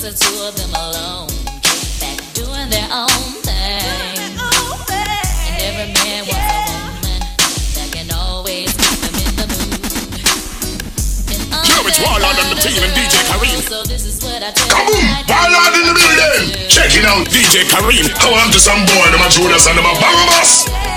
just the two of them alone. Back, doing their own thing. And every man wants a woman that can always keep them in the mood. And Here it's Wallard and the team and DJ Karim. So this is what I tell Come on, in the building. Check out, DJ Karim. How am to some boy, them a Judas and them a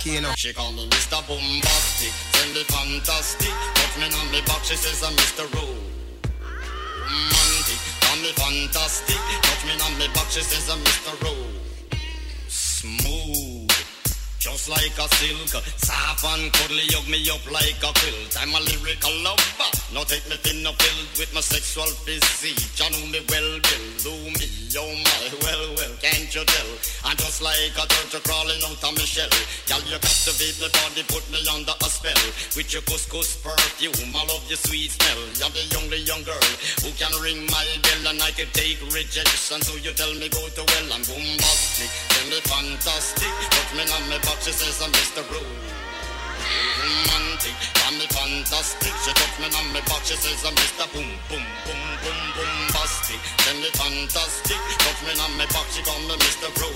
volcano. She call me Mr. Bombastic, send me fantastic. Touch me on me back, she says I'm Mr. Romantic. Call me fantastic, touch me on me back, she says I'm Mr. Rowe. Smooth. Just like a silk, soft and cuddly, hug me up like sweet smell. You're the only young girl who can ring my bell, and I can take rejection. So you tell me go to well, I'm bombastic, tell me fantastic. Put me on my box, she says I'm Mr. Blue romantic, call me fantastic. She took me on me box, she says I'm Mr. Boom Boom Boom Boom Boom busty. Tell me fantastic, took me on me box, she call me Mr. Bro.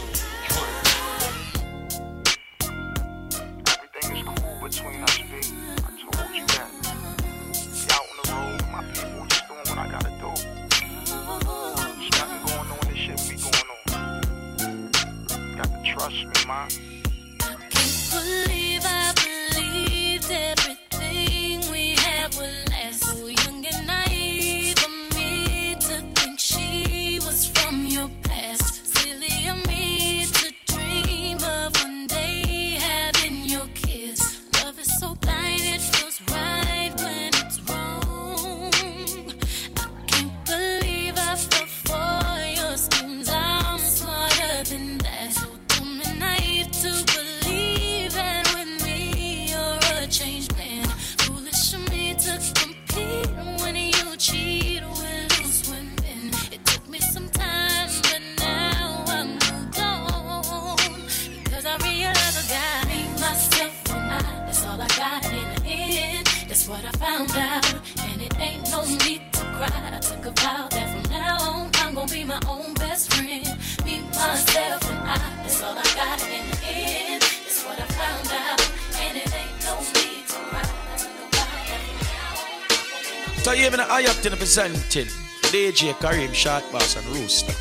Presenting DJ Karim shot Bass and Rooster.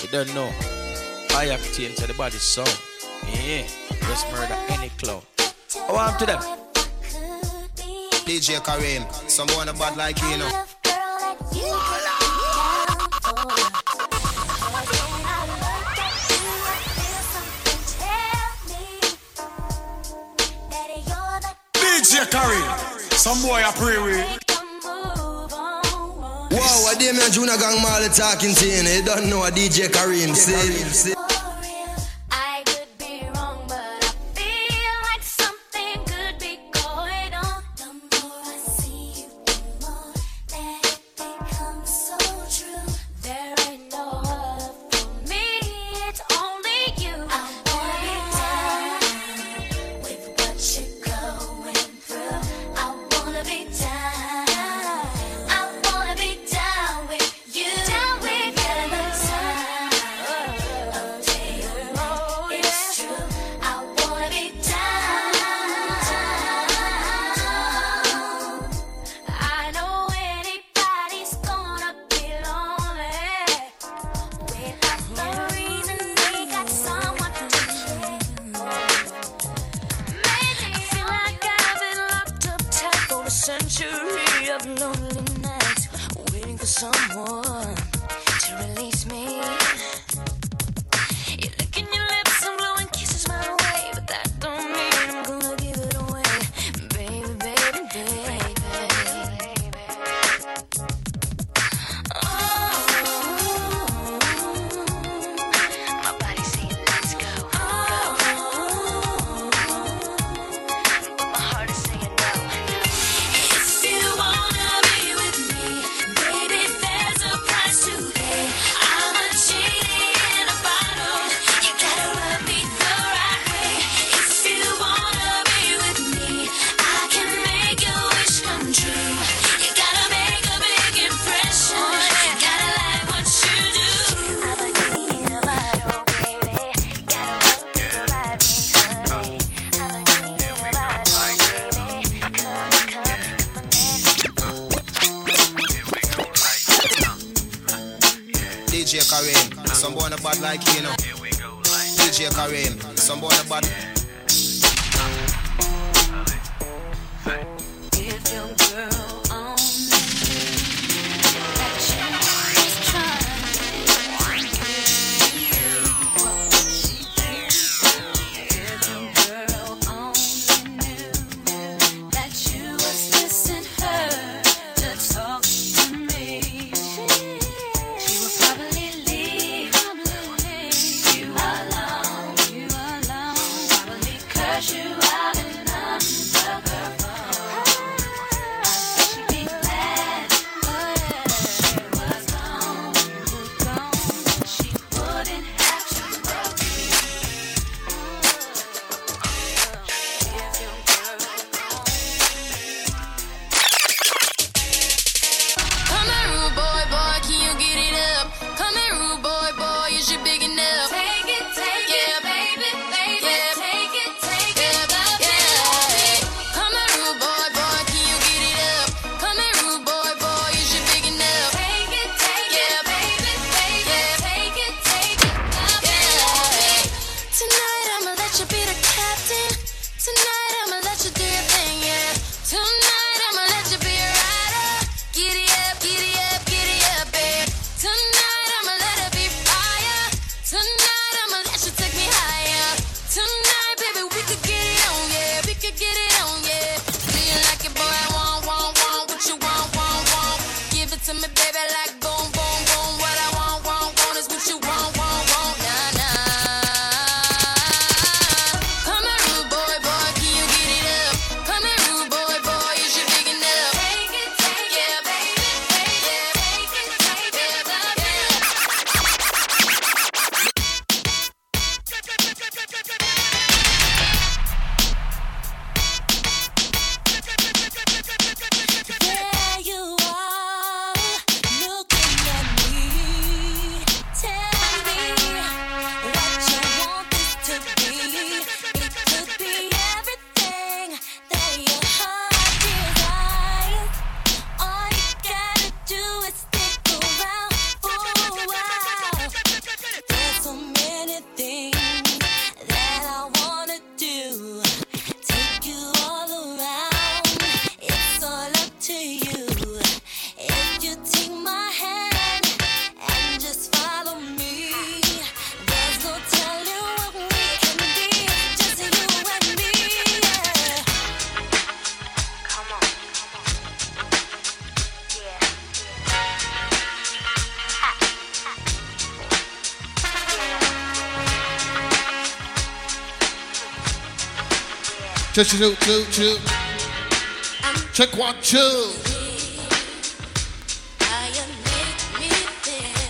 You don't know. I have to the body song. Yeah, just murder any clown. I want to them. DJ Karim, someone about like you know. DJ Karim, some boy I pray with hear me and Gang Marley talking to you. You don't know a DJ Karim. See? Check two, two, two. Check one, two.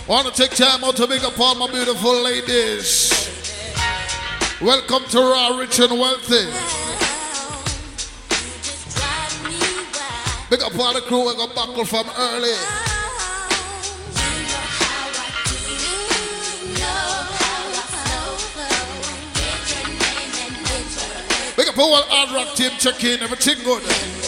Wanna take time out to make up all my beautiful ladies. Welcome to Raw Rich and Wealthy. Big up all the crew, we got buckle from early. People will hard rock team check in, everything good.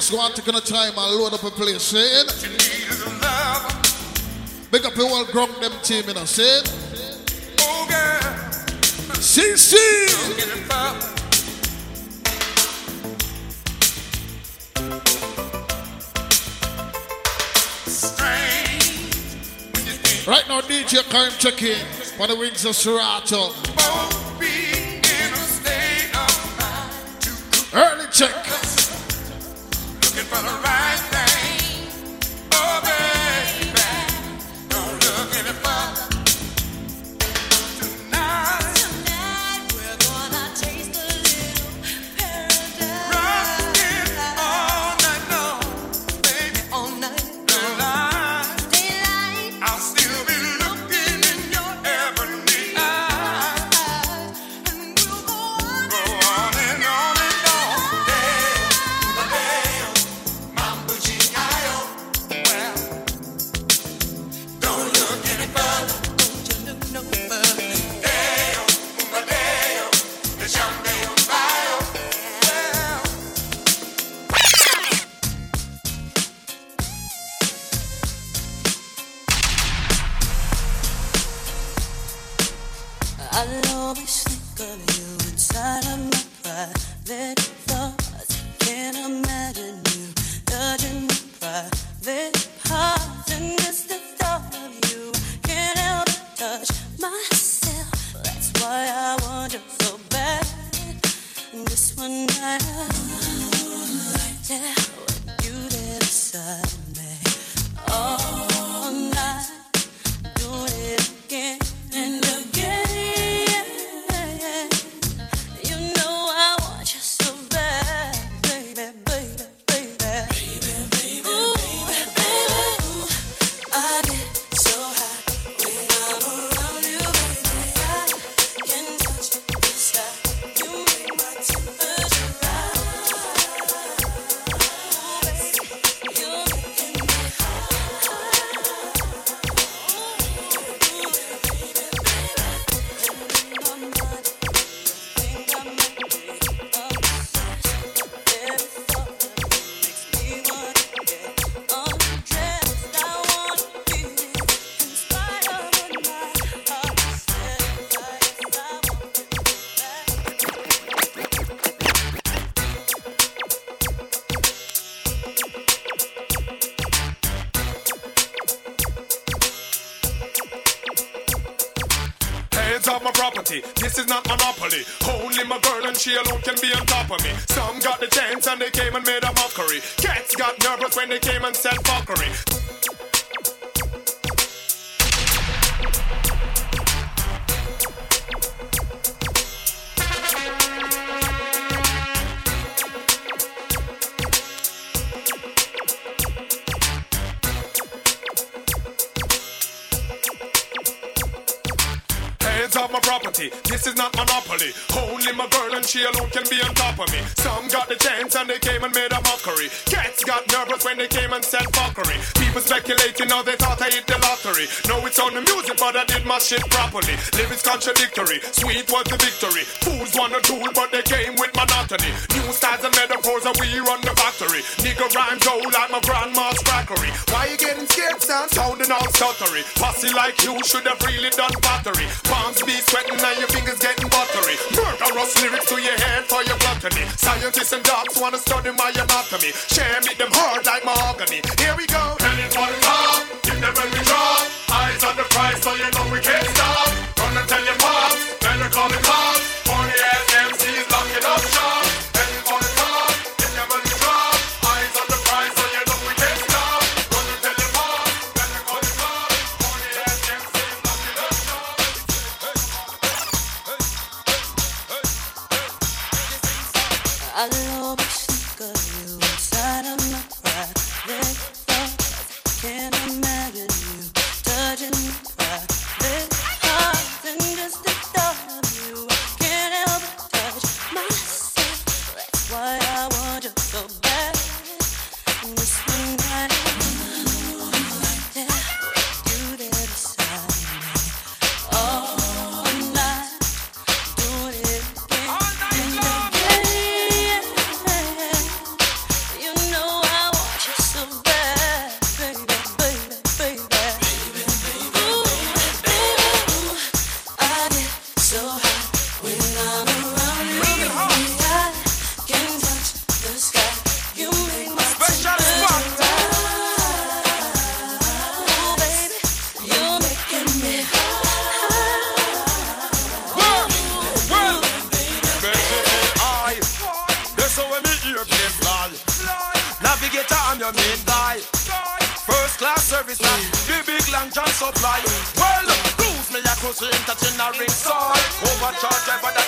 just want to taking a time and load up a place, saying. Big up the world grunk them team, you know, saying. Oh, girl. See, see. Right now, DJ Karim checking for the wings of Serato. Cruise me a cruise in touching a ring side. Overcharge driver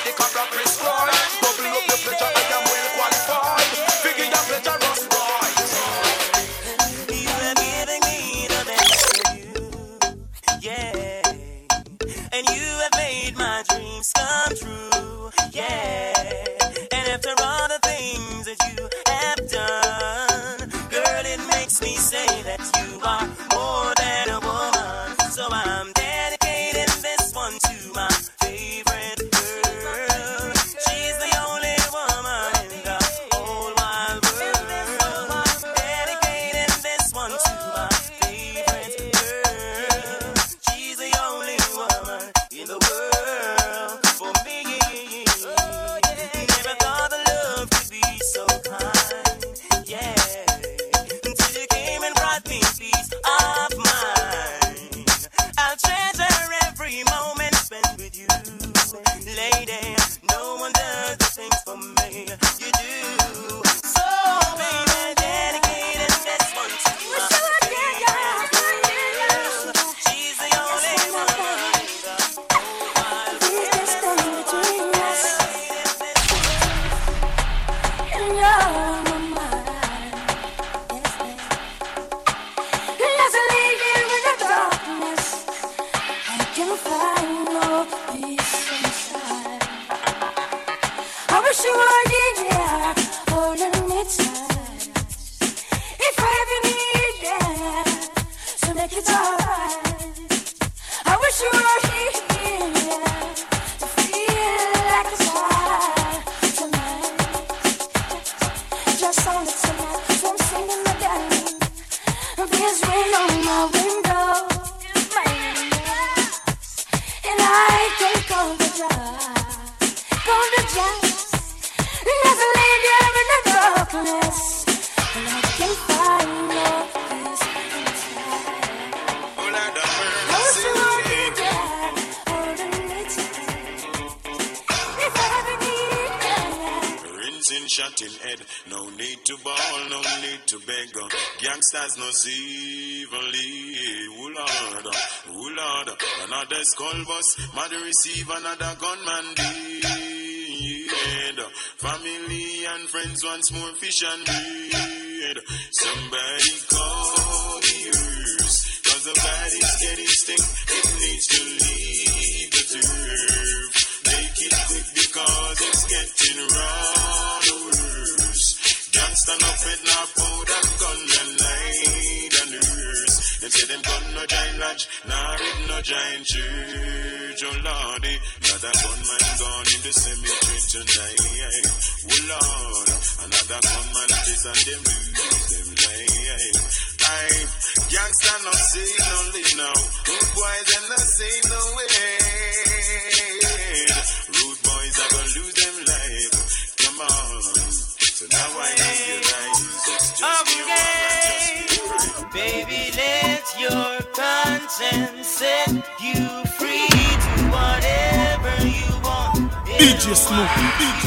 Snoop.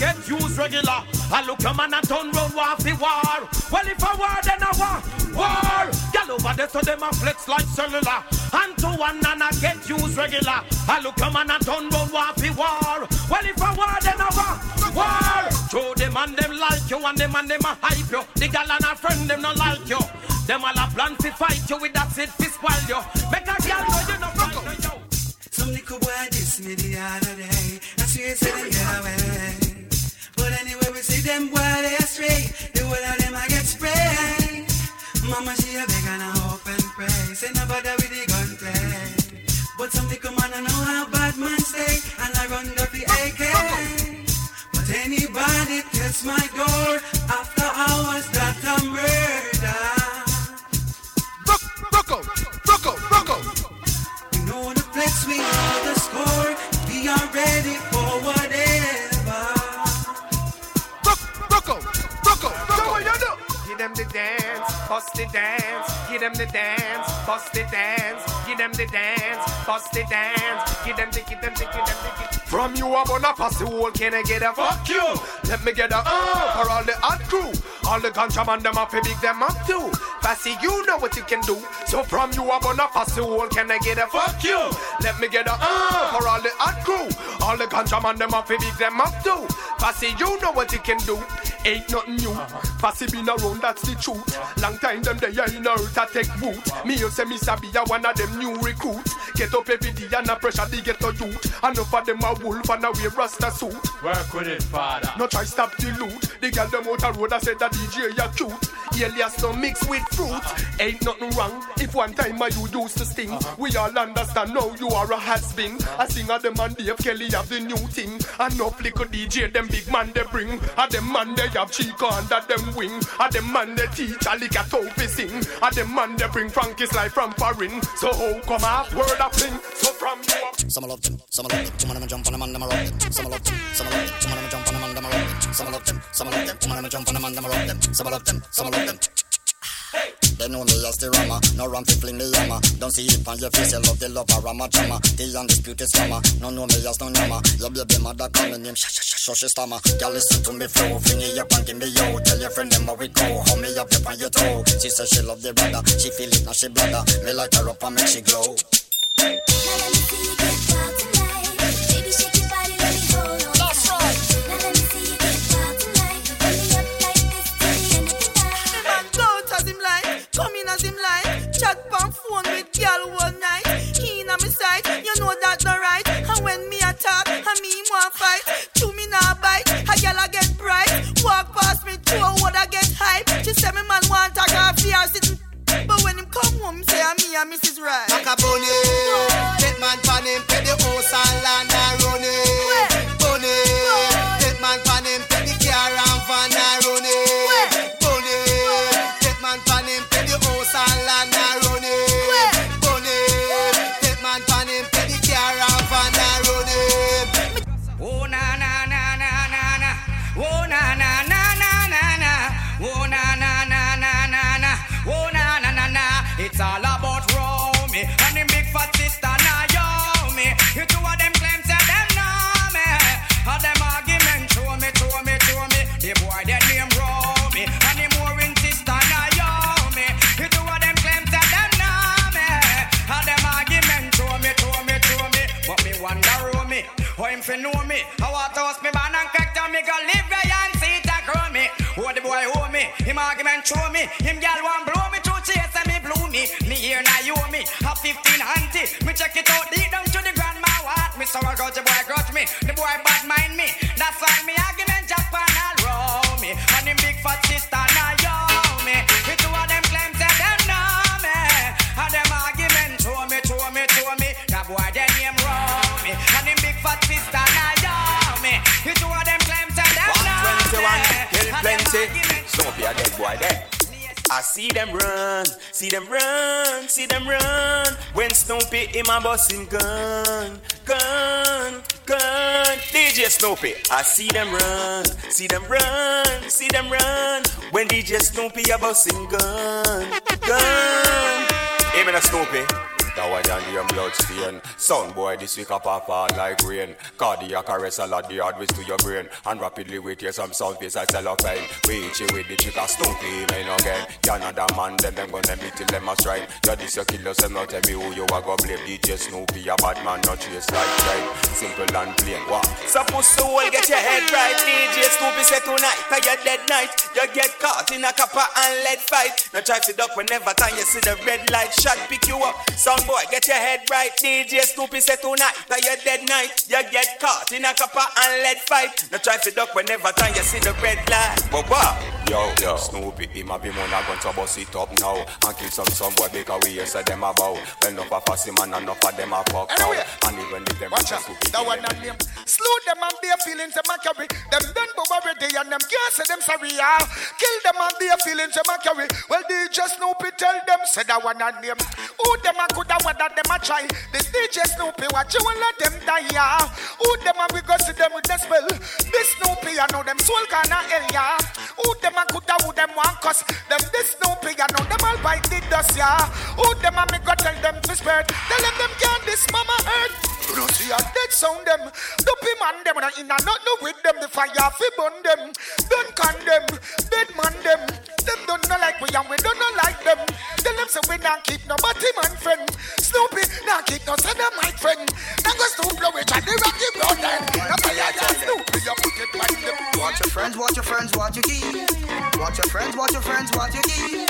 get used regular. I look a man and turn round war the war. Well, if I war, then I war. War. Girl over there, so them a flex like cellular. And to one and I get used regular. I look a man and turn round war the war. Well, if I war, then I war. War. Show them and them like you and them and them a hype you. The gal and her friend them not like you. Them all a plan to fight you with give them the dance, bust the dance, give them the, give them the, give them the. Give from you, I'm on a pass the whole can I get a fuck you? Let me get a uh for all the hot crew. All the contraband them up, big them up too. Passy, you know what you can do. So from you, I'm on a pass the whole can I get a fuck you? Let me get a uh for all the hot crew. All the contraband them up, big them up too. Passy, you know what you can do. Ain't nothing new. Uh-huh. Passy been around, that's the truth. Uh-huh. Long time them they in earth I take root. Uh-huh. Me you say me sabi a one of them new recruits. Get up every day and a pressure they get to youth. Enough of them a wolf and a wear rasta suit. Work with it, father. No try stop the loot. The girl them out the road I said that DJ you cute. Alias no mix with fruit. Ain't nothing wrong if one time I you used to sting. We all understand now you are a has been. I sing a them and Dave Kelly have the new thing. And no little DJ them big man they bring. A them man they have Chico under them wing. A them man they teach a lick a topi sing. A them man they bring Frankie's life from foreign. So how come off word of fling? So from you. Some love them, some love them, some of them jump on them and them rock them. Some love them, some love them, some of them jump on them and them rock them. Some love them, some love them, some of them jump on them and them rock them. Some love them, some love them. They know me as the rama, no ram fi fling me yama. Don't see it on your face, you love the love of rama drama. The undisputed scammer, no know me as no nama. Your baby mother call me name, sh sh sh sh stammer. Girl listen to me flow, fling it up and give me yo. Tell your friend them how we go, hold me up up on your toe. She say she love the brother, she feel it now she bladder. Me light her up and make she glow. Man say I'm me and Mrs. Right. Macaroni, dead man pan him, pay the house and land fi know me. I toss me ban and down me go live where and see it a grow me. Who the boy owe me, him argument show me. Him gal want blow me through chase and me blew me. Me here now you owe me, a 15 auntie. Me check it out deep down to the grandma what. Me so I got the boy grudge me, the boy a dead boy. I see them run, see them run, see them run. When Snoopy in my busting gun, gun, gun. DJ Snoopy, I see them run, see them run, see them run. When DJ Snoopy a busting gun, gun. Even a Snoopy. One down the blood stain. Son boy, this week up hard like rain. Cardiac arrest a lot the hard to your brain. And rapidly wait here some sound face I cellophane. We hit you with the chick a stupid man again. Another man, then them gonna meet till them a strike. You this your killer, so tell me who you are go blame. DJ Snoopy, a bad man, not chase like train. Simple and plain. What? Supposed to well get your head right. DJ Snoopy say tonight, by your dead night, you get caught in a copper and lead fight. Now try to duck whenever time you see the red light shot pick you up. Sound boy, get your head right. DJ Snoopy say tonight, by your dead night, you get caught in a copper and lead fight. Now try to duck whenever time you see the red light. But what? Yo, yo, Snoopy, him a be man a gun to bust it up now and kill some some boy because we hear say them about. Well, enough of fussy man and enough of them a fuck Anyway, out. And even if them Watch out, that one not name. Slew them and be feelings them a carry. Them done go already and them can't say them sorry. Yeah. Kill them and be feelings them a carry. Well, they just know tell them say that one not name. Who them a could matter whether them a try. This DJ Snoopy, watch you and let them die, yeah. Who them a we go see them with the spell? This Snoopy, I know them soul gonna hell, yeah. Who them a coulda, who them want cuss? Them this Snoopy, I know them all bite the dust, yeah. Who them a me go tell them to spirit? Tell them them can't this mama hurt. Don't see a dead sound them. Dopey man them, and in a nothing with them. The fire fi burn them. Don't condemn, dead man them. Them don't know like we and we don't know like them. Tell them say we not keep nobody man friend. Snoopy not keep no son of my friend. Now go Snoop blow it and the rocky blood then. Now fire yeah, Snoopy you put it by them. Watch your friends, watch your friends, watch your key. Watch your friends, watch your friends, watch your key.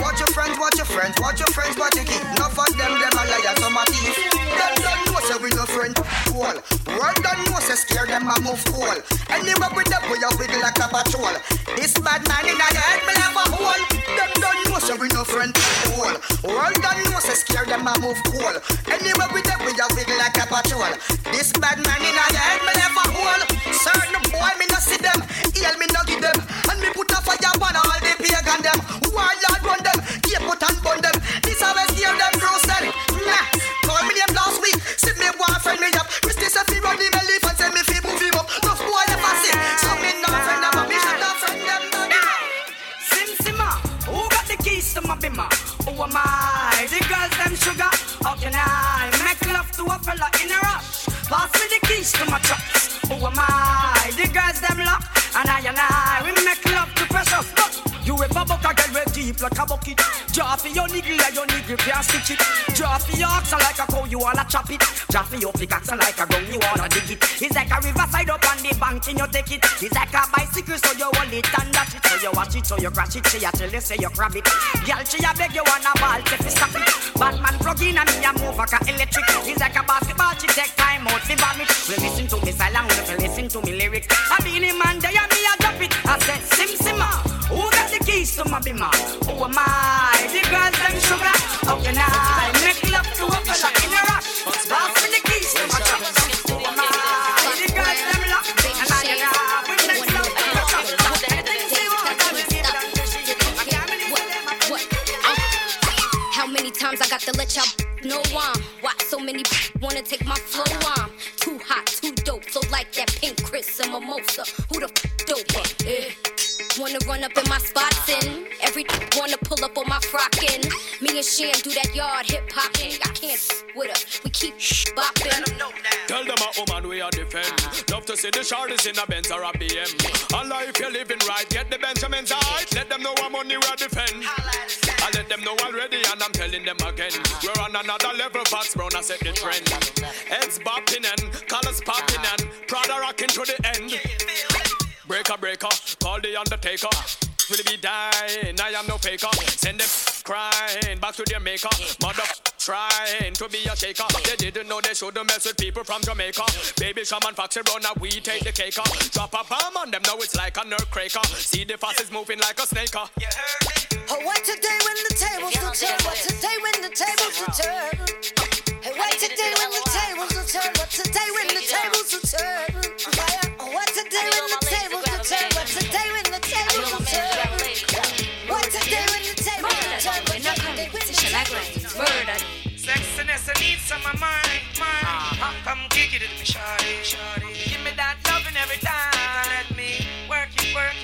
Watch your friends, watch your friends, watch your friends, watch your key. Enough of them, them a liar, some a thief. Them don't know say we no friend. Cool. World don't know say scare them a move cool. Anywhere with them, we a wiggle like a patrol. This bad man in the head, me have a hole. Them don't know say we no friend. Cool. World don't know say scare them a move cool. Anywhere with them, we a wiggle like a patrol. This bad man in the head, me have a hole. Certain boy, me no see them. Heal me no give them. And me put a fire on all the pagan them. Warlord run them. Keep put and burn them. Sugar. How can I make love to a fella in a rush? Pass me the keys to my trucks. Who am I? The girls them lock. And I and I, we make love to precious. You a girl with deep like a bucket? Draw for your niggle like your niggle can't stitch it. Draw for your oxen like a cow, you wanna chop it. Draw for your pickaxe like a gun, you wanna dig it. It's like a riverside up on the bank and you take it. It's like a bicycle, so you hold it and dash it. So you watch it, so you crash it, she a tell you say you grab it. Girl, she a beg you wanna ball, take it, stop it. Batman plug in and me a move like a electric. It's like a basketball, she take time out to vomit. Well, listen to me silent, well, listen to me lyrics. I be in man, there and me a drop it. I said, Sim Simma, who got the keys to my? The girls them sugar. How can I make love to a fella in a rush? Pass me the keys to my truck. I? Many times I got to let y'all know I'm Why so many wanna take my flow Me and Sham do that yard hip hop hopping. I can't s- with her, we keep bopping. Tell them a woman we are defend. Uh-huh. Love to see the shorties in a Benz or a BM. And if you're living right, get the Benjamins right. Let them know I'm on the road defend. I let them know already, and I'm telling them again. Uh-huh. We're on another level, Fox Brown, I set the trend. Heads bopping and colors popping uh-huh. and Prada rocking to the end. Breaker, breaker, call the undertaker. Will be dying? I am no faker. Send them crying back to their maker. Mother trying to be a shaker. They didn't know they shouldn't mess with people from Jamaica. Baby shaman Foxy Brown, now we take the cake. Drop a bomb on them, now it's like a nerve cracker. See the fast is moving like a snake. Oh, what today when the tables will turn? What today when the tables will turn? Hey, what today when the tables will turn? What today when the tables will turn? What today when the tables will turn? What today when the tables will turn? Sexiness, I need some of mine, mine. Come kick it with me, shawty, shawty. Give me that loving every time. Let me work it, work it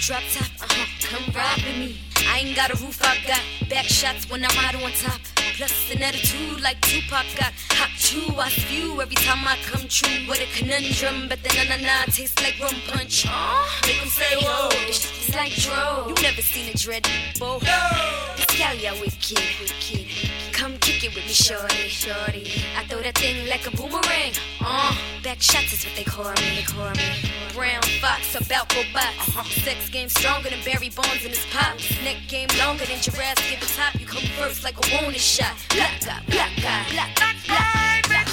drop top, uh-huh, come ride with me. I ain't got a roof, I got back shots when I'm ride on top. Plus an attitude like Tupac got hot chew. I spew every time I come true. What a conundrum, but the na na na tastes like rum punch. make Make 'em say, whoa, this is like dro. You never seen a dread before. This gal, yeah, wicked, wicked. Come kick it with me, shorty, shorty. I throw that thing like a boomerang. Uh, back shots is what they call me, they call me. Brown fox, a Balco box. Sex game stronger than Barry Bonds in his pop. Neck game longer than Jurassic at the top. You come first like a wanted shot. Black guy, black guy, black guy, black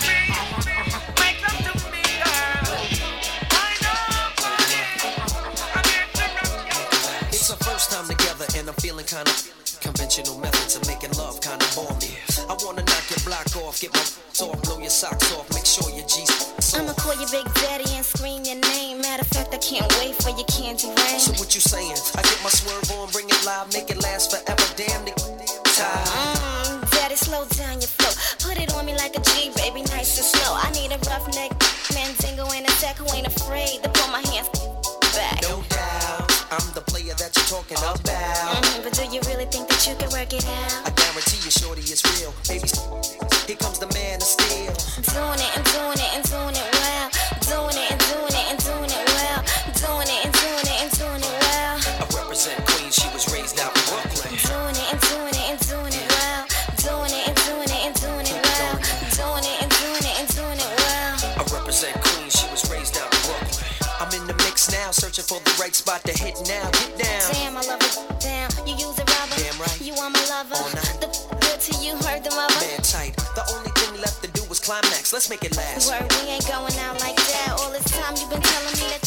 Make love to me, girl. I know, baby, I need to rock you. It's the first time together, and I'm feeling kinda conventional methods of making love kinda bore me. I wanna knock your block off, get my off, blow your socks off, make sure your G's I'ma call your big daddy and scream your name. Matter of fact, I can't wait for your candy rain. So what you saying? I get my swerve on, bring it live, make it last forever. Damn the time. Mm, daddy, slow down your flow. Put it on me like a G, baby, nice and slow. I need a rough neck, mandingo and a sack who ain't afraid to pull my hands back. No doubt, I'm the player that you're talking about. Mhm, but do you really think that you can work it out? I guarantee you, shorty, it's real. Baby, here comes the man of steel. Doing it and doing it and doing it well. Doing it and doing it and doing it well. Doing it and doing it and doing it well. I represent Queens, she was raised out in Brooklyn. Doing it and doing it and doing it well. Doing it and doing it and doing it well. Doing it and doing it and doing it well. I represent Queens, she was raised out in Brooklyn. I'm in the mix now, searching for the right spot to hit now. Let's make it last. Word, we ain't going out like that. All this time you've been telling me that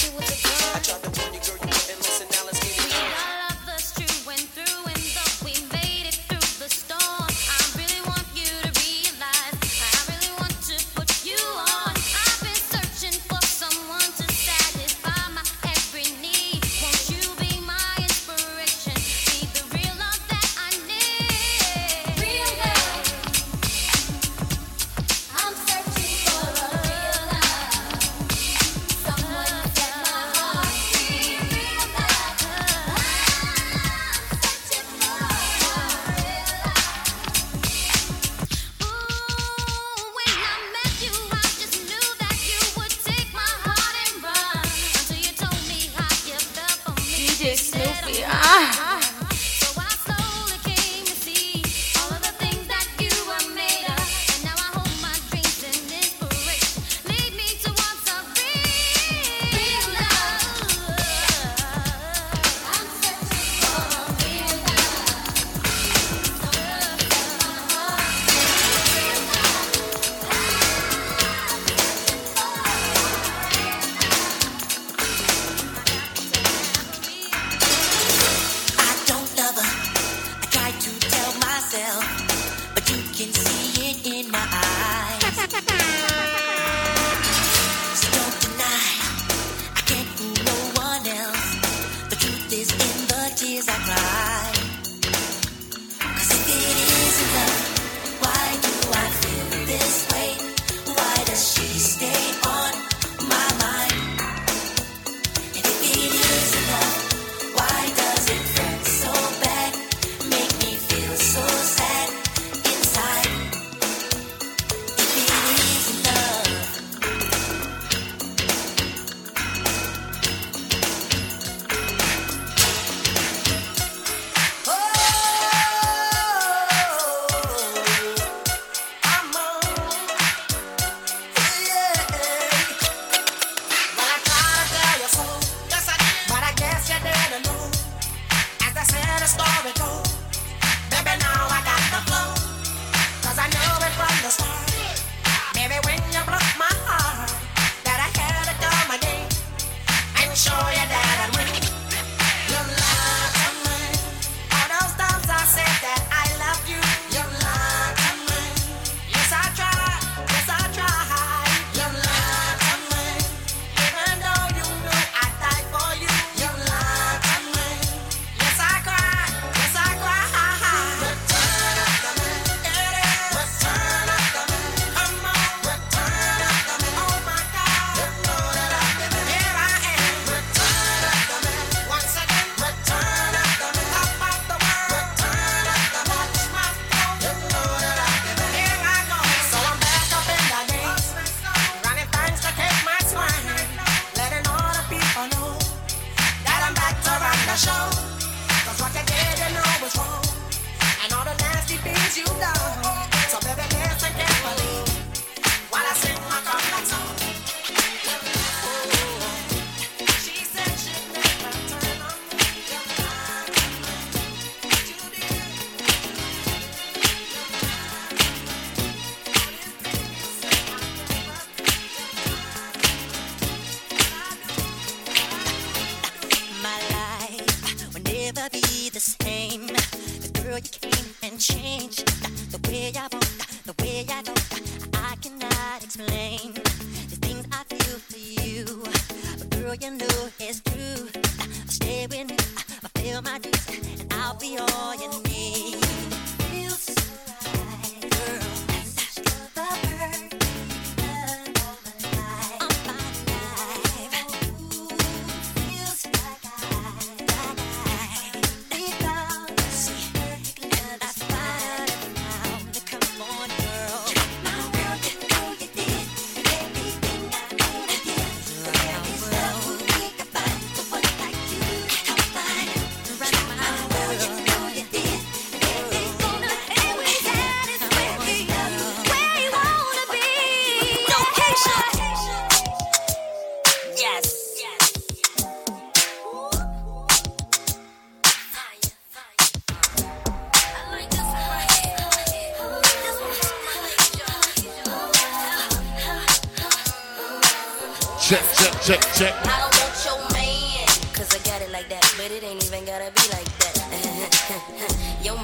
check, check. I don't want your man, cause I got it like that, but it ain't even gotta be like that.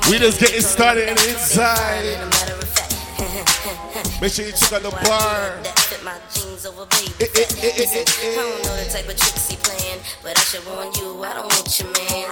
we just getting started and inside. Make sure you check out the bar. That fit my jeans over baby. Eh, eh, eh, I don't know the type of tricks he playing, but I should warn you, I don't want your man.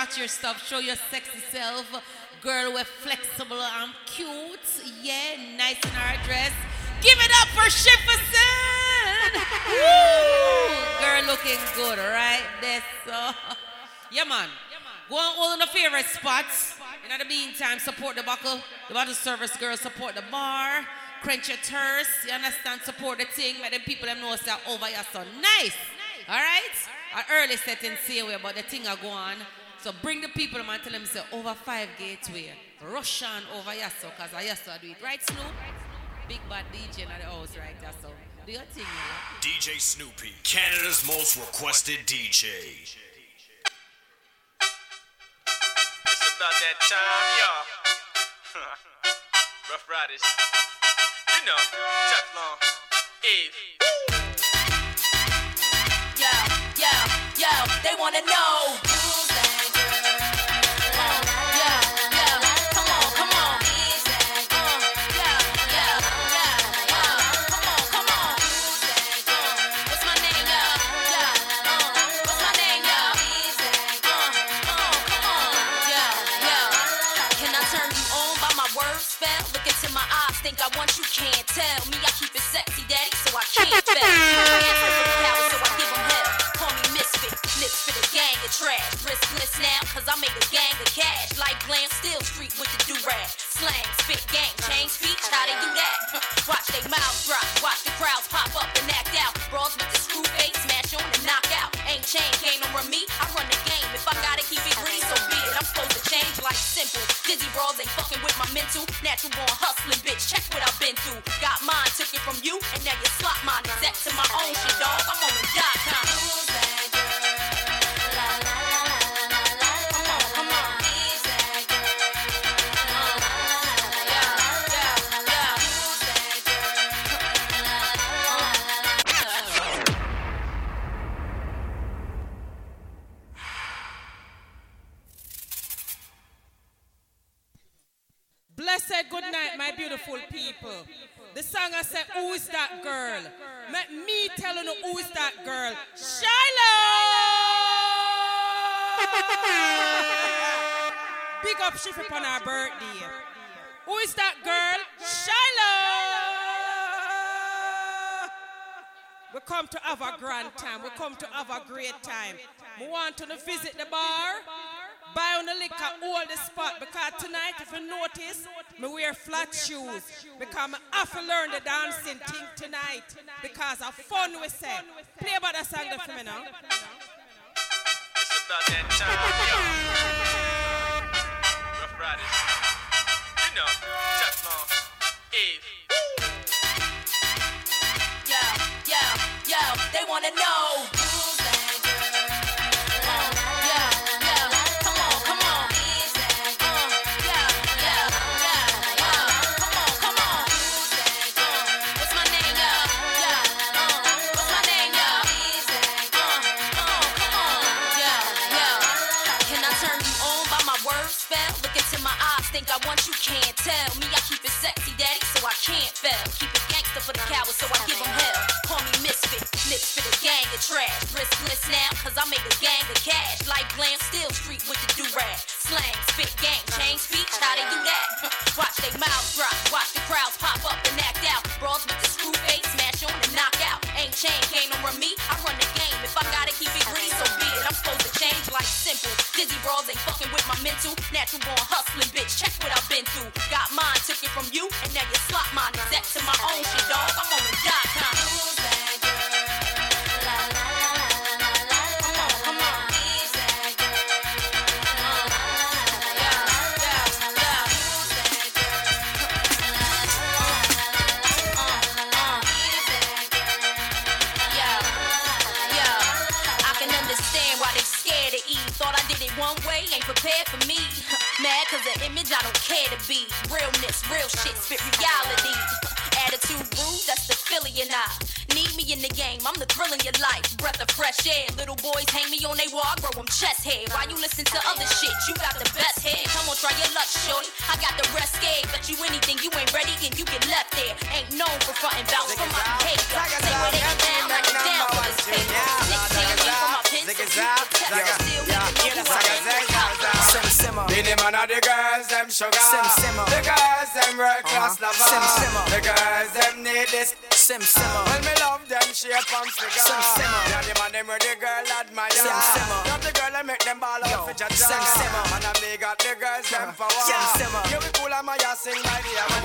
Girls, your stuff. Show your sexy self. Girl, we're flexible I'm cute. Yeah, nice in our dress. Give it up for Shifferson. Woo! Girl looking good right there. So, yeah, man. Go on all in the favorite spots. In the meantime, support the buckle. The bottle service girl, support the bar. Quench your thirst. You understand? Support the thing. Make them people them know say over here so nice. All right? An early setting same way, but the thing are go on. So bring the people them and tell them say over five gateway. Rush on over here so cause I used do it. Right, Snoop? Big bad DJ in the house right there. So do your thing, you know? DJ Snoopy, Canada's most requested DJ. It's about that time, y'all. Rough Riders. You know, Teflon. Eve. Yo, yo, yo, they wanna know. Now, cause I made a gang of cash. Like glam, still street with the do-rag. Slang, spit, gang, change speech, how they do that? Watch they mouths drop, watch the crowds pop up and act out. Brawls with the screw face, smash on and knock out. Ain't chain, can't run me, I run the game. If I gotta keep it green, so be it. I'm supposed to change like simple. Dizzy brawls ain't fucking with my mental. Natural born hustling, bitch, check what I've been through. Got mine, took it from you, and now you slot mine. Exact up Shift upon our birthday. Who is that girl? Shiloh! We come to have a grand time. We come to have a great time. We want to visit the bar. Buy on the liquor, all the spot. Because tonight, if you notice, me wear flat shoes. Because I have to learn the dancing thing tonight. Because of fun we say. Play about the song for me now. It's about that time. You know. Eve. Yo, yo, yo, they wanna know. For the cowards, so I give give 'em hell. Call me misfit, lips for the gang of trash. Riskless now, cause I made a gang of cash. Like glam, still street with the do-rag. Slang, spit, gang, change speech, how they do that? Watch they mouths drop, watch the crowds pop up and act out. Brawls with the screw face, smash on and knock out. Ain't chain, can't run me, Dizzy brawls ain't fucking with my mental. Natural born hustling, bitch, check what I've been through. Got mine, took it from you, and now you slot mine. Exact to my own shit, dog. I'm real shit, spit reality. Attitude rude, that's the Philly and I. Need me in the game, I'm the thrill in your life. Breath of fresh air. Little boys hang me on they wall, I grow them chest hair. Why you listen to other shit? You got the best head. Come on, try your luck, shorty. I got the rest scared. Bet you anything, you ain't ready and you get left there. Ain't known for frontin' vouch for my behavior. Say what they get down, like it down for this paper. 16 leave from my pen, so you can test it. Still we can know who I am. Be the man of the girls, them sugar. Sim simma. The girls, them world class Uh-huh. lover. Sim simma. The girls, them need this. Sim simma. Well, me love them shape and figure. Sim simma. Yeah, the man them where the girl admire. Sim simma. Love the girl that make them ball out for jaja. Sim simma. And me got the girls, them power. Sim simma. Yeah, we cool and my ass sing by the hour.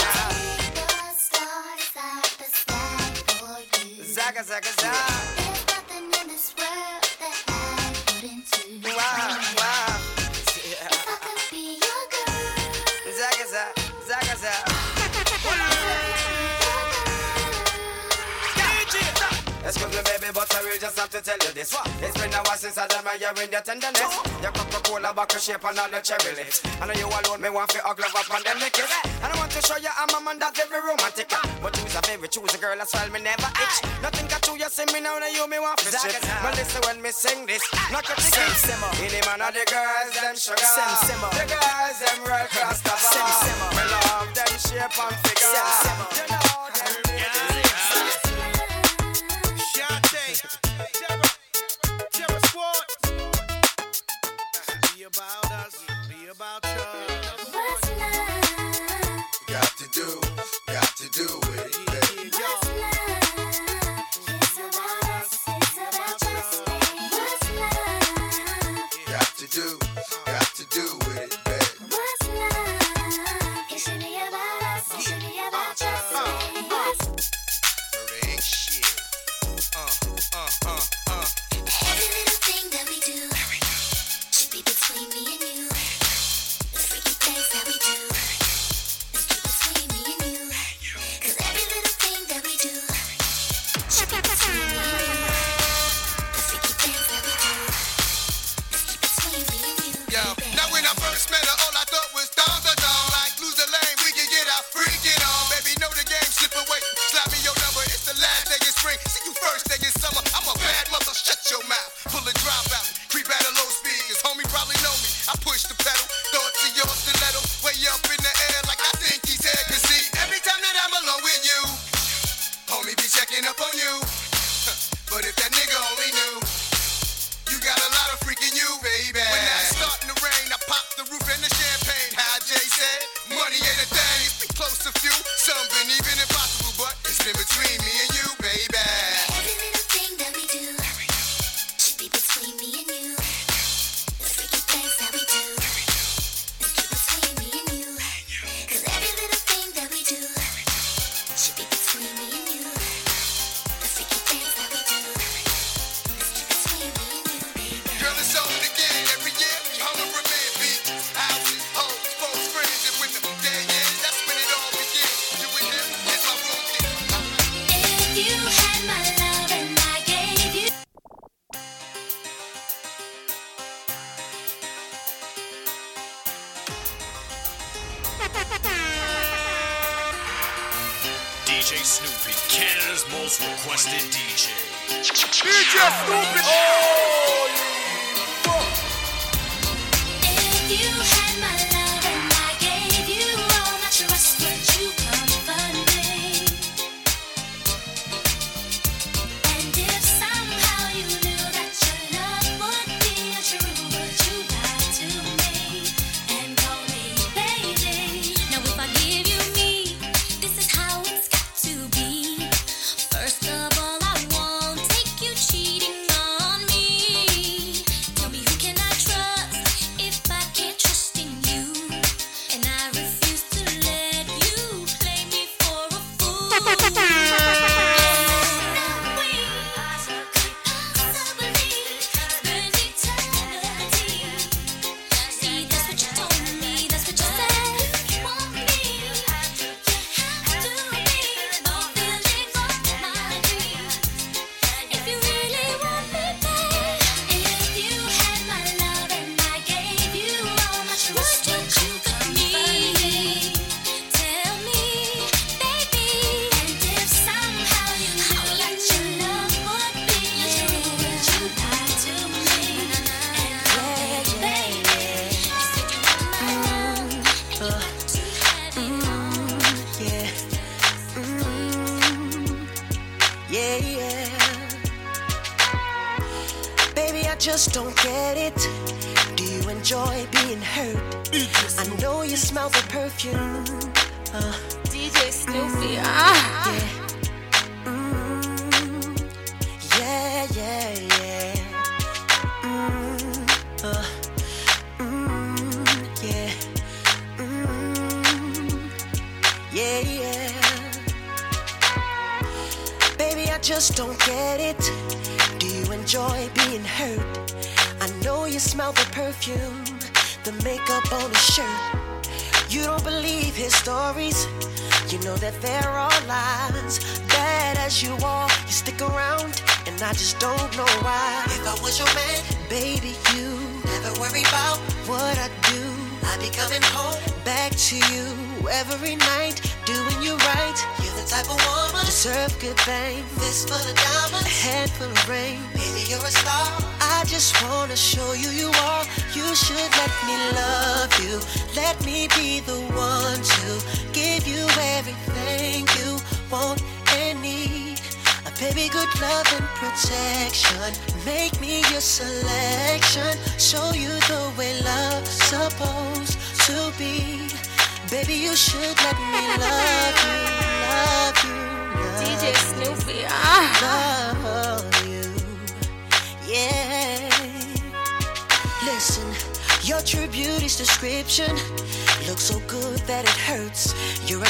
Zaga, zaga, zaga. Just have to tell you this. It's been a while since I done my year in your tenderness. Your Coca-Cola bottle shape and all the cherry lips. I know you alone, me want to hug love up on them lickers. And eh, I want to show you I'm a man that's very romantic. Eh, but you's a very choosy girl, as well, me never itch. Nothing got you, you see me now, now you me want to shit. But listen when me sing this, knock your ticket. the man of the girls, them sugar. Simma. The girls, them world class simmer. Me love them shape and figure. Sim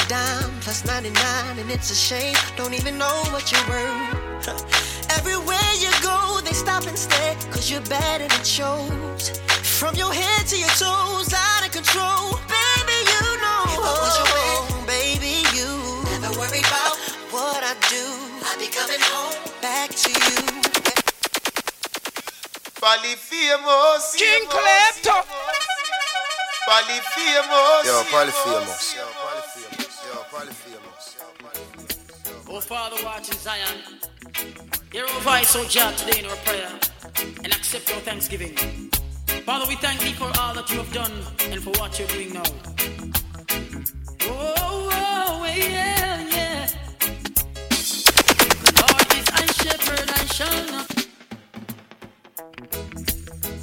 dime plus 99, and it's a shame. Don't even know what you're worth. Everywhere you go, they stop and stare, cause you're bad and it shows. From your head to your toes, out of control. Baby, you know. If I was your man, oh, baby, you never worry about what I do. I be coming home back to you. Polyphemus. King Klepto. Polyphemus. Yo, Polyphemus. Yo, Polyphemus. Oh, Father, watch in Zion. Hear our voice, oh God, today in our prayer, and accept our thanksgiving. Father, we thank thee for all that you have done and for what you're doing now. Oh, oh, yeah, yeah. Lord is my shepherd, I shall not.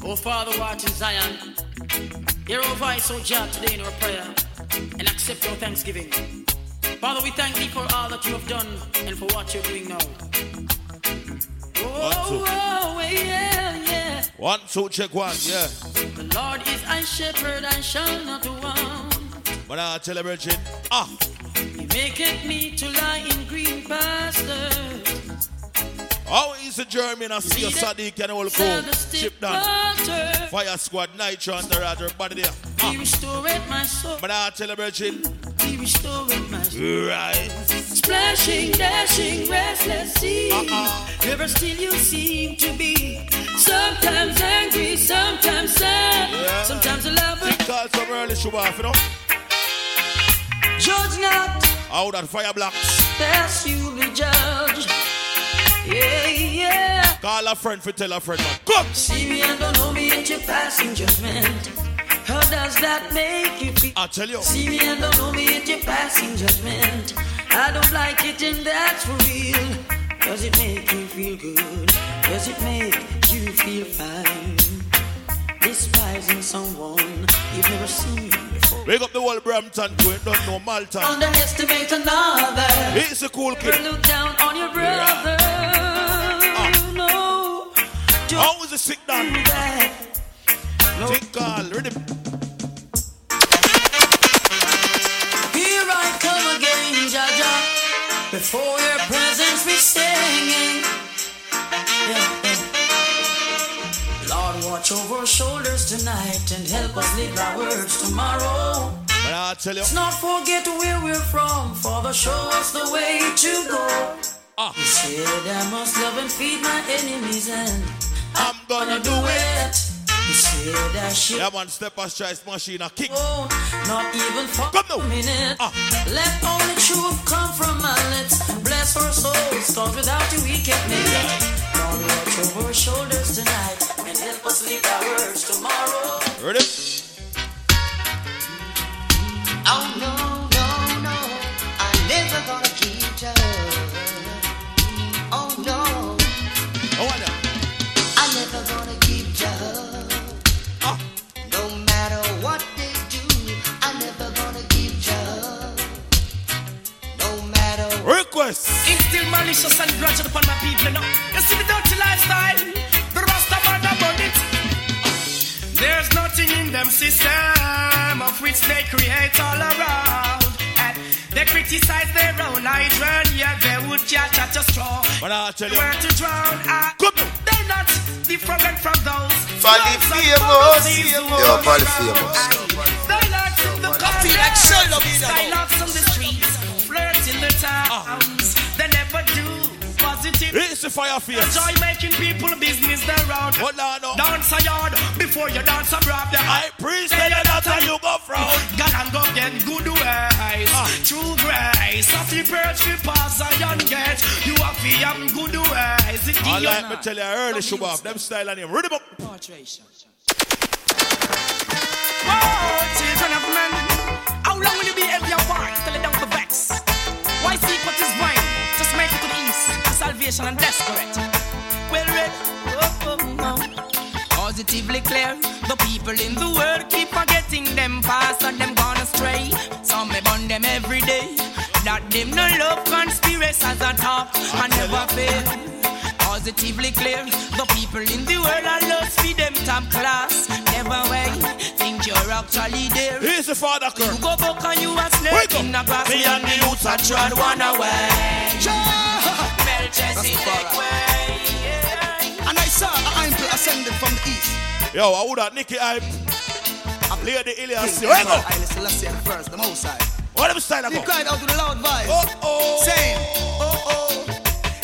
Oh, Father, watch in Zion. Hear our voice, oh God, today in our prayer, and accept our thanksgiving. Father, we thank thee for all that you have done and for what you're doing now. Oh, two. oh, yeah, yeah. One, two, check one, yeah. The Lord is my shepherd, I shall not want. But I tell you, Virgin, ah, He maketh me to lie in green pastures. How is the German? I see your Sadiq and all crew. Ship down. Fire squad, Nitro and the Roger, body there. He restored my soul. But I tell you, Virgin, He restored my soul. right. Splashing, dashing, restless sea. Uh-uh. Never still you seem to be. Sometimes angry, sometimes sad. Yeah. Sometimes a lover. Think call some early show off, you know? Judge not, Out that fire blocks. lest you be judged. Yeah, yeah. Call a friend for tell a friend. Come! See me and don't know me at your passing judgment. How does that make you feel? I tell you. See me and don't know me at your passing judgment. I don't like it and that's for real. Does it make you feel good? Does it make you feel fine? Despising someone you've never seen. Wake up the whole Brampton crew, ain't don't know Malta. Underestimate another. He's a cool kid. look down on your brother. No. How is the sick done? do that. Think call, rhythm. Here I come again, Jaja. Before your presence be singing. Yeah, yeah. Watch over our shoulders tonight and help us live our words tomorrow. But I tell you. Let's not forget where we're from, Father, show us the way to go. Ah. You said I must love and feed my enemies, and I'm gonna do it. You said I should. Yeah, man, Stepachoice machine, a kick. Oh, not even for Come a minute. Ah. Let only truth come from my lips. Bless our souls, cause without you we can't make it. Lord, watch over our shoulders tonight Ready? I tell you, Where to drown, ah, they're not different from those. Folly Those are famous. policies who Yo, are Folly around. famous. Skylarks in the feel like Sherlock in the Skylarks on the streets, flirts in the towns. They never do the fire face. Enjoy making people business around. What oh, now, no? Dance a yard before you dance a brab. I priest tell you that and you go frown. Gal and go get good ways. Ah. True grace. Of the birds we pass a young get. You have to have good ways. It I give like you me tell you early, Shubab. Them style and him. Read them up. Oh, children of men. How long will you be every part till it down the vex? Why seek what is To salvation and desperate. Well read. Oh, oh, oh. Positively clear. The people in the world keep forgetting them past and them gone astray. Some may burn them every day. That them no love conspiracies at talk and never fail. Positively clear. The people in the world are lost for them top class. Never wait. Think you're actually there. Here's the father You go back and you a snake in the grass. Me and the youths a trod one away. Melchizedek way. And I saw an angel ascended from the east. Yo, I would have Nicky Hype. I play the Ilias. King Where go? Haile Selassie the first, the most high. What them style I He go? cried out with a loud voice. Oh, oh. Saying, oh, oh.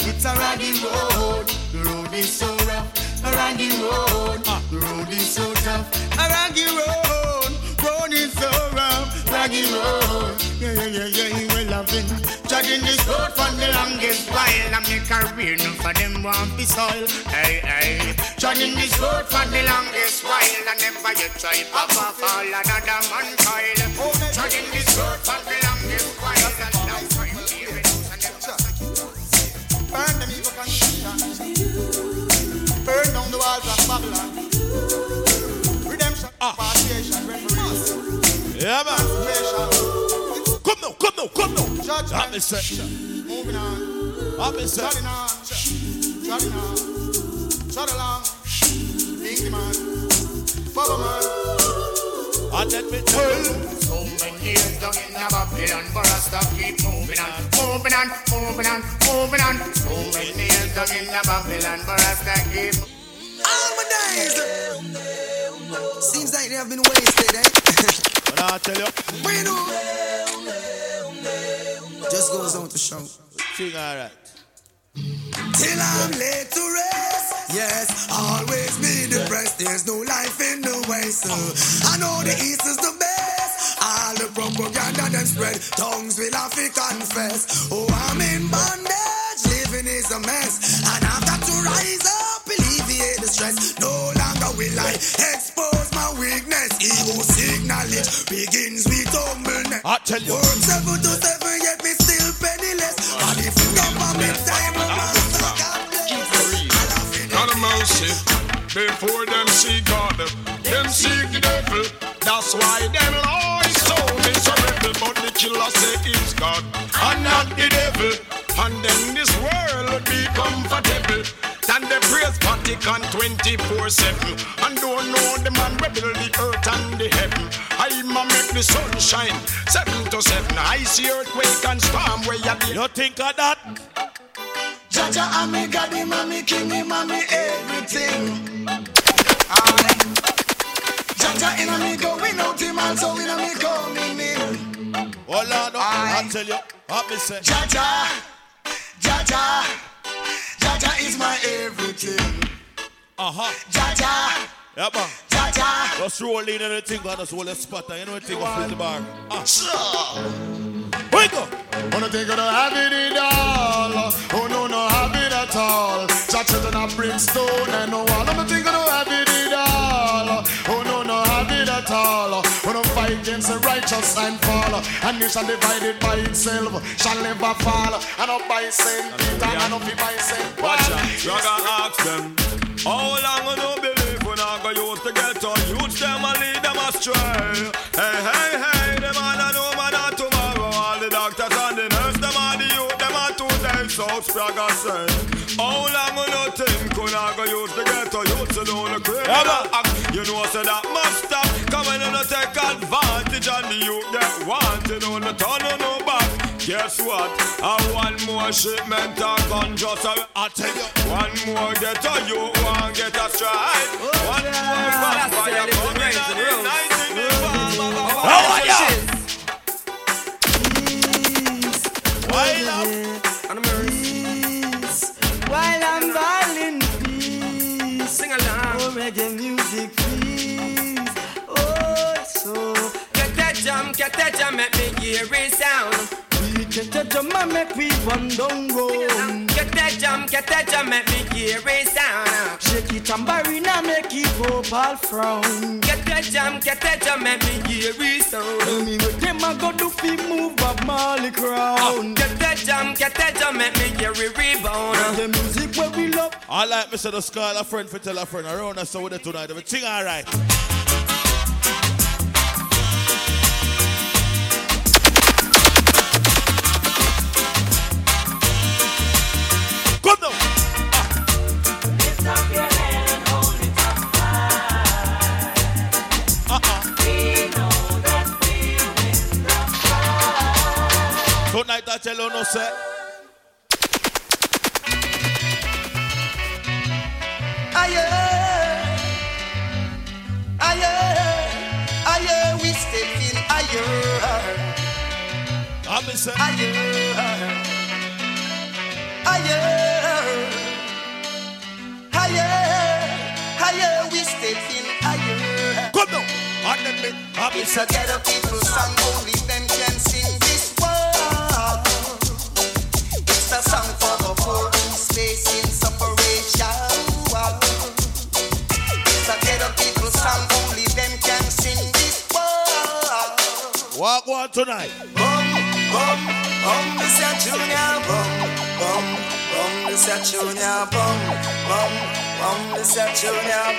It's a raggy road. The road is so rough. A raggy road. Ah. The road is so tough. A raggy road. Road is so rough. Raggy road. Yeah, yeah, yeah, yeah. He will road for the longest while. I make a career no for them want be soil. Hey, hey. Judging this road for the longest while. I never yet try pop off all another man coil. Judging this road for the longest while. And now I'm. Burn them evil construction. Burn down the walls of Babylon. Redemption, ah. partiation, reparation. Yeah, man. Transformation. Come now, come now, come now. Judgment. That me. Moving on. That me say. Trotting on. Trotting on. Trot along. Big man. Bubba man. And let me tell you. So many years down in Babylon, but I stop keep moving on, moving on, moving on, moving on. So many years down in Babylon, but I stop keep. All my days. Seems like they have been wasted, eh? But I tell you. We know. Just goes on to show. Alright. Till I'm laid to rest. Yes, always be depressed. There's no life in the west. I know the east is the best. All the propaganda them spread. Tongues will have to confess. Oh, I'm in bondage. Living is a mess. And stress. No longer will I expose my weakness. Ego acknowledge begins with humbleness. I tell you. Work seven to seven, yet me still penniless. And if you come on me time, God of mercy. Before them see God, them seek the devil. That's why them lies so miserable. But the killer say it's God and not the devil. And then this world be comfortable. Than the praise Vatican 24 7. And don't know the man rebel the earth and the heaven. I ma make the sun shine 7 to 7. I see earthquake and storm where you be. You think of that? Jaja, I'm me God, him, I'm me king, him, I'm me everything. Aye. Jaja, in a me going out, him also in a me coming in. Hold on, no. Aye. I tell you. What me say? Jaja, Jaja, Jaja is my everything. Uh-huh. Jaja, Yeah, man. Jaja. Just roll in and just hold a spot and you know anything of the bar. Ah. Wake up. Wanna think of the have it all. Oh no, no have it at all. Jah children of brimstone and no one. Wanna think of the have it all. Oh no, no at all. Wanna fight against the righteous and fall. And nation divided by itself shall never fall. And up by Saint Peter and up by Saint Watch Paul. out, you gotta ask them. How long you no believe when I go use to get on? Youth them and lead them astray. Hey, hey, hey, them all I know man are tomorrow. All the doctors and the nurse, them all the youth, them are to House Praga said. How long will no think could I go use the ghetto youth to do the crib? You know, I say that must stop. Come on and take advantage and the youth get wanted on the tunnel no back. Guess what? I want more shipment of gun just a, I tell you. One more get ghetto you want get a strike. Oh, one more vampire coming and igniting the bomb. How are you? While I'm peace, while I'm violin peace, sing along. Oh, reggae music please. Oh, so Get that jam, get that jam, make me hear it sound. we get the drum and make we run down road. Get that jam, get that jam, make me hear it sound. Shake it tambourine and make it go all frown. Get that jam, get that jam, make me hear it sound. Tell me what them a go do fi move Bob Marley crown. Uh, get that jam, get that jam, make me hear it rebound. The music where we love. I like Mr. The Skull, a friend for tell a friend around us so with it tonight. Everything alright. Tonight I tell you no say. Aye, aye, aye, we step in higher. I'm say. Higher, higher, higher, higher, we step in higher. Come. And then me, I'm It's a ghetto people song, only Tonight. Bum, bum, bum, junior bum, bum, bum, junior bum, bum, bum, junior.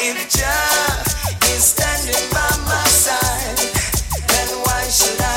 If Jah is standing by my side, then why should I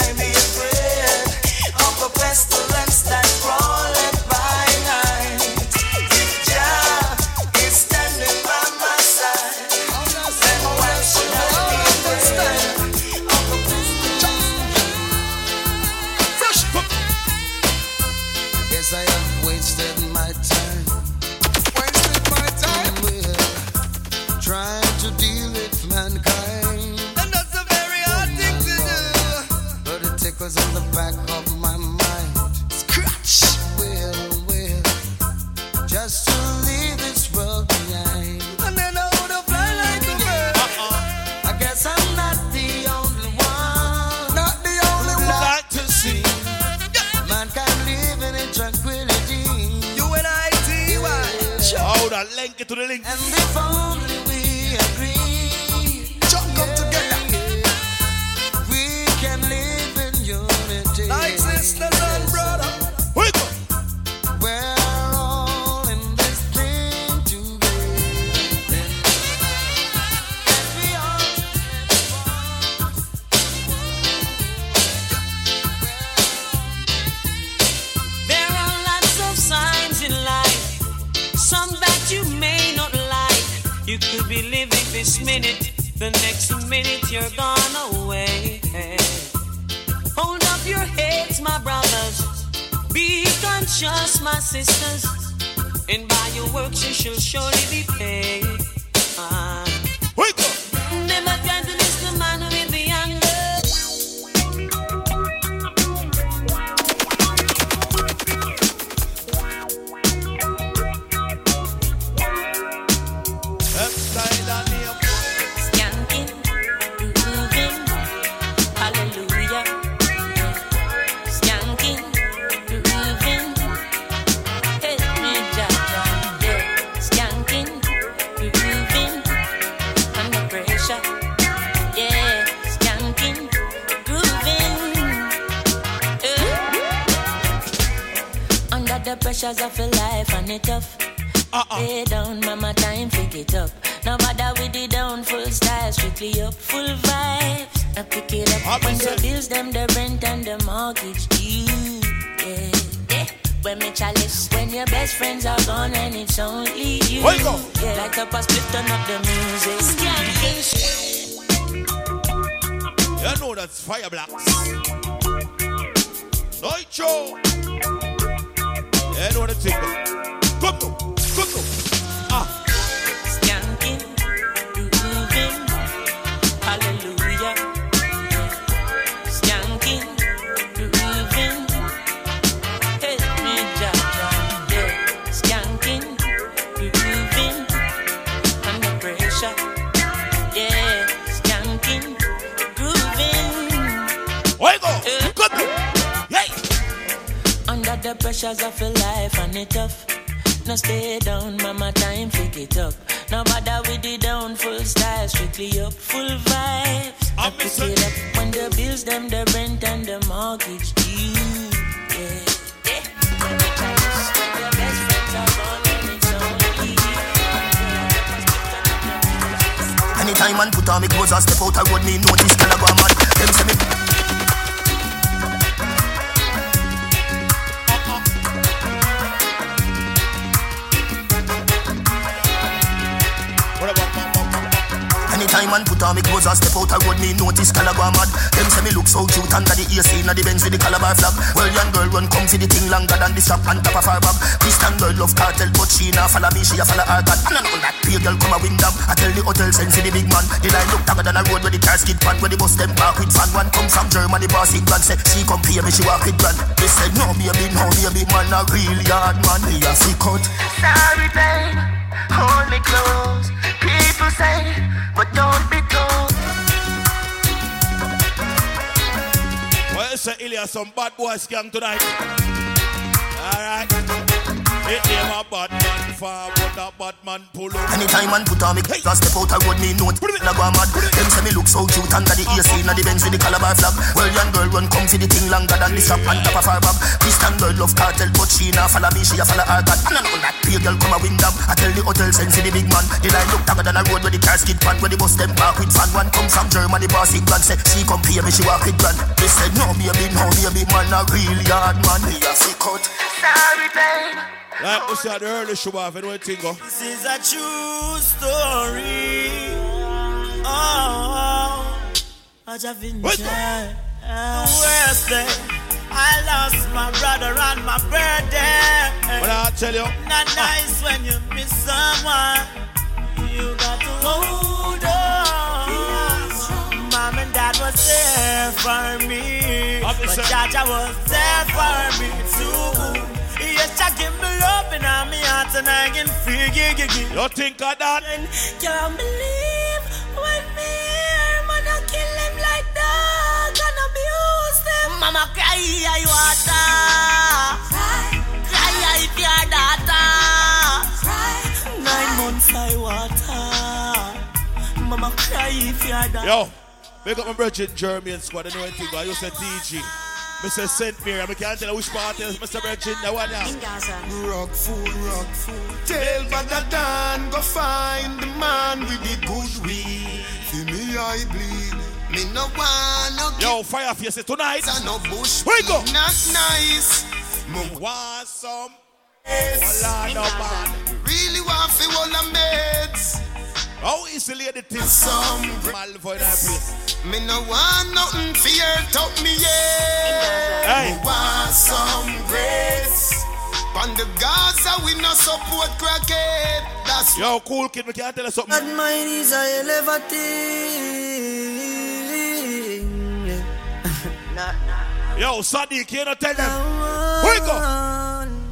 bad tonight. Alright. It name a bad man forward, a bad man pull up. Anytime man put on me and step out a road, me note gyal a go mad. Them say me look so cute under the AC, inna the Benz with the Calabar flag. Well, young girl run come for the thing longer than the strap on top of her bag. Christian girl love cartel, but she nah follow me, she a follow her God. And I know that pure girl come a win them. I tell the hotel send for the big man. The line look longer than a road where the car skid pan, where the bus them park with fan. One come from Germany, boss England, say she come pay me, she walk with grand. They said no baby, no baby, man a real yard man. Me a sick out. Sorry, babe. Like we said earlier, show off, you know what go. This is a true story. Oh, I just been Wait. The worst day, I lost my brother on my birthday. What I tell you? Not nice when you miss someone. You got to hold on. Mom and dad was there for me. But. Jaja was there for me too. Yes, I give me love and I'm me heart and I can feel it. You think of that? Can't believe I water. Cry if your daughter. Nine months I water. Mama cry if your daughter. Yo, make up my brother in German squad. I know anything. I used to teach Mr. St. Mary, I can't tell you which part is Mr. Virgin, the one now. Rock fool, rock fool. Tell Brother Dan, go find the man with the good weed. See me, I bleed. Me no want no Yo, fire face tonight. I no bush. Where you go? Not nice. Me want some. Well, no man. Really want fi all the meds. How easily the thing Some Malfoy that place. Me no want nothing fear top me yeah. Hey. Me want some grace. On the Gaza we no support crackhead. That's Yo, cool kid, we can't tell you something. That mine is a hell Yo, Sadiq, you not tell them. Where you go?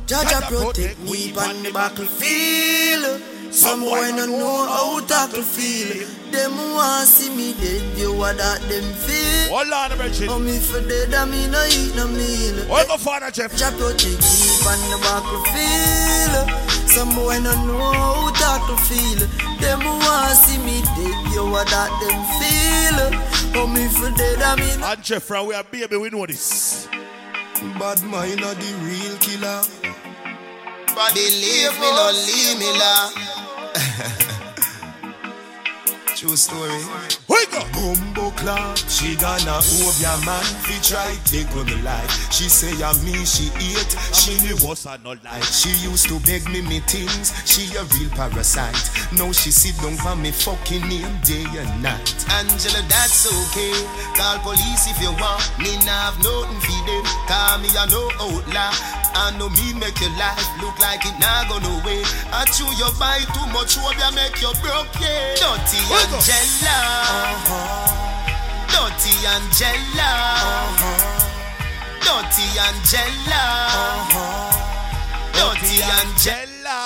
Jaja protect me on the battlefield. Some boy no know how tackle feel. Them want see me dead, you what that them feel. Hold on, Virgin. Oh, me for dead, I me no eat no meal. Where you go, Father Jeff? Jaja protect me on the battlefield. Some boy no know how tackle feel. Them want see me dead, you what that them feel. Oh, me for dead, I me And Jeff, from we are baby, we know this. Bad mind are the real killer. Believe me, no leave me la. True story. Where Bumbo clap, she gonna hold your man. Fi try take on the life. She say I me she eat. She me was I not like. She used to beg me me things. She a real parasite. Now she sit down for me fucking name day and night. Angela, that's okay. Call police if you want. Me nah have nothing for them. Call me a no outlaw. I know me make your life look like it not go no way. I chew your bite too much, hope you make you broke, yeah. Dirty Angela. Uh-huh. Dirty Angela. Dirty Angela. Dirty Angela.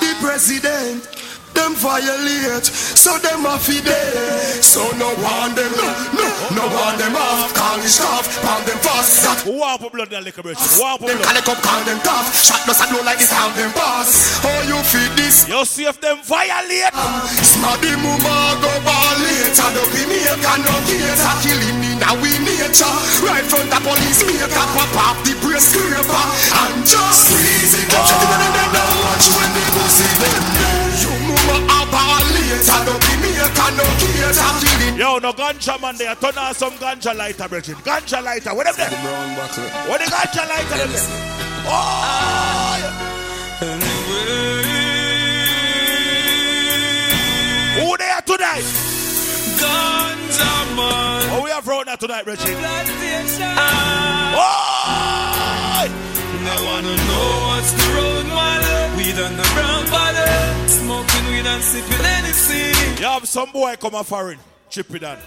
The president them violate, so them a fi dead. So no one them, no, no, no one them off. Call the staff, pound them fast. That Warp up blood and liquor bridge. Warp up them blood. it up, call them tough. Shot does blow like this, how them pass. Oh, you feed this. You see if them violate. Ah, Smarty mama go ball later. Don't be me a can no gator. Killing me now we nature. Right front the police maker. Pop up the brace scraper. And just squeeze it. Them shutting them down. Watch when they go see them. You mama a ball later. Don't be me a can no gator. Yo, no ganja man there. Turn on some ganja lighter, Bridget. Ganja lighter. What them there? What the ganja lighter them there? Oh! Who there tonight? Ganja man. Oh, we have road now tonight, Bridget. Ah. Oh! They wanna know what's the road, man. Weed on the brown bottle. Smoking weed and sipping anything. You have some boy come a foreign, chip it on.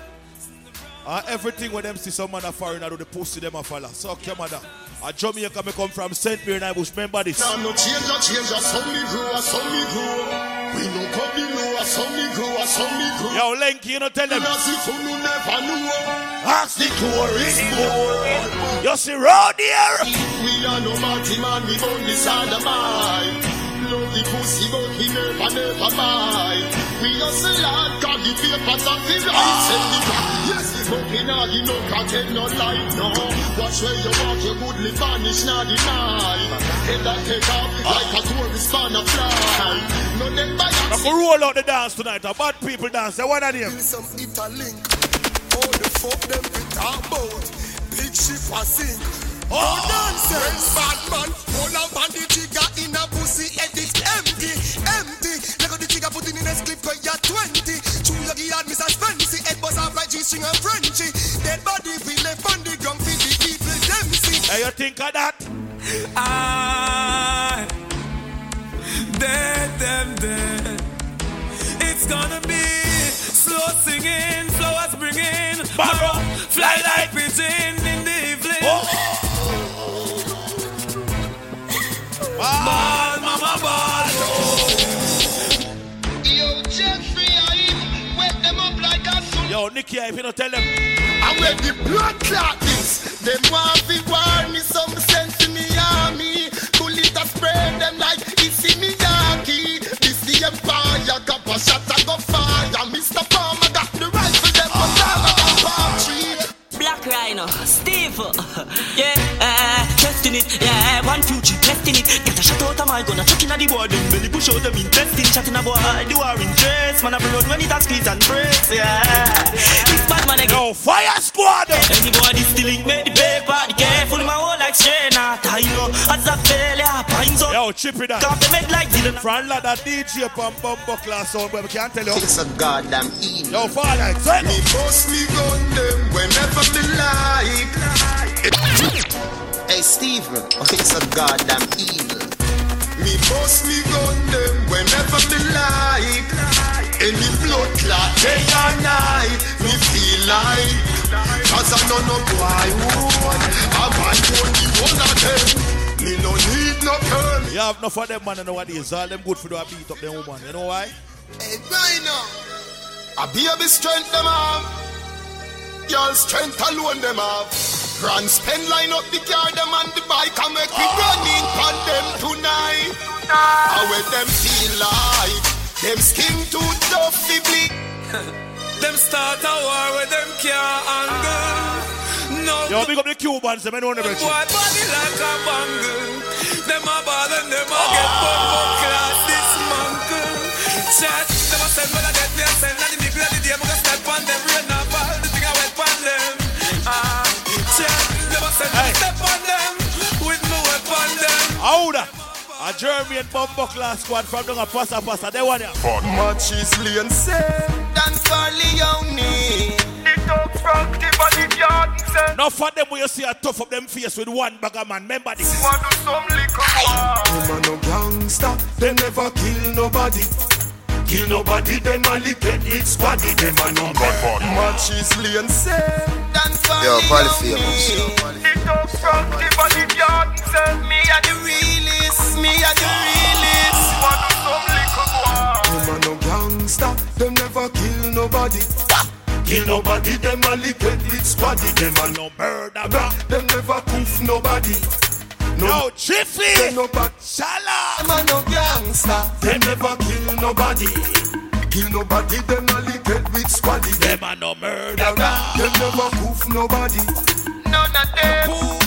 Uh, everything when them see someone a foreign, I do the pussy them a follow. So, okay, mother. A Jamaica me come from St. Mary and I Bush. Remember this. Now no change, no change, a some me grow, a some me grow. We no come know, a some me grow, a some me grow. Yo, Lenky, you know, tell them. As if you never know. Ask the tourist boy. You see road here. We are no party man, we born this other mind. Love the pussy, but we never, never mind. We hustle hard, got the papers and the rights. Yes, but we not the no cartel, no light, no. Watch where you walk, you goodly vanish, not deny. Head that take off like a tourist a fly. No, them buy I'm gonna roll out the dance tonight. A bad people dance. They want to name. some Interlink. All the fuck them we talk about. Big ship a sink. Oh, nonsense. Bad man, pull out on the jigger in a pussy head it's empty, empty. Look at the jigger put in in a clip where you're 20. Chew your gear, Mrs. Fancy. Head buzz off like G-string and Frenchy. Dead body we left on the ground Hey, you think of that? I dead them dead. It's gonna be slow singing, flowers bringing, Barrow, fly like pigeon in the evening. Oh. Ball, mama, ball. Yo, Jeffrey, I wet them up like a sun. Yo, Nicky, if you don't tell them. I wear the blood clot this. Them want fi war me some sense in me army. Bullet a spray them like it's in me yaki. This the empire, got a shot I go fire. Mr. Farmer got the rifle them but I'm a palm tree. Black Rhino, Steve, yeah, uh, testing it, yeah, one future, testing it. Get a shot out of my gun, a chuck in the board, then belly push out them intestine, chatting about the war in dress, man, I blood when it has squeeze and breaks, yeah. This bad man, Yo, fire squad! Anybody stealing, make the paper, the careful in my whole like Shana, time, as a failure, pines up. Yo, chip it down. Got them head like Dylan. Front ladder DJ pump bump class sound, but we can't tell you. It's a goddamn evil. Yo, fall like, say Me bust me gun them whenever me like. Hey Steven, oh, it's a goddamn evil. Me bust me gun them whenever me like. Any blood clot day or night, me feel like. Cause I know no boy would. I might only one of them. Me no need no permit. You have enough of them man nowadays. All them good for do a beat up them woman. You know why? Hey, Rhino. A baby strength them have. Girl strength alone them have. Grand spend line up the car them on the bike and make me running on them tonight. How will them feel like? Them skin too tough to bleed. Them start a war with them can't handle. No Yo, big up the Cubans, them know the boy rich. body like a bangle. Them a ball and them a get bumbo class A German bumbo class squad from down a pasta pasta. They want ya. Much is plain said than for Leone. The dog from the body garden said. Enough for them when you see a tough of them face with one bag of man. Remember this. Want do some liquor Them a no gangster, they never kill nobody. Kill nobody, them a lick it with squaddy, them a no bad Much is plain said than for Yo, probably Leone. famous. The from the body Me a the realest, me a the realest. Want do some liquor Them a no gangster, them never kill nobody. Kill nobody, them a lick with squaddy, them a no murder. Them never poof nobody. No Jiffy. Them no bad. Shala. Them a no gangster, them never kill nobody. Kill nobody, them a lick with squaddy. Them a no murder. Them never poof nobody. None of them.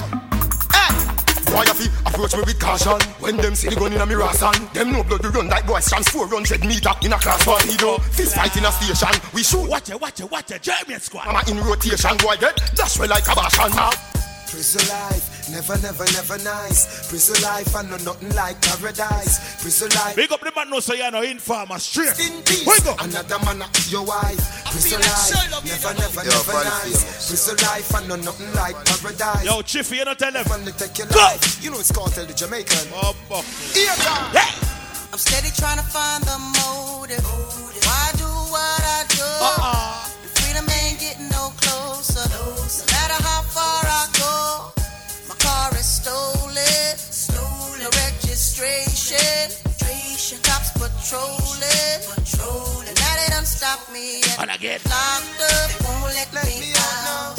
Why you fi approach me with caution When them see the gun in a me rasan Them know blood we run like boys trans 400 meter in a class But he know fist fight in a station We shoot Watch it, watch it, watch it. German squad. Mama in rotation Boy get dash way like a bashan Prison life, never, never, never nice. Prison life, I know nothing like paradise. Prison life. Big up the man no say you know informer straight. In peace, Where go? another man, your wife. Prison life, never, never, Yo, never nice. Prison life, I know nothing like paradise. Yo, Chiffy, you know tell them. Man, they take your Go. life. You know it's called tell the Jamaican. Oh, fuck. Here, God. I'm steady trying to find the motive. Why do what I do? Uh-uh. Freedom ain't getting no closer. No matter how far I go, my car is stolen. No registration. registration. Cops patrolling. And now they done stop me. And I get locked up. They won't let, me out. They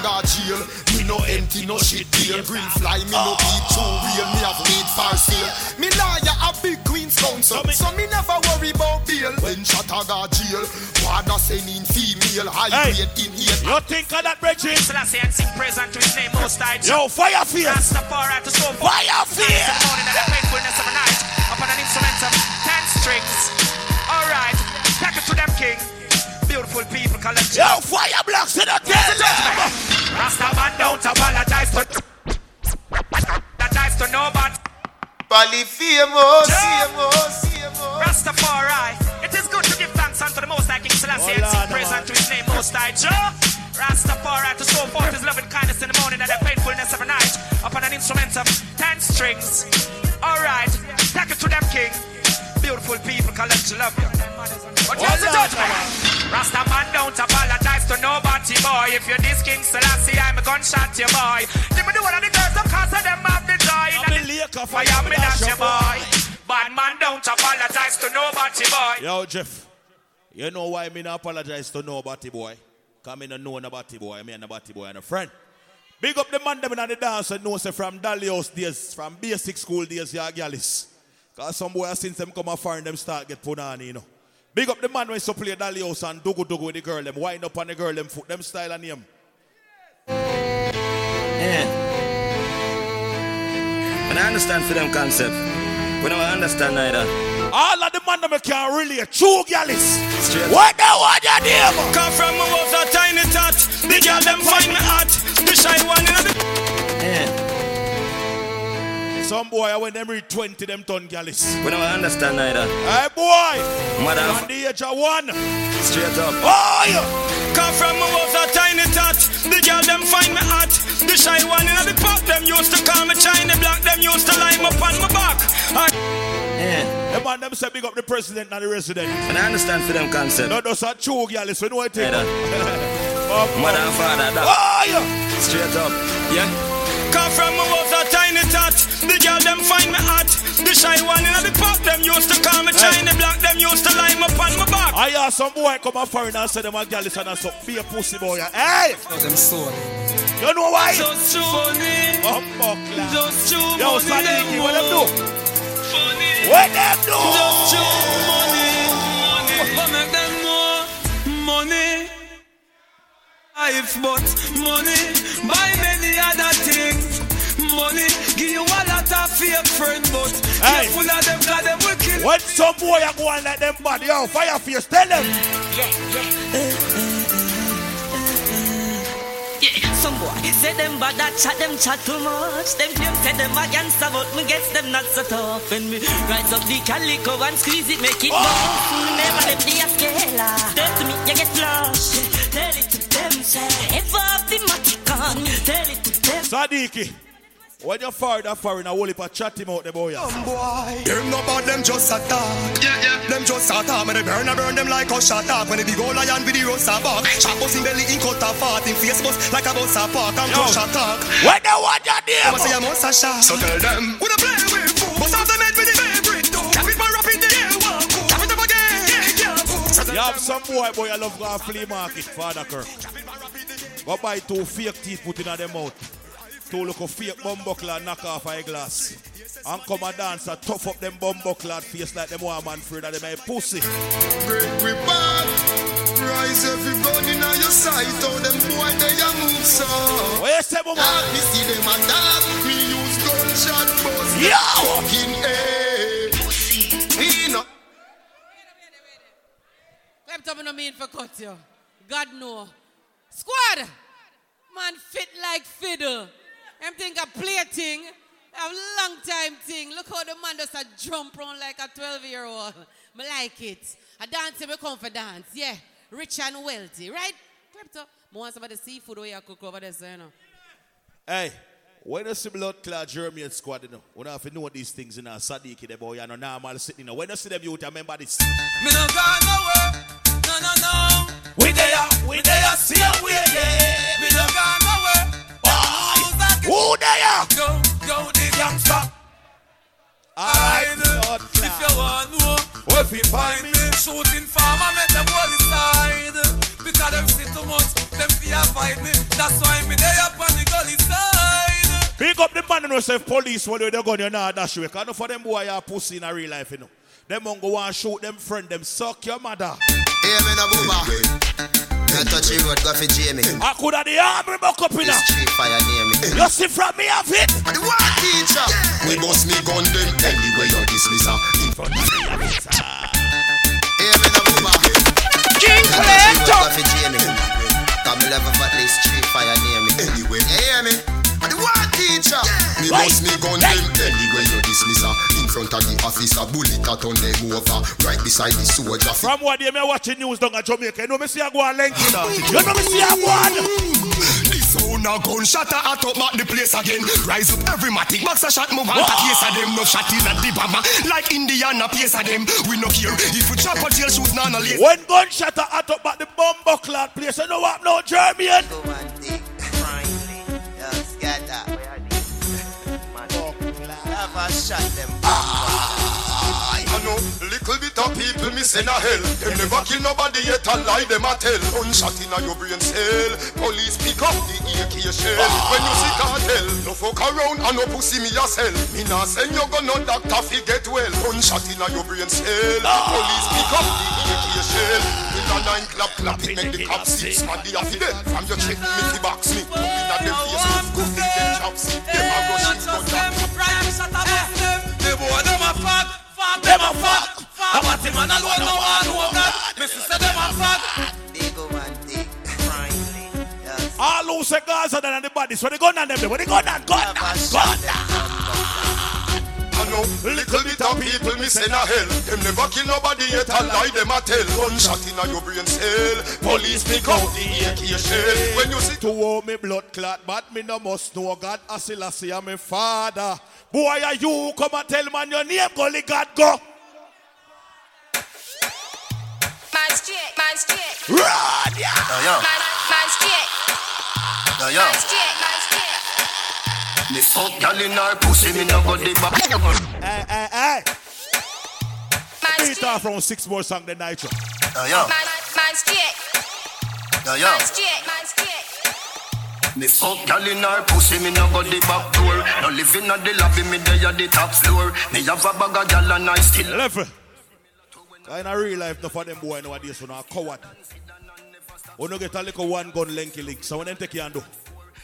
In Chattaga jail Me no empty, no shit deal Green fly, me no ah. eat too real Me have weed for sale Me lawyer a big Queen's Council So me never worry about bail When Chattaga jail Father sending female High Hey. grade in here You think of that, Bridget? Selassie and sing praise unto his name most high. Yo, fire face. Rastafari to so Fire Nice and morning and the faithfulness of a night upon an instrument of ten strings. Alright, take it to them, king. Beautiful people collect. Yo, fire blocks in the judgment. Rastaman don't apologize to apologize to nobody. Bali famous, famous, famous. Rastafari. It is good to give thanks unto the Most High King Selassie and sing praise unto his name Most High Jah. Rastafari to show forth his loving kindness in the morning and the faithfulness of the night upon an instrument of ten strings. Alright, take it to them, King. Beautiful people collect to love you. But here's the judgment. Rasta man don't apologize to boy. If you're this King Selassie, I'm a gunshot, you boy. Let me do one of the girls, of course, of them have the joy. I'm a Laker me, that's your boy. Bad man don't apologize to nobody, boy. Yo, Jeff. You know why me not apologize to nobody, boy? Cause me no know nobody, boy. Me and nobody, boy and a friend. Big up the man them in the dance and know say from Dalios days, from basic school days, yeah, gallis. Cause some boy since them come a foreign, them start get put on, you know. Big up the man when so play Dalios and dugu dugu with the girl, them wind up on the girl, them foot, them style and him. Yeah. But I understand for them concept. We don't understand neither. All of the man them can really a true gallis. Straight. What the what you name? Come from me was a tiny tot. The girl them find me hot. The shy one in the. Yeah. Some boy when them read 20 them ton gallis. We don't understand neither. Hey boy! Mother. On the age of one. Straight up. Oh, yeah. Come from me was a tiny tot. The girl them find me hot. The shy one in the pop. Them used to call me China black. Them used to line up on my back. I- yeah. The man them say big up the president and the resident. And I understand for them concept. No, those are true gallis. We know what it is. Mother and father. That. Oh, yeah. Straight up. Yeah. Come from me was a tiny tot. The girl them find me hot. The shy one in the pop. Them used to call me China black. Them used to line up on my back. I hear some boy come a foreign and say them a gallis and a so be a pussy boy. Hey! them soul. You know why? Just true money. Oh, fuck, lad. Just true Yo, money. Sadiki, what them do? Funny. What them do? Just true money. Money. What make them more money? Life, but money buy many other things. Money give you all a fake friend, but Hey. careful of them, cause them will kill. When some boy are going like them bad, yo, fire face, tell them. Yeah, some boy say them bad that chat them chat too much. Them claim say them against but me gets them not so tough. And me rise up the calico and squeeze it, make it Oh. bounce. Me never let the scalar. Tell to me you get flush. Tell it to Sadiki, when you're far that far in a whole heap of chat him out the boy. Them boy, them no bad, them just attack. Yeah, yeah. Them just attack. When they burn, I burn them like a shot up. When they big old lion with the rust a back. Chop us in belly, in cut a fart. In face bust like a bus a park. And crush a talk. When they want your name. I'ma say I must a shot. So tell them, who they play with fool. Bust off the head with the favorite dog. Cap it for up in the air, walk. Cap it up again. Yeah, yeah. So You have some boy, boy, I love go flea market, Father Kirk. Go buy two fake teeth put in their mouth. Two look of fake bumbuckler and knock off a glass. And come and dance and tough up them bumbuckler face like them one man afraid that they pussy. Break we bad. Rise every gun in your sight. How them boy they a move so. What you say, mama? Dog, me see them a dog. Me use gunshot bust. Yo! Fucking A. Me no. Clap up no mean for cut you. God know. Squad! Man fit like fiddle. Them think a play thing. A long time thing. Look how the man does a jump around like a 12 year old. Me like it. A dance we come for dance. Yeah. Rich and wealthy. Right? Up. I want some of the seafood you cook over there, so you know. Hey, when you see blood clot German squad, you know, we don't have to know these things in you know, Sadiki, the boy, you know, normal sitting, you know. When you see them, you remember this. Me no gone nowhere. No, no, no. We there, we there, see we yeah. Me no gone nowhere. Who there? Go, go, the gangster. Alright, If you want know where fi find me, shooting farmer make them all decide. Because them see too much, them fear fight me. That's why me there up on the gully side. Big up the man who say police when they gun you now dash away. Cause no for them boy are pussy in a real life, you know. Them won't go and shoot them friend, them suck your mother. Hear me no boomer. You touch the road, go for Jamie. I could have the army buck up in This street fire near me. You see from me have it. And the war teacher. We bust me gun them anyway you dismiss her. In front of me. Hear me no boomer. King You touch road, go for Jamie. Cause me love at least street fire near me. Anyway. You hear me? And the war teacher. Me bust me gun them anyway you dismiss her. In front of the officer, bullet a turn them over. Right beside the soldier. From what day me watching news down at Jamaica, you know me see a go on length, you know. You know me see a go on. This sound a gunshot a hot up mark the place again. Rise up every matic, box a shot move on. A case of them no shot in a the bomber. Like Indiana pace of them. We no care if we chop a jail shoes none a lace. When gunshot a hot up at the bumbo clot place, you know what no German. A shot them. I know little bit of people me send a hell. Them never kill nobody yet a lie them a tell. Gunshot in your brain cell. Police pick up the AK shell. When you see cartel, no fuck around and no pussy me sell. Me nah send you go no doctor fi get well. Gunshot in your brain cell. Police pick up the AK shell. In a nine clap clap it make the cops see. Smaddy a fi dead. From your check me fi box me. Look in at face me. Go fi them chops. Them a rush in gun jack. The eh, boy them a fuck, fuck them a fuck. I want him man alone no one know God. Me sister them a fuck. All who say Gaza than the bodies, when they gun on them, when they gun on, gun on, gun I know little bit of people me send a hell. Them never kill nobody yet a lie them a tell. Gunshot in a your brain cell. Police pick out the AK shell. When you see to hold me blood clot, but me no must know God Asilasi am my father. Boy, are you come and tell man your name, Gully God go. Man straight, man straight. Run, yeah. yo. Man, man straight. Yo, yo. Man straight, man straight. Me fuck gal in her pussy, me no go the back. Hey, hey, hey. Man Beat off from six more song than Nitro. Yo, yo. Man, man straight. Yo, yo. Man straight, man straight. Me fuck gal in her pussy, me no go the back door. No live in the lobby, me dey at the top floor. Me have a bag of gal and I still Level. In a real life, no for them boy nowadays, so no a coward. When you get a little one gun lanky link, so when them take you and do,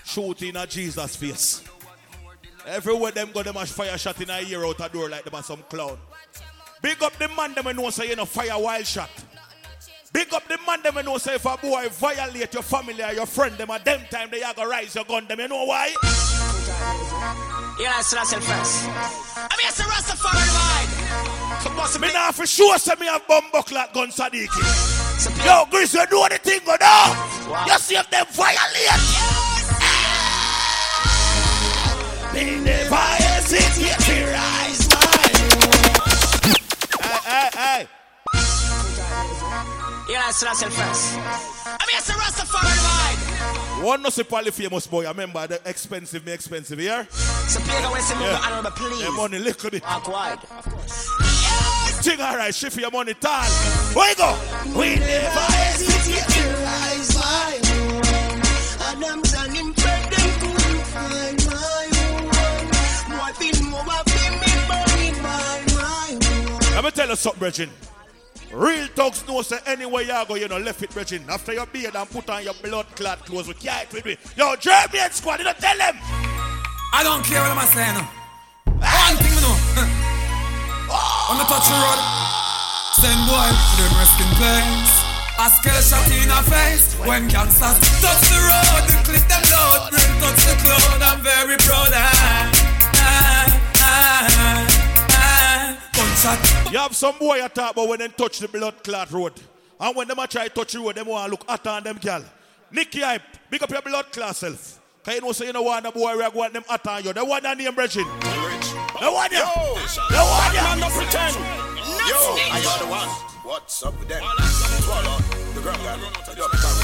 shoot in a Jesus face. Everywhere them go, them a fire shot in a year out a door like them are some clown. Big up the man them who know say you know fire wild shot. Big up the man them who know say if a boy violate your family or your friend them at them time they are gonna rise your gun them. You know why? Yeah, that's Russell first. I mean, it's a Rastafari ride. Me now for sure say me have bomb buckler gun Sadiki. Yo, Gris, you do anything go now? You see if them violate. They never hesitate to rise Hey, hey, hey. Yeah, that's Russell first. I mean, it's a Rastafari ride. One no say probably famous boy. I remember the expensive, me expensive here. So, play the way some Yeah. yeah. honorable, please. Your money little bit. Walk wide, of course. Thing alright, shift your money tall. Where you go? We never hesitate to rise my Let me tell you something, Bridget. Real thugs know say anywhere you go, you know, left it, Bridget. After your beard and put on your blood clad clothes, we can't with me. Yo, German squad, you know, tell them. I don't care what I'm saying. One thing me know. On the touch the road, send boy to them resting place. A scale shot in a face when cancer touch the road. The clip them load, bring touch the cloud. I'm very proud. Ah. You have some boy you talk about when they touch the blood clot road. And when them a try touch the road, them want to look hotter on them gal. Nicky Hype, big up your blood clot self. Cause you know say you know want the boy we want them hotter on you. They want that name Bridget. They want you. They want you. Man, no pretend. Yo, I got the one. What's up with them? Swallow the ground guy.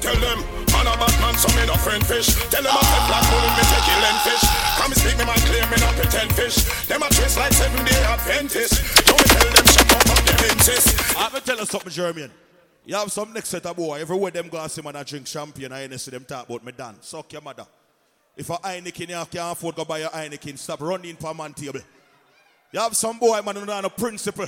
Tell them, man a Batman, so me no friend fish. Tell them I say black bullet, me take killing fish. Come speak me my claim, me no pretend fish. Them a trace like seven day Adventist. Don't tell them shut up, up the lenses. I'm gonna tell you something, Jeremian. You have some next set of boy. Everywhere them go see man a drink champagne, I ain't see them talk about me done. Suck your mother. If a Heineken you can't afford go buy a Heineken, stop running for a man table. You have some boy man have no principle.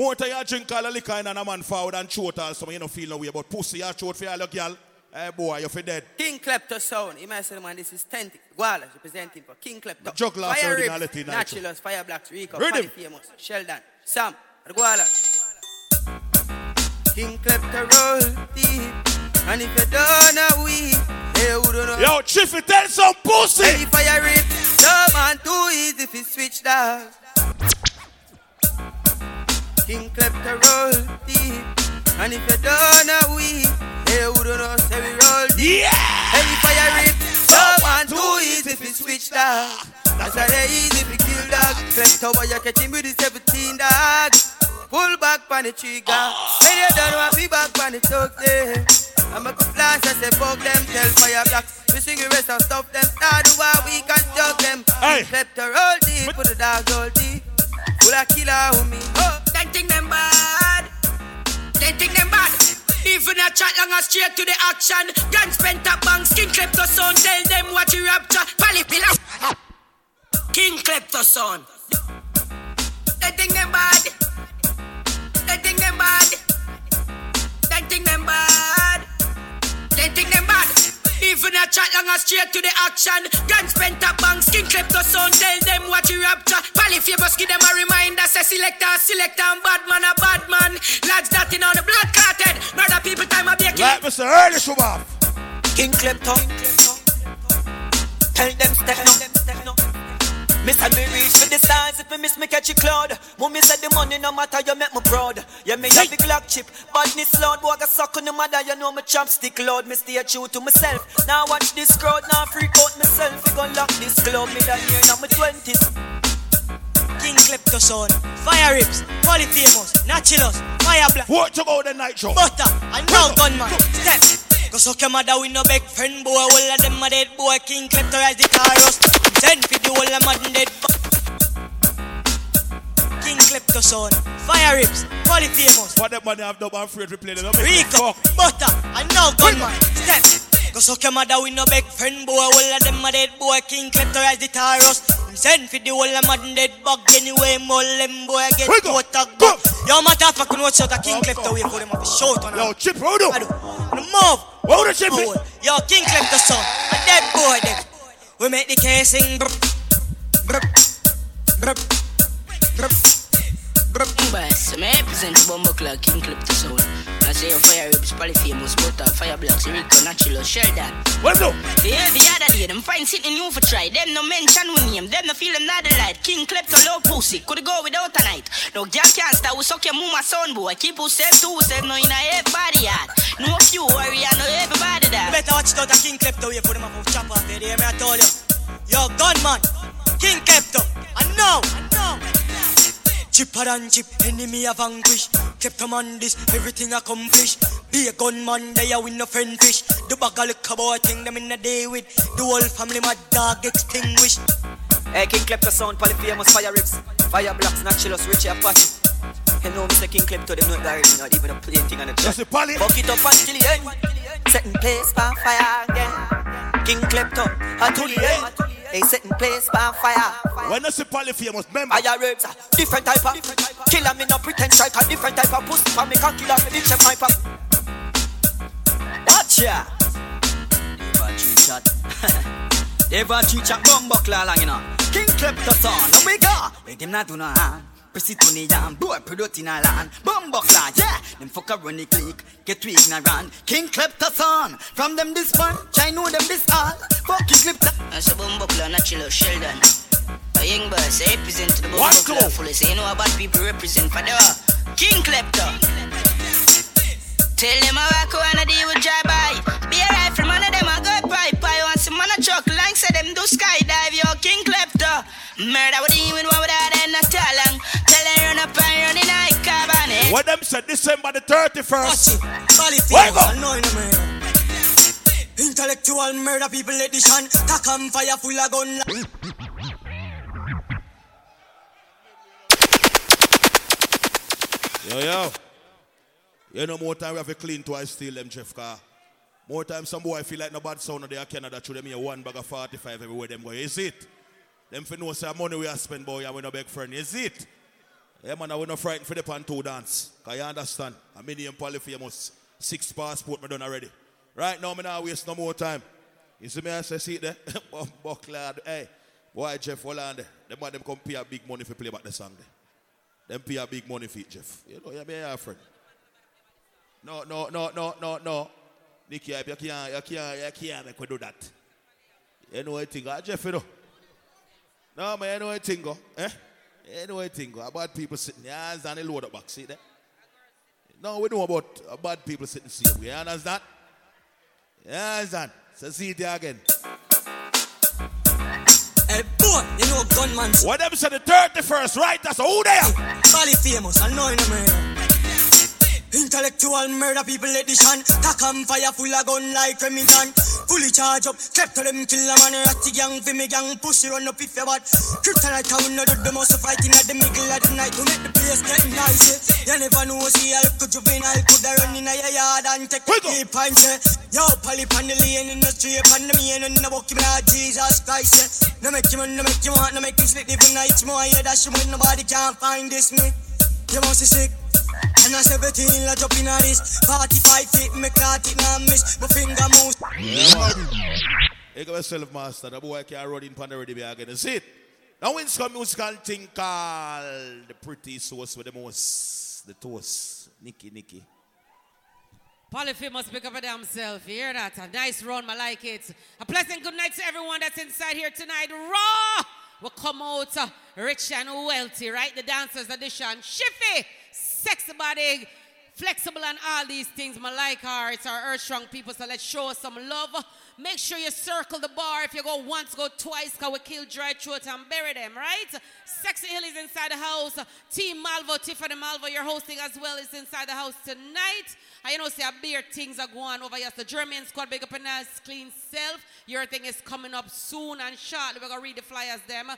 More time you drink all the liquor and a man forward and throat all some you don't feel no way about pussy you throat for all your girl. Hey boy, you for dead. King Klepto sound. He might say, man, this is Tenti. Guala representing for King Klepto. Juggler Fire Rips, Nitro. Naturalist, Fire Blacks, Rico, Rhythm. Famous, Sheldon, Sam, Guala. King Klepto roll deep. And if you don't know we, they wouldn't know. Yo, Chiffy, tell some pussy. Hey, fire rip, no man too easy if you switch that. King Klepto roll deep. And if you don't know we, they wouldn't know say we roll deep. Yeah! Hey, fire rip, no man too easy if you switch that. That's why they easy if you kill dog. Klepto boy, you catch him with the 17 dog. Pull back on the trigger. When you don't want be back on the talk there. I'm a good flash, I say bug them, tell fire black. We sing the rest and stuff them. Start do what we can jug them. Hey. Klepto roll deep, put the dog roll deep. Pull a killer with me. Oh, Them think them bad. They think them bad. Even a chat long and straight to the action. Guns spent a bang, skin klepto son. Tell them what you rapture. Pally pillar. King klepto son. They think them bad. They think them bad. They think them bad. They think them bad. Even a chat long and straight to the action. Guns spent up bang, skin klepto son. Tell them what you rapture. Pally famous, give them a reminder. Say selector, selector, and bad man, a bad man. Lads that in on the blood carted. Murder people time a baking. Like Mr. Early Schumacher. King Klepto. Tell them step no. Miss and me reach for the stars if me miss me catch a cloud. Mommy said the money no matter you make me proud. Yeah me a big lock chip, badness loud. Boy I suck on the mother you know me chopstick loud. Me stay true to myself. Now watch this crowd now freak out myself. We gon' lock this club me done here now my twenties. King Klepto son, Fire Rips, Poly Famous, Naturalus, Fire Black. What to go the nitro? Butter, and now gunman. Step. Go suck your mother with no big friend boy. All of them a dead boy. King Klepto rise the chorus. Send for the whole of madden dead. King Klepto son, Fire Rips, Poly Famous. What that money have done, I'm afraid to play the Rico, Butter, and now gunman. Step. Go suck your mother with no big friend boy. All of them a dead boy. King Klepto rise the chorus. Send for the whole of madden dead bug. Anyway, more them boy get to a tag. Yo, matter of fact, you know what's out of King Klepto. We put him up a short on Yo, Chip, hold up. The move. Hold the Chip. Yo, King Klepto son, a dead boy dead. We make the casing. Brr, brr, brr, brr, brr. Boss, me represent the Bumbo Clock, King Clip to Soul. I say your fire ribs, probably polyphemus, butter, uh, fire blocks, Rico, Natural, Sheldon. What's up? Yeah, the other day, them find something new for try. Them no mention we name, them no feel them not the light. King Klepto, low pussy, could go without a night. No girl can't start, we suck your mama son, boy. Keep who said two, said no in a everybody yard. No few worry, I know everybody that. Better watch out a King Klepto here for them of chop off here, me I told you. Yo, gunman, King Klepto, I know, I know. Chipper than chip, enemy a vanquish. Kept a man this, everything accomplish. Be a gunman, they a win no friend fish. The bag a look boy thing them in a day with. The whole family my dog extinguish. Hey, King Klepto sound, polyphemus, fire rips, fire blocks, naturals, rich Apache. You know, Mr. King Klepto, them not direct, not even a plain thing on the track. Fuck it up until the end. Setting place by fire again. King Klepto, until eh? the end. Hey, setting place by fire. When you see polyphemus, remember. Fire rips, different type of. Killer me no pretend strike, a different type of pussy. For me can kill off the chef pipe up. Watch ya. Never cheat chat. Never cheat chat, bumbo long you know. King Klepto son, we oh go. Make them not do no harm. Press it on the boy, product in a land. Bumbo ah, yeah. Them fuck a run the click, get too ignorant. King Klepto son, from them this one, try know them this all. Fuck King Klepto. I say Bumbo Clock, Natural, Sheldon. A young boss, I represent the Bumbo What fully. Say you know about people represent for the King Klepto. Tell them I walk wanna deal with dry by. Be a rifle man, of them a go pipe. I want some man a truck, like say them do skydive. Yo, King Klepto. Murder with even one without end of talent. Tell them run up and run in a. What them said December the 31st. Polyphemus, Wake up. I know in a murder. Intellectual murder people edition. Cock and fire full of gun. Yo, yo. You know, more time we have to clean twice steal them, Jeff car. More time some boy feel like no bad sound of their Canada through them here one bag of 45 everywhere them go. Is it? Them for know say money we have spent, boy, and we no big friend. Is it? Yeah, man, I we no frightened for the pan two dance. Cause you understand? I mean, in polyphemus. Six passport me done already. Right now, me now waste no more time. You see me, I say, see it there? Bucklad, hey. Boy, Jeff Holland, them man, them come pay a big money for play back the song. Them pay a big money for it, Jeff. You know, you be a friend. No, no, no, no, no, no. Nicky, you can't, you can't, you can't make we do that. You know what I think, Jeff, you know? No, man, you know what I think? Eh? You know what I think. About people sitting their hands on the load up back, see there? No, we know about bad people sitting same way. You understand? You understand? So see it there again. Hey, boy, you know gunman. What them say the 31st, right? That's who they are. Polyphemus, I know in a murder. Intellectual murder people edition. Cock and fire full of gun like Remington. Fully charge up, kept to them kill a man. Ratty gang, for me gang, pussy run up if you bad. Kryptonite town, no do the most of fighting at the middle of the night to make the place get nice. yeah. You never know, see, I could juvenile, could have run in a yard and take a and say, Yo, Polly pan the lane in the street, pan the main and the walk him like Jesus Christ. yeah. No make him, no make him want, no make him sleep even night more. Yeah, that's when nobody can find this me. You must be sick. And I 17, la jump in a this 45 feet, me caught it, now miss My finger moves You got yourself, master. The boy can't run in pan already be again. See it? Now it's come musical thing called the pretty sauce with the most, the toast. Nicky, Nicky. Polyphemus pick up for themselves. You hear that? A nice run, I like it. A pleasant good night to everyone that's inside here tonight. Raw will come out uh, rich and wealthy, right? The dancers edition. Shiffy, sexy body, flexible and all these things. I like her. It's our earth strong people, so let's show us some love. Make sure you circle the bar. If you go once, go twice, because we kill dry throat and bury them, right? Sexy Hill is inside the house. Team Malvo, Tiffany Malvo, you're hosting as well, is inside the house tonight. I know, see a beer things are going over here. The German squad, big up a nice clean self. Your thing is coming up soon and shortly. We're to read the flyers them.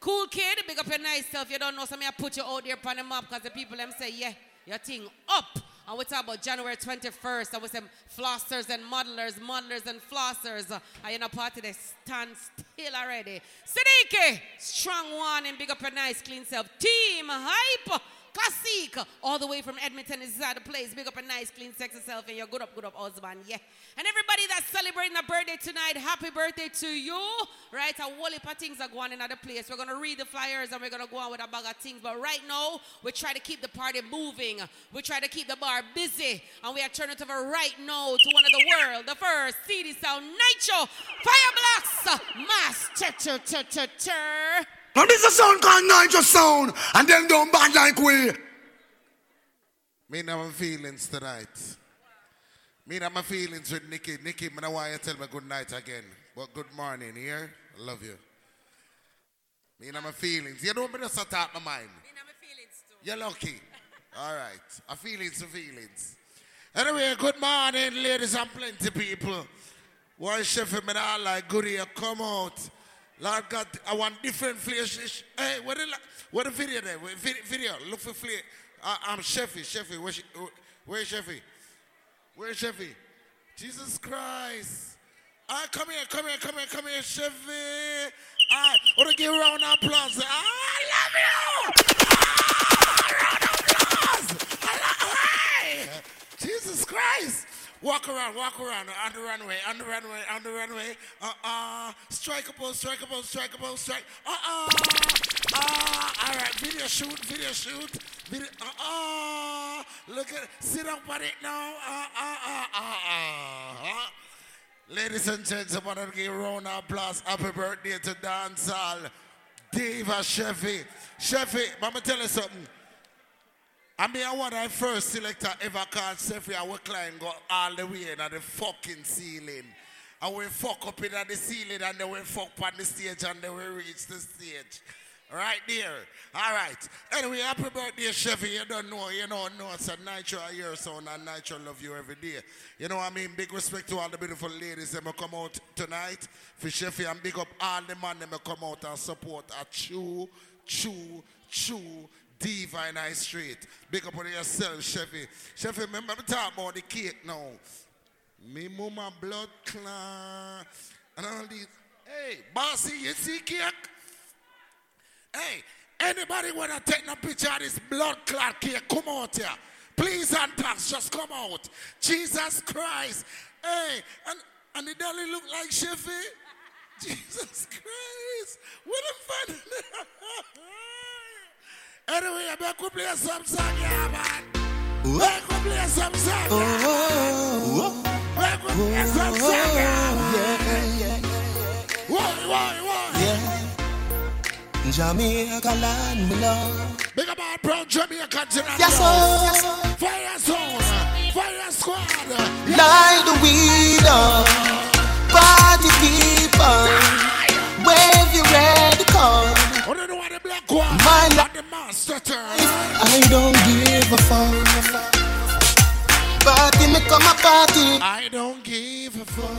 Cool kid, big up your nice self. You don't know, so I put you out there on the map because the people them say, yeah, your thing up. And we talk about January 21st. And we say flossers and modelers, modelers and flossers. And you know, party they stand still already. Siddiqui, strong one and big up your nice clean self. Team hype. Classic, all the way from Edmonton is the place. Big up a nice, clean, sexy self and your good up, good up husband. Yeah. And everybody that's celebrating a birthday tonight, happy birthday to you. Right? A whole heap of things are going in other place. We're going to read the flyers and we're going to go on with a bag of things. But right now, we try to keep the party moving. We try to keep the bar busy. And we are turning over right now to one of the world, the first CD sound, Nitro, Fire Blocks, Mass. Ch- ch- ch- ch- ch- Now this is a sound called Nitro Sound, and then don't bad like we. Me know my feelings tonight. Me know my feelings with Nikki. Nikki, me know why you tell me good night again. But good morning, here. I love you. Me know my feelings. You know me just talk my mind. You're lucky. All right. A feelings to feelings. Anyway, good morning, ladies and plenty people. Why chef me not like good here come out. Lord God, I want different flavors. Hey, what the what the video there? Video, look for. I, I'm Chefy, Chefy. Where's where's Chefy? Where's Chefy? Jesus Christ. Ah, come here, come here, come here, come here, Chefy. Ah, want to give a round of applause. Ah, I love you. Ah, round of applause. I love, hey. Jesus Christ. Walk around, walk around on the runway, on the runway, on the runway. Uh uh. Strike a pose, strike. Uh uh. Uh, all right, video shoot, video shoot. Video, uh uh. Look at Sit up on it now. Uh uh uh uh. Ladies and gentlemen, I'll give a round of applause. Happy birthday to dancehall. Diva. Chevy, but me tell you something. I mean, I want our first selector ever called Sefi and we climb go all the way in at the fucking ceiling. And we fuck up in the ceiling and then we fuck on the stage and then we reach the stage. Right there. All right. Anyway, happy birthday, Chevy. You don't know, you know, no, it's a Nitro a year sound and Nitro love you every day. You know what I mean? Big respect to all the beautiful ladies that come out tonight for Chevy and big up all the men that come out and support a chew, chew, chew, Divine High Street. Big up on yourself, Chevy. Chevy, remember me talk about the cake now. Me mama blood clot and all these. Hey, bossy, you see cake? Hey, anybody wanna take a picture of this blood clot cake? Come out here. Please and thanks, just come out. Jesus Christ. Hey, and, and the dolly look like Chevy? Jesus Christ. What a fun. Anyway, I better play some song, yeah, man. Better play some song, yeah, Better play some song, yeah, man. Why, why, why? Yeah. Jamaica land, me love. Big up our proud Jamaican tonight. Yes, sir. Fire zone, fire squad. Light the weed up. Party people. Wave your red card. My life. The master turn. I don't give a fuck. Party me come a party. I don't give a fuck.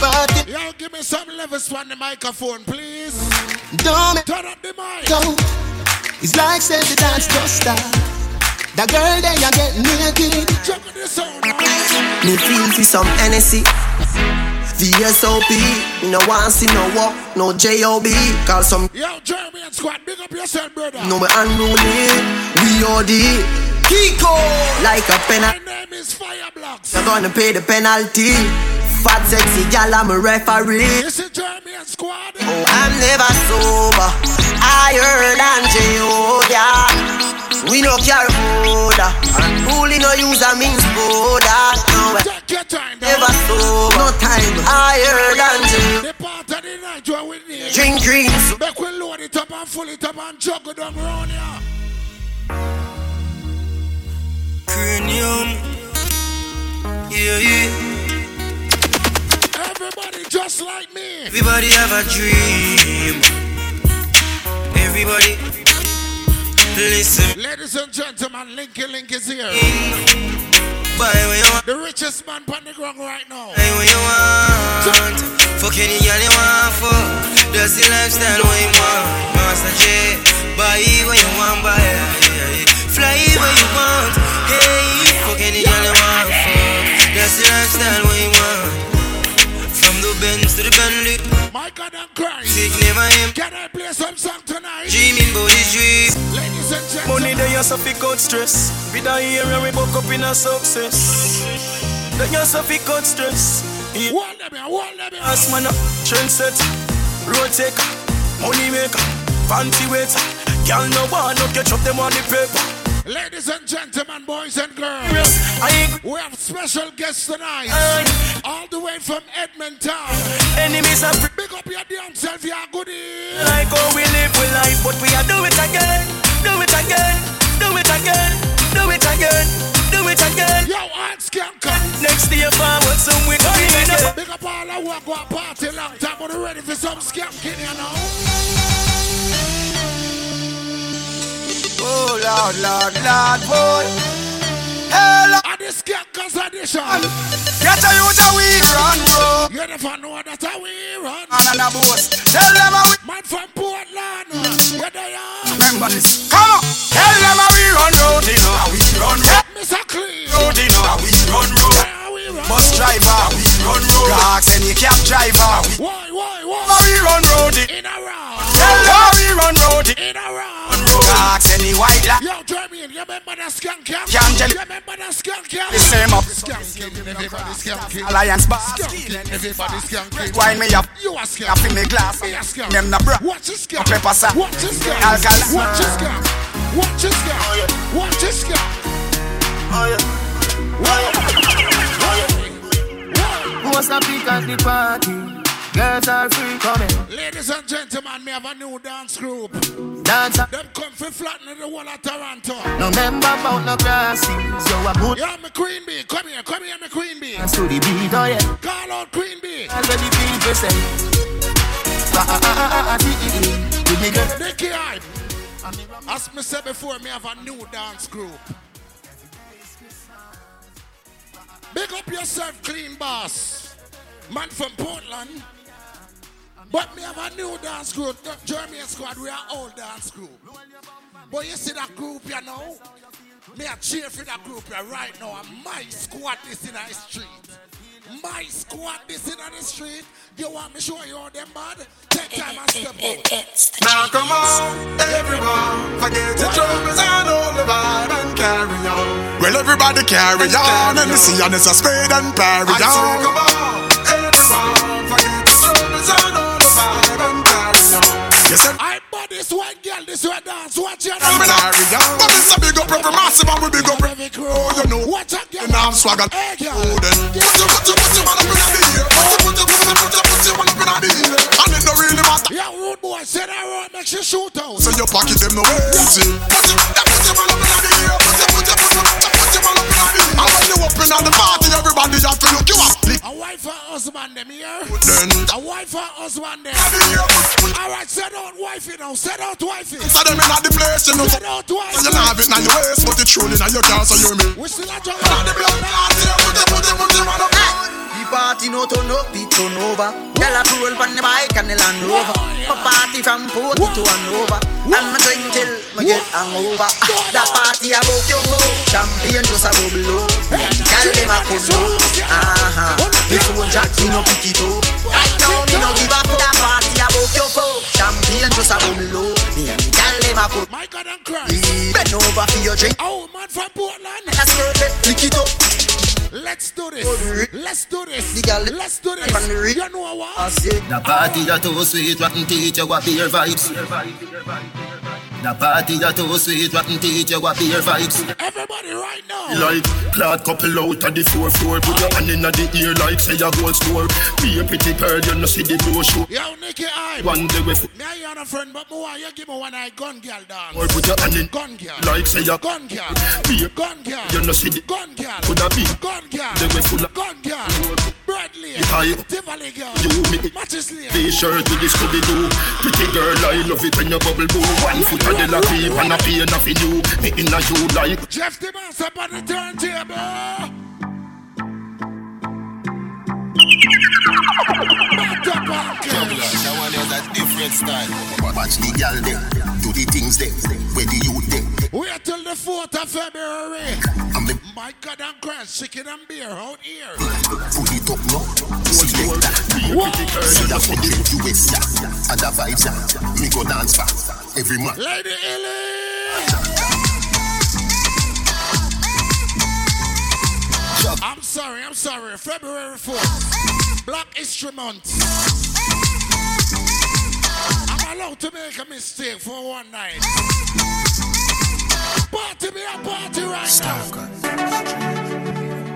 Party. Yo, give me some levels on the microphone, please. Don't turn up the mic. Don't. It's like say the dance just start. The girl there you get naked. Jump the sound. Me feel for some NSC. VSOP, no one see no walk, no JOB, call some Yo, Jeremy and squad, big up yourself, brother. No me. Unruly, we OD Kiko, like a penalty My name is Fireblocks. You're gonna pay the penalty. Fat sexy gal, I'm a referee. This is Jeremy and squad. Oh, I'm never sober. Higher than Jehovah. We no carry border And bully no use a means border No, eh. Take your time never sober. No time. Higher than Jehovah The part of the night where we need Drink greens Make we load it up and full it up and juggle down around here Cranium. Yeah, yeah. Everybody just like me. Everybody have a dream. Everybody Listen. Ladies and gentlemen, Linky Link is here. Buy what you want. The richest man on the ground right now. Buy what you want. Fuck any girl you want for. That's the lifestyle you want. Master J Buy what you want buy Fly where you want Hey Fuck any girl you want for That's the lifestyle what you want From the Benz to the Bentley My God and Christ Sick never him Can I play some song tonight? Dreaming about this dream Ladies and gentlemen. Money they you suffer cut stress. With a year and we buck up in a success. They you suffer cut stress. Yeah. Hold them here, hold them here. As man, trend set, road taker, money maker, fancy waiter. Girl no one no catch up them on the paper. Ladies and gentlemen, boys and girls, we have special guests tonight, all the way from Edmonton. Enemies are big up your damn self, you goodie. Like how we live with life, but we are do it again, do it again, do it again, do it again, do it again. Yo, ask Skank. Next day forward, so we in again. Big up all the work, party long time, but ready for some skanking, you know. Oh Lord, Lord, Lord, boy. Hell, And the Skankers edition. get a youth a we run, bro. You never know that how we run. And a boss. Tell them how we. Man from Portland, where they are. Remember this. Come on. Tell them how we run road, you know. How we run road. Mr. Clean. Road, you know. How we run road. Bus driver. We run road. Clocks any cab driver. Why, why, why? We run road. In a round. Tell them we run road. In a round. Clocks any white la. Yo, Jeremy, you remember that skunk camp? Can't tell- You remember that skunk camp? The same up. Skanking, everybody skanking. Alliance bar. Skanking, everybody skanking. Wine me up. You a skunk. Up in me glass. Me a skunk. Them na bra. Watch this skunk. Pepper sa. Watch this skunk. Alcala. Watch this skunk. Watch this skunk. Oh, Watch this skunk. What's the peak at the party? Girls are free coming. Ladies and gentlemen, me have a new dance group. Dance. Them come for flatten the wall of Toronto. No member about no classes. Yo, a good Yo, me Queen Bee, come here, come here, me Queen Bee. dance to the beat, oh yeah. Call out Queen Bee. All the people say. See. Give me girl. Nicky Hype. As me said before, me have a new dance group. Big up yourself, clean boss. Man from Portland. But me have a new dance group. The German squad, we are old dance group. But you see that group, you know? Me a cheer for that group here right now. And my squad is in the street. My squad is in the street. You want me show you all them bad? Take eh, time eh, and eh, step out. Now come on, everyone, forget your troubles and all the vibe and carry on. Well, everybody carry on, and the sea and it's a spade and parry I say, on. come on, everyone, forget your troubles and all Yes, sir. I bought this white girl, this white dance. Watch your I'm carry on. But it's a big up every massive and we big up Every crew. Oh, you know. Watch out, girl. And I'm swagger. Hey, girl. Oh, then. Put your, put your, put your man up in the ear. Put your, put your, put your, put your, put your man up in the ear. And it don't really matter. Yo, rude boy, say that road makes you shoot out. So your pocket them no easy. Put your, put your man up in the ear. Put your, put your, put your, put your man up in the ear. And when you up in the party, everybody have to look you up. Lick A wife and husband them here. then. A wife and husband them. Alright, set out wifey now. Set out wifey. So them in the place, you know. Set out So wifey. you not have it in your waist, but it's truly in your car, so you me. We still a juggle. And the blood clot here, put your, put your, put your man up. The party no turn up, it turn over. Tell a roll on the bike and the Land Rover. A party from Port to Hanover. And me drink till me get hangover. That party about your go. Champagne just a bubble up. Tell them a come up. Uh-huh. If you jack, me no pick it up. Right now, me no give up that party about your go. Champagne just a bubble up. Me and me tell them a come My God and Christ. Bend over for your drink. Oh, man from Portland. Let's go, pick it up. Let's do this. Let's do this. The girl- Let's do this. On the rig. You know what? I say, The party that too sweet, rotten teach you what beer vibes. The party that too sweet, rotten teach you what beer vibes. Everybody right now. Like clad couple out of the four floor, put your hand in the ear like say a gold store. Be a pretty girl, you know see the show. Yo, Nicky I. One day we Me and you are a friend, but me want you give me one eye gun girl dance. or put your hand in Gun girl. like say a Gun girl. Be a Gun girl. you know see the Gun girl. coulda be Gun girl. They we full of Gun girl. Bradley. High. Tivoli girl. You me Matches Lane. T-shirt with the Scooby Doo. Pretty girl, I love it when you bubble boo. One foot of the la creep and a pain of you. Me inna you like Jeff the boss up on the turntable. Back up on That one is a different style. Watch the gal there, do the things there, where the youth there. Wait till the 4th of February. My God, I'm Christ, chicken and beer out here. Put it up now. See that for the US. And the vibes. Me go dance back every month. Lady Ellie! I'm sorry, I'm sorry. February 4th. Black History Month allowed to make a mistake for one night. Party be a party right now.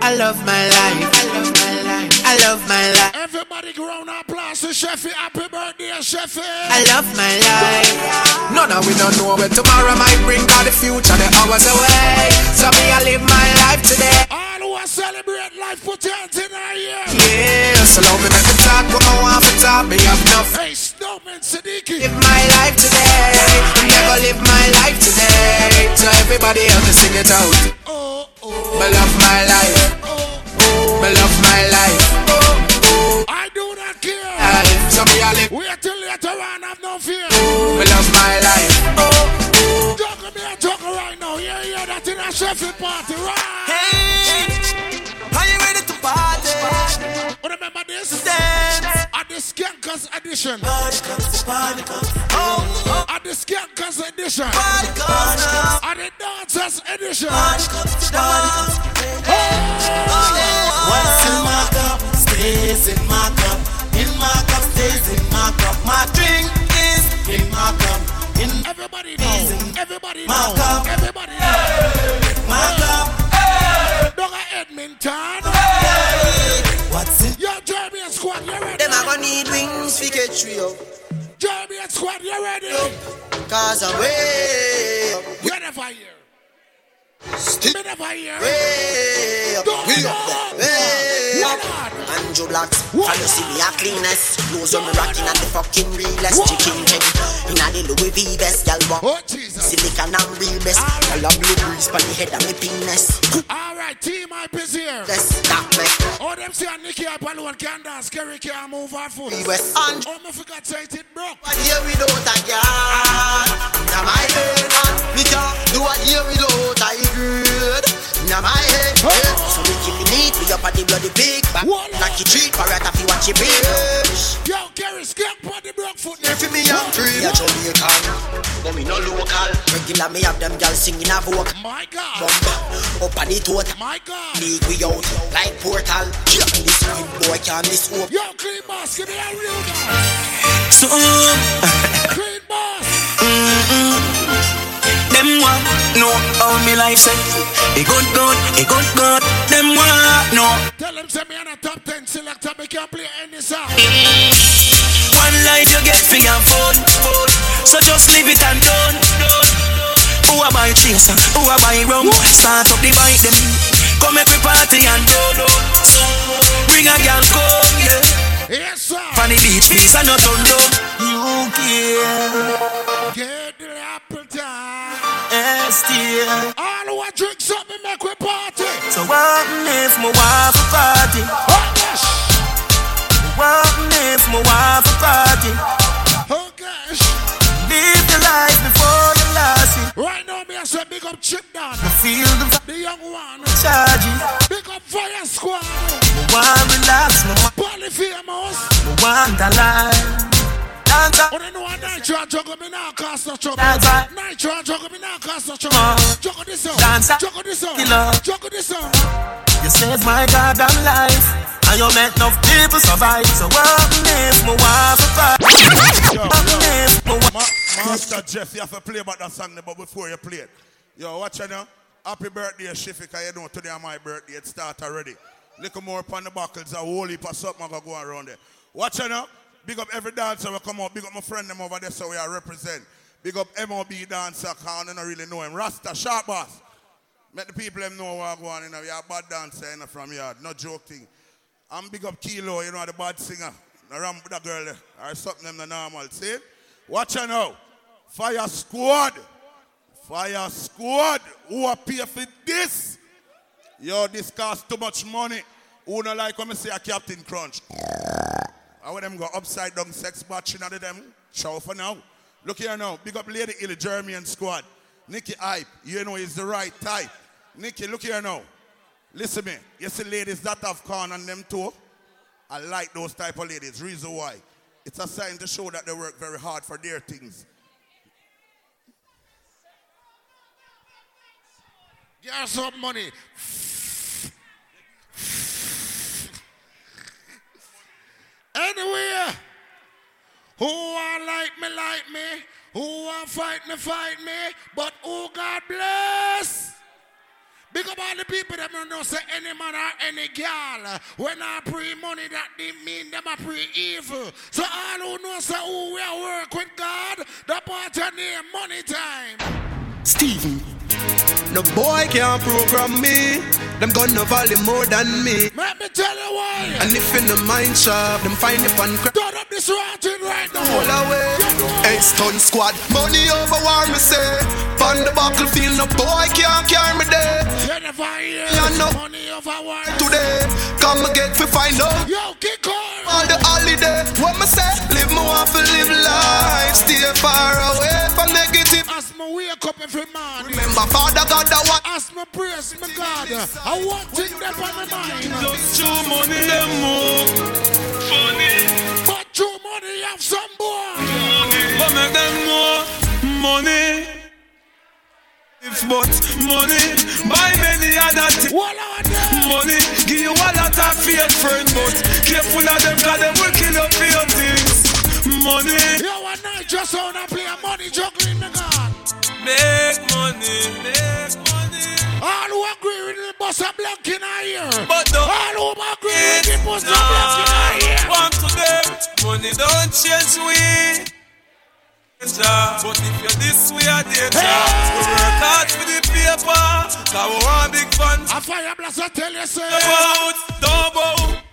I love my life. I love my life. I love my life. Everybody grown applause to Sheffy. Happy birthday, Sheffy. I love my life. None of we don't know where tomorrow might bring all the future, the hours away. So me, I live my life today. All who are celebrate life, put your hands in our ear. Yeah, so love me, make me talk, but I want to talk, me have enough. Hey, Snowman Siddiqui. Live my life today. I Never live my life today. So everybody help me sing it out. Oh, oh. Me love my life. Oh, oh. Me love my life. Oh, oh. I do not care. Life. So me, I live. Wait till later on, have no fear. Me love my life. Oh, oh. Juggle me a juggle right now. Yeah, yeah, that in a Sheffield party, right? Hey, party? Remember this? Dance. At the Skankers edition. Party comes, party comes. Oh, oh. At the Skankers edition. At the Dancers edition. Party comes, party comes. What's oh, in my cup stays in my cup. In my cup stays in my cup. My drink is in my cup. In Everybody know. Everybody My know. cup. Everybody know. my cup. Dog Edmonton. What's Them a gonna need wings fi get trio. Jeremy Squad, you ready? Cause I'm way up, You never hear. Me never hear. way up, Don't way know. up, way What up. on? Andrew Blacks, can you see me a cleanest? Clothes on me rocking and the fucking realest. Chicken leg, in a the Louis V best, y'all want Oh, Jesus. silicon and real best. Y'all a blue breeze pon the head of me penis. All right, team hype is here. That's that me. Oh, them say Nicky up alone can dance, Kerry can't move her foot. West and Oh, me forgot to say it broke. What year without a girl? Now my head, me can't do a year without a good. Now my head, so we kill the meat, we up at the bloody pig. Back like you treat, parrot if you watch your bitch. Yo, Kerry, skip on the broke foot. If me young free, me a Jamaican, but me no local. Regular me have them girls singing a vocal. My God. Bump up on the total. My God. League we out like portal. Kill this squid boy can't miss hope. Yo, clean boss, give me a real dance. So, uh, Clean boss. Them want know how me life set. A good good, a good good. Them want know. Tell them say me on a top 10 selector, me can't play any song. One life you get for your phone, phone. So just leave it and done. Who am I chaser? Who am I rum? Start up the bike them. Come every party and roll up. Bring a girl come, yeah. Yes, sir. Funny beach, peace and no turn down. You care. Get the apple time. Yes, dear. All who want drink something, make we party. So what if my wife a party? Oh, yes. What if my wife a party? Oh, gosh. Live the life before you lost it. Right now, me I say big up Chip Down. I feel the The young one. charge it. Big up Fire Squad. Me want relax, me want, Polyphemus. me want a life. Dance Oh, they know a nitro juggle me now cast no trouble. Up. Nitro juggle me now cast no trouble. Juggle this up. Juggle this. Killer. Juggle this song. You saved my goddamn life. And you make enough people survive. So what if my wife party? What if my wife Master Jeff, you have to play about that song but before you play it. Yo, watch it now. Happy birthday, Shiffy, because you know today is my birthday. It start already. Little more upon the buckles, a whole heap of something going go around there. Watch it now. Big up every dancer will come out. Big up my friend them over there so we are represent. Big up MOB dancer, because I don't really know him. Rasta, sharp boss. Make the people them know what going on. You know, we are bad dancer you know, from yard. No joke thing. I'm big up Kilo, you know, the bad singer. No ram that girl. Or something them the normal. See? Watch her now. Fire squad. Fire squad. Who pay for this? Yo, this cost too much money. Who not like when I say a Captain Crunch? I want them go upside down sex batching out of them. Show for now. Look here now. Big up Lady Illy German squad. Nikki Hype. You know he's the right type. Nikki, look here now. Listen me. You see ladies that have corn on them too? I like those type of ladies. Reason why. It's a sign to show that they work very hard for their things. Get some money. Anywhere. Who are like me, like me. Who are fight me, fight me. But oh God bless. Big up all the people that don't know say any man or any girl. When I pray money, that didn't mean them I pray evil. So all who know say who we work with God, the part your name, money time. Stephen no boy can't program me. Them gonna value more than me. Let me tell you why. And if in the mind shop, them find it on crack. Turn up this ranting right now. All away. Hey, stun squad. Money over war, me say. On the battlefield, no boy can't carry me there. Jennifer here. Yeah, no. Money over war. Today, come again for find out. Yo, kick on. All the holiday, what me say? Live me want to live life. Stay far away from negative. As me wake up every morning. Remember, Father God, that what? As me praise me God. I want thing them on my mind. Just two money them move. Funny. But two money have some boy. But make them more money. If but money, buy many other things. Money, give you a lot of fake friends, but careful of them, cause them will kill for your things. Money, Yo, one night just wanna play a money juggling me God. make money, make money. All who agree with the are black in ear. But the All agree with the are black in ear. One to them, money don't change we. But if you're this way, I danger. We work hard for the paper, cause we want big funds. A fire blast, I tell you, say. Don't bow, don't bow.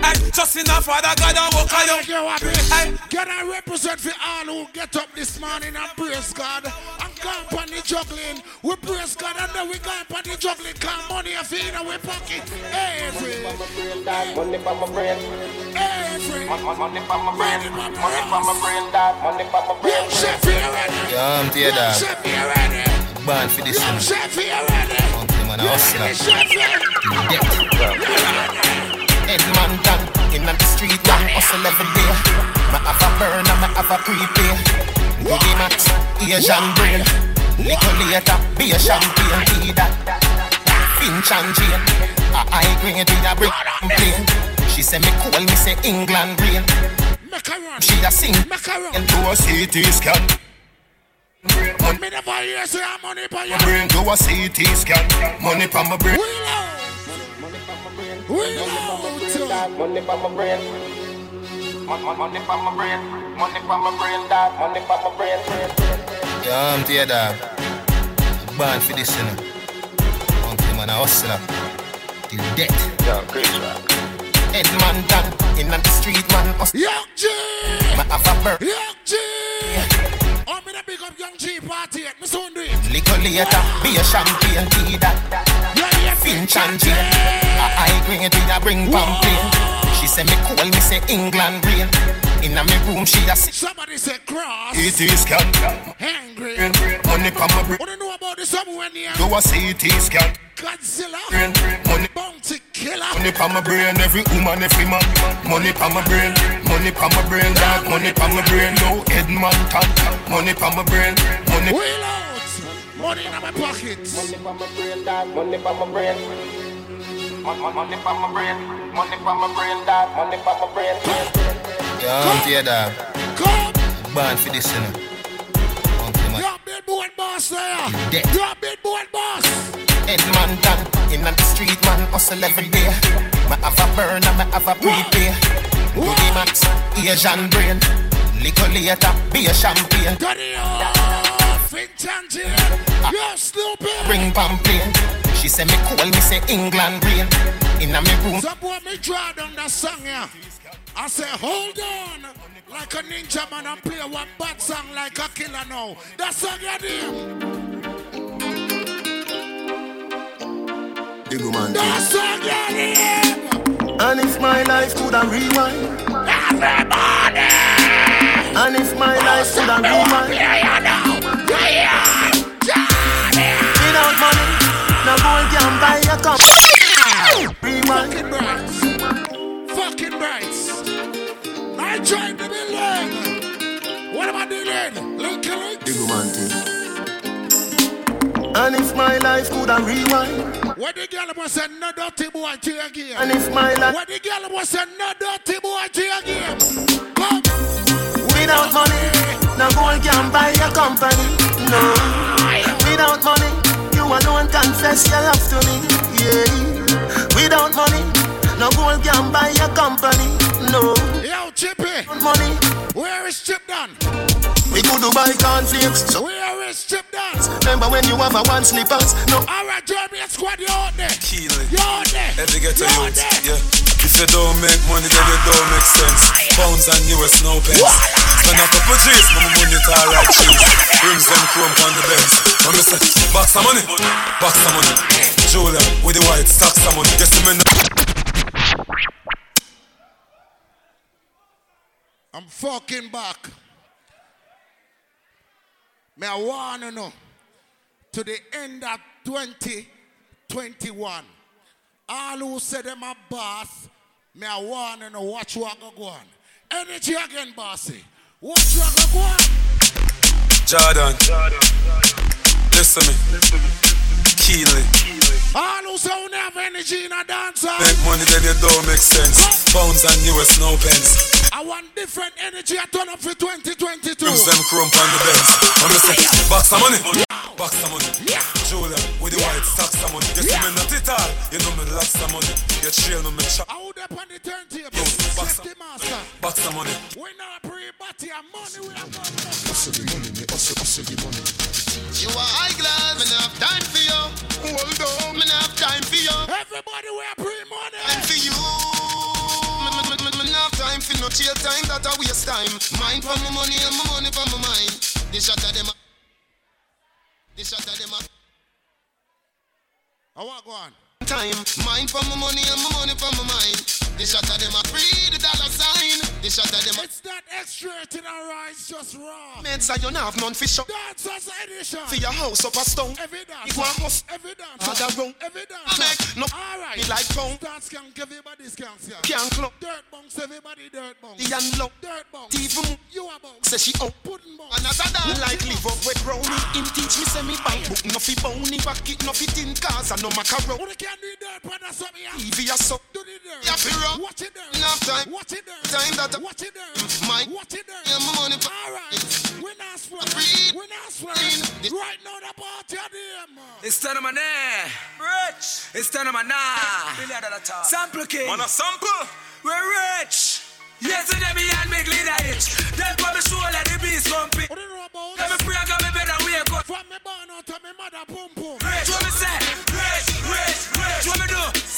I just in a father God and walk on you. I can I represent for all who get up this morning and praise God and go up on the juggling. We praise God and then we go up on the juggling. Come money a feed in our pocket. Every Money for my brain. Every Money for my brain. Money for my brain, dad. Money for my brain. Chef here ready. Yeah, I'm tear dog. Chef here ready. Born for this one. Chef here ready. Okay, man, I hustle. Chef here. Edmonton, in the street, man, hustle every day. Me have a burn and me have a prepay. Goody Max, Asian brain. Little later, be a champagne, be that. Finch and Jane, a high grade with a brick plane. She say me cool, me say England rain. She a sing, and do a CT scan. Me never hear say I'm money for you. My brain do a CT scan. Money for my brain. Money for my brain. Money for my brain. Money for my brain, dad. Money for my brain. Yeah, I'm tear dog. Born for this, you know. Okay, man, I hustle up. Till death. Yo, Chris Rock. Edmonton, in the street, man. Young G. Me have a. Young G. Oh, me the big up Young G party. Me soon do it. Little later, be a champagne, be that. Finch and Jane. A high grade with a bring pamphlet. She say me cool, me say England rain. In a me room, she a sit. Somebody say cross. CT scan. Angry. Money come my brain. What do you know about this somewhere near? Do a CT scan. Godzilla. Money. Bounty killer. Money pa my brain, every woman, every man. Money pa my brain, money pa my brain, dog. Money pa my brain, no Edmonton. Money pa my brain, money. Wheel out. Money in my pockets. Money for my brain, dad. Money for my brain. Money for my brain. Money for my brain, dad. Money for my brain. Yeah, I'm tear dog. Come. Born for this, you know. Okay, man. You're a billboard boss there. Dead. You're a billboard boss. Edmonton, in the street, man, hustle every day. Me have a burn and me have a prepay. Goody Max, Asian brain. Little later, be a champagne. Finch and Jane. You're stupid. Bring pamphlet. She say me cool, me say England rain. In a me room. Some boy me draw down the song yeah. I say hold on. Like a ninja man and play one bad song like a killer now. That song you name. Diggle man. That song you name. And if my life could have rewind. Everybody. And if my life could have rewind. Without money, no gold can buy a cup. Rewind. Fucking brights. Fucking brights. I tried the building. What am I doing? Link link. Diggle man thing. And if my life could have rewind. What the girl was a no dirty boy to your game. And if my life. What the girl was a no dirty boy to your game. Come. can't buy your company. No, without money, you alone confess your love to me. Yeah, without money, no gold can buy your company. No, Yo, Chippy. money. Where is Chip done? We could do buy cornflakes. So Where is Chip done? remember when you have a one slippers? No, All right, Jeremy and Squad, you out there. Keely. You out there. Every get a You out youth, yeah. If you don't make money, then it don't make sense. Pounds and US no pence. Spend a couple G's, my money tall like cheese. Rims them chrome on the. And me say, box of money, box of money. Julia with the white stacks of money. Yes, me know. I'm fucking back. May I want to know to the end of 2021. All who say them a boss, may I want to know what you are going to go on. Energy again, bossy. What you are going to go on? Jordan. Listen to me. Keely. All who say we have energy in a dancer. Make money, then it don't make sense. Pounds and US no pence. I want different energy. I turn up for 2022. Rims them chrome on the Benz. And me say, box some money, box some money. Yeah. Julia with the white stacks some money. You see me not it all. You know me lots of money. You chill, me, me chop. I would up on the turntable. Yo, box Safety master. Box of money. We not pre-body and money. We are going Hustle the money, me hustle, hustle the money. You are high glass, me have time for you. Hold on, me have time for you. Everybody wear pre-money. Time for you. Me, have time for no chill time, that a waste time. Mind for my money and my money for my mind. The shot of them. a- The shot of them. I want go on. Time, mind for my money and my money for my mind. The shot of them free the dollar sign. The shot of them It's not extra in our eyes, just raw. Made so you not have none for shop. Dancers edition. For your house up a stone. Every dance. You want house. Every dance. Other room. Every dance. Make no. All right. Me like pound. Dance can give everybody skanks here. Can club. Dirt bunks, everybody dirt bunks. The and low. Dirt bunks. Even You a bunks. Say she out. Pudding bunks. Another dance like live up with brownie. Him teach me say me bank book no fi bony pocket no fi tin cars and no macaron. Who can do dirt that's something? TV a suck. Do the dirt. Fi rock. Watch it dirt. Enough time. Watch it dirt. Time that Watch it dirt. My Watch it dirt. yeah, my money for All right. We're not sweating. We're not sweating. Right now the party at the man. It's time of my name. Rich. It's time of my name. Sample king. Man a sample. We're rich. Yes, Yesterday me and me glid a itch. Then put me shoulder the beast bumping. What do you know about Let me pray I got me better wake up. From me born out of me mother boom boom. Rich. What me say? Rich, rich, rich. What me do?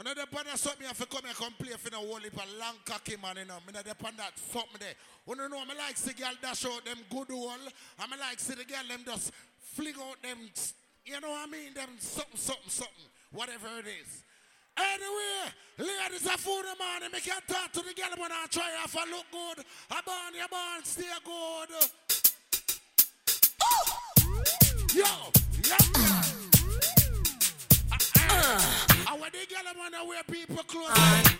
I know depend on something if you come and play for the whole heap of long cocky man, you know. I know depend that something there. Oh, you know, I like see girl dash out them good hole. I like see the girl them just fling out them, you know what I mean? Them something, something, something, whatever it is. Anyway, ladies are food the morning. Me can talk to the girl when I try if I look good. I born, you born, stay good. Yo, yeah. I want the girl wanna wear people clothes.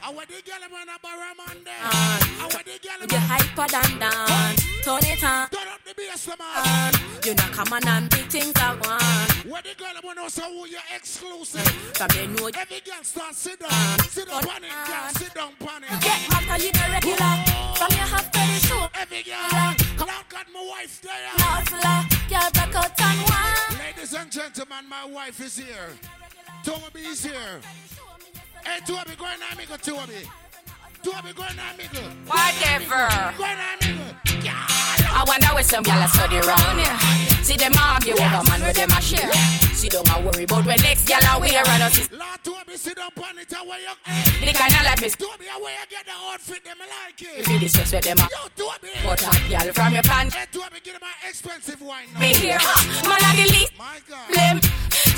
I want the girl wanna borrow man. I want the girl You hyper than down, turn it on. Turn up the bass, man. You know come on and big things I want. Where the girl wanna say who you exclusive. From you know Every girl start sit down, sit down on it, girl sit down on it. get hotter you the regular. Oh. From your half to the show. Every girl, Lord God, my wife there. Hustler, girl back out and one. Ladies and gentlemen, my wife is here. Toby is here. Hey, Toby, go and amigo, Toby. Toby, go and amigo. Whatever. Go and amigo. I wonder where some gyal a study round here. See them argue over man with them a share. See them a worry about when next gyal a wear and us is Lord Toby, sit down on it, where you... the kind of like me. Toby, where you get the outfit, them like it. If you disrespect them a Yo, Toby. but a gyal from your pants. Hey, Toby, give them an expensive wine now. Me here, man a the least My God. blame.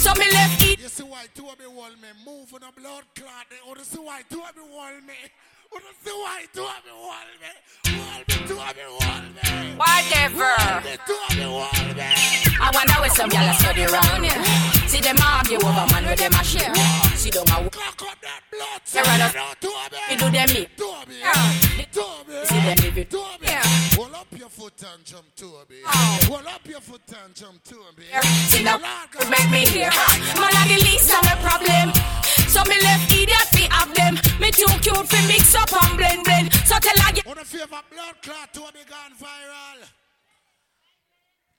So me left it. You see why Toby wall me move on a blood clot. Or oh, you see why wall me. Or you see why Toby wall me. Wall me, Toby wall me. Whatever. Wall me, Toby wall me. I wonder where some gyal a study round here. See them argue over man with them a share. See them a cut that blood. Rather Now, Toby. you do them me. Yeah. See them live it. Yeah. Hold up your foot and jump, Toby. Oh. Hold up your foot and jump, Toby. See now, make me hear. Man, I the least of my problem. So me left idiot fi have them. Me too cute fi mix up and blend blend. So tell her get On a favor blood clot, Toby gone viral.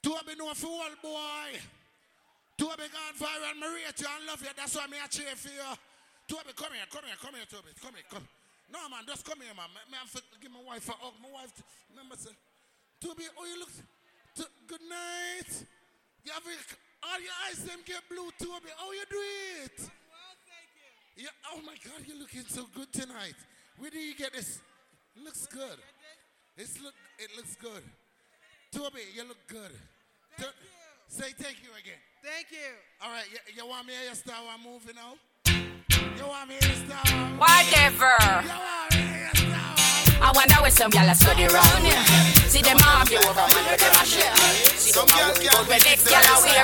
Toby know for all boy. Toby gone viral. Me rate you and love you. That's why me a cheer for you. Toby, come here, come here, come here, Toby. Come here, come. No, man, just come here, man. Me, have give my wife a hug. My wife, remember, say, Toby, oh, you look. To, good night. You have a- all your eyes them get blue, Toby. How you do it? Yeah, oh my God, you're looking so good tonight. Where do you get this? It looks good. It's look, it looks good. Toby, you look good. To- Say thank you again. Thank you. All right, you, you want me to hear I'm moving now? You want me to hear star one? Whatever. You wanna hear? I wonder where some gyal a study round yeah. See them argue over man with them a share. See them a worry about when next gyal a wear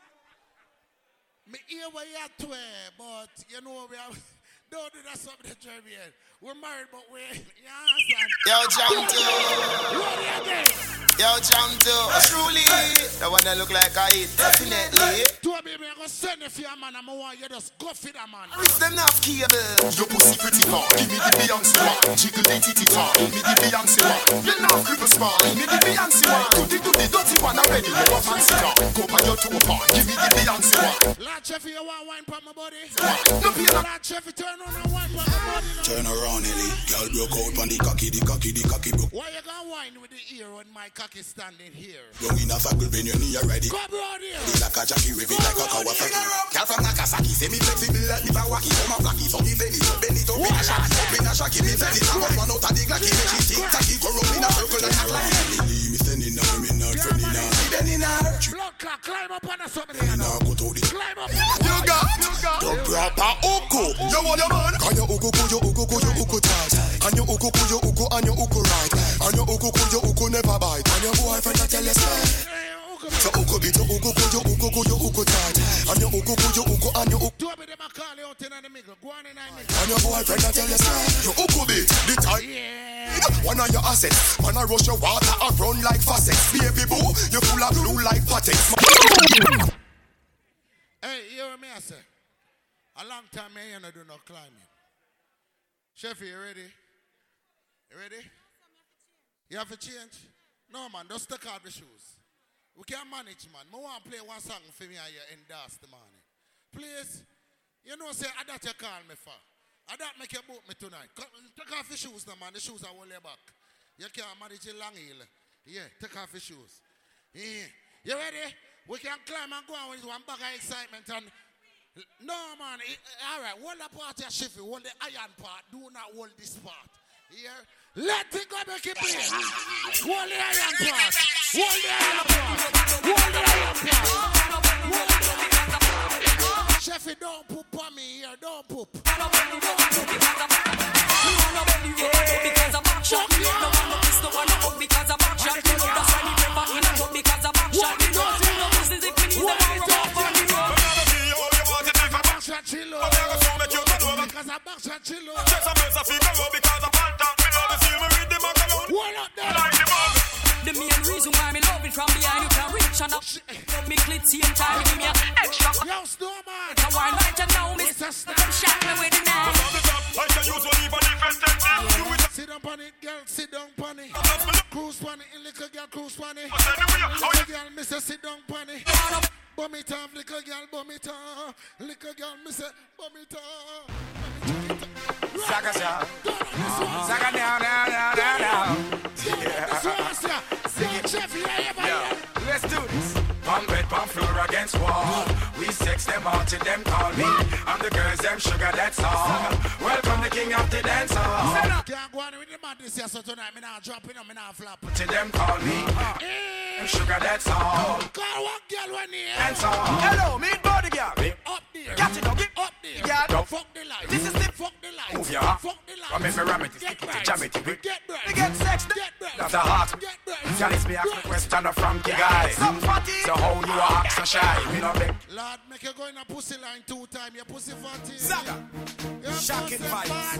Me what you have to but you know we have. Don't do that something. We're married, but we. You understand? Yo, Jam too. What do you get? Yo, Jam too. Truly. The one that look like I eat. Definitely. Toby, me I go send it for your man. I'm want you just go for that man. It's enough cable. Your pussy pretty far. Give me the Beyonce one. Jiggle the titty tar. Give me the Beyonce one. You know cripple small. Give me the Beyonce one. Do the do the dirty one already. You a fancy car. Go by your two part. Give me the Beyonce one. Lord Cheffy, you want wine from my body? No pay no. Lord Cheffy, turn on and wine from my body. now. Turn around, Ellie. Girl broke out on the cocky, the cocky, the cocky broke. Why you gonna wine with the ear when my cock is standing here? Young in a faggle when you knee already. Come round here. It's like a rev it like a Kawasaki. Girl from Nagasaki, say me flexible like me Bawaki. Come a flaky, so me bend it up, bend it a shaki. Up in a shaki, me it. I was one out of the glacky, make she tick tacky. Go round in a circle like Ellie. Me sending her, me not friendly now. Me bending her. Blood clot, climb up on the something Me now now. go to the Climb up. You got, you got the proper uku. You want your man? Can you uku ku you uku ku you uku tight And you uku ku you uku and you uku right And you uku ku you uku never bite. And your boyfriend a tell you say So uku bit you uku ku you uku ku you uku tight. And you uku ku you uku and you uku. Toby, them a call you out in the middle. Go on in the middle. And your boyfriend a tell you say You uku bit the tight. One of your assets. Man a rush your water a run like faucets Baby boo You full of blue like pateks Hey, you hear me, I say? A long time me ain't do no climbing. Chefy, you ready? You ready? You have to change? No, man, just take off the shoes. We can't manage, man. I want to play one song for me and you endorse the morning. Please, you know, say, I that you call me for. I that make you book me tonight. Take off your shoes now, man. The shoes are hold your back. You can't manage a long hill. Yeah, take off your shoes. Yeah. You ready? We can climb and go on with one bag of excitement and no man, it, all right, hold the part of Sheffield, hold the iron part, do not hold this part. Here, let it go make it play. Hold the iron part, hold the iron part, hold the iron part. Hold the- Sheffield, don't poop on me here, don't poop. Because I'm box and chill The main reason why me love it from behind you can reach and up. Me clit same time give me a extra. Yo, snowman. I want right you now me. Come shot me with the knife. Sit down on it, girl, sit down on it. Cruise on it, little girl, cruise on it. Little girl, me say sit down on it. Bum it off, little girl, bum it off. Little girl, me say bum it off. Saga sa. Saga down, down, down, down, down. It. Chef, yeah. Let's do this. Pump bed, pump floor against wall. We sex them out till them call me. I'm the girls, them sugar, that's all. Welcome the king of the dance hall. Can't go on with the madness here, so tonight me not dropping up, me not flop. Till them call me. Eh. Them sugar, that's all. Call one girl when here. Dance all. Hello, me body girl. Up there. Catch it, doggy. Up there. Girl. Fuck the light. This is the fuck the light. Move your heart. Fuck the light. Come make me ram it, Get stick it, right. jam it, we Get right. We get sex, Get right. That's the heart. Get right. Girl, it's me ask the question from the guy. So how you are act so shy? Me no beg. Lord, make you go in a pussy line two time. Your pussy fatty. Zaga. Your Shocking vibes.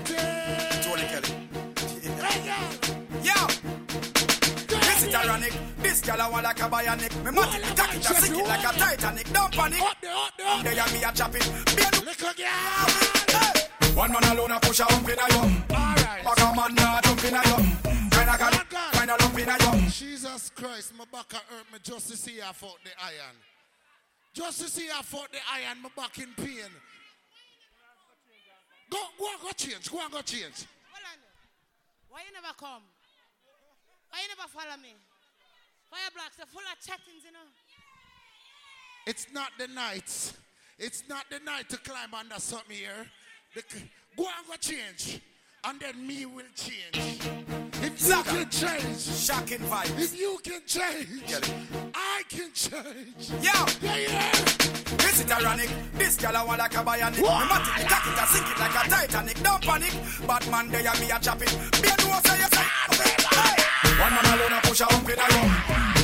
Tony Kelly. Hey. Yo! This is ironic. This girl I want like a bionic. Me must be tack it, sink it like a Titanic. Don't panic. Up there, up there. There you me a chop it. Be a Little girl. One man alone a push a hump in a yum. Alright. Back a man a jump in a yum. Kinda can kinda lump in a yum. Jesus Christ, my back a hurt me just to see her fought the iron. Just to see her fought the iron, my back in pain. Go, go and go change, go and go change. Why you never come? Why you never follow me? Fire blocks are full of chattings, you know. It's not the night. It's not the night to climb under something here. The, go and go change. And then me will change. You can change. Shocking vibes. If you can change. I can change. Yo! Yeah, yeah. This is ironic. This girl I want like a bionic. Me must be tack it, sink it like a Titanic. Don't panic. Batman there you me a chop it. Be a know say you say. Hey. One man alone a push a hump in a yum.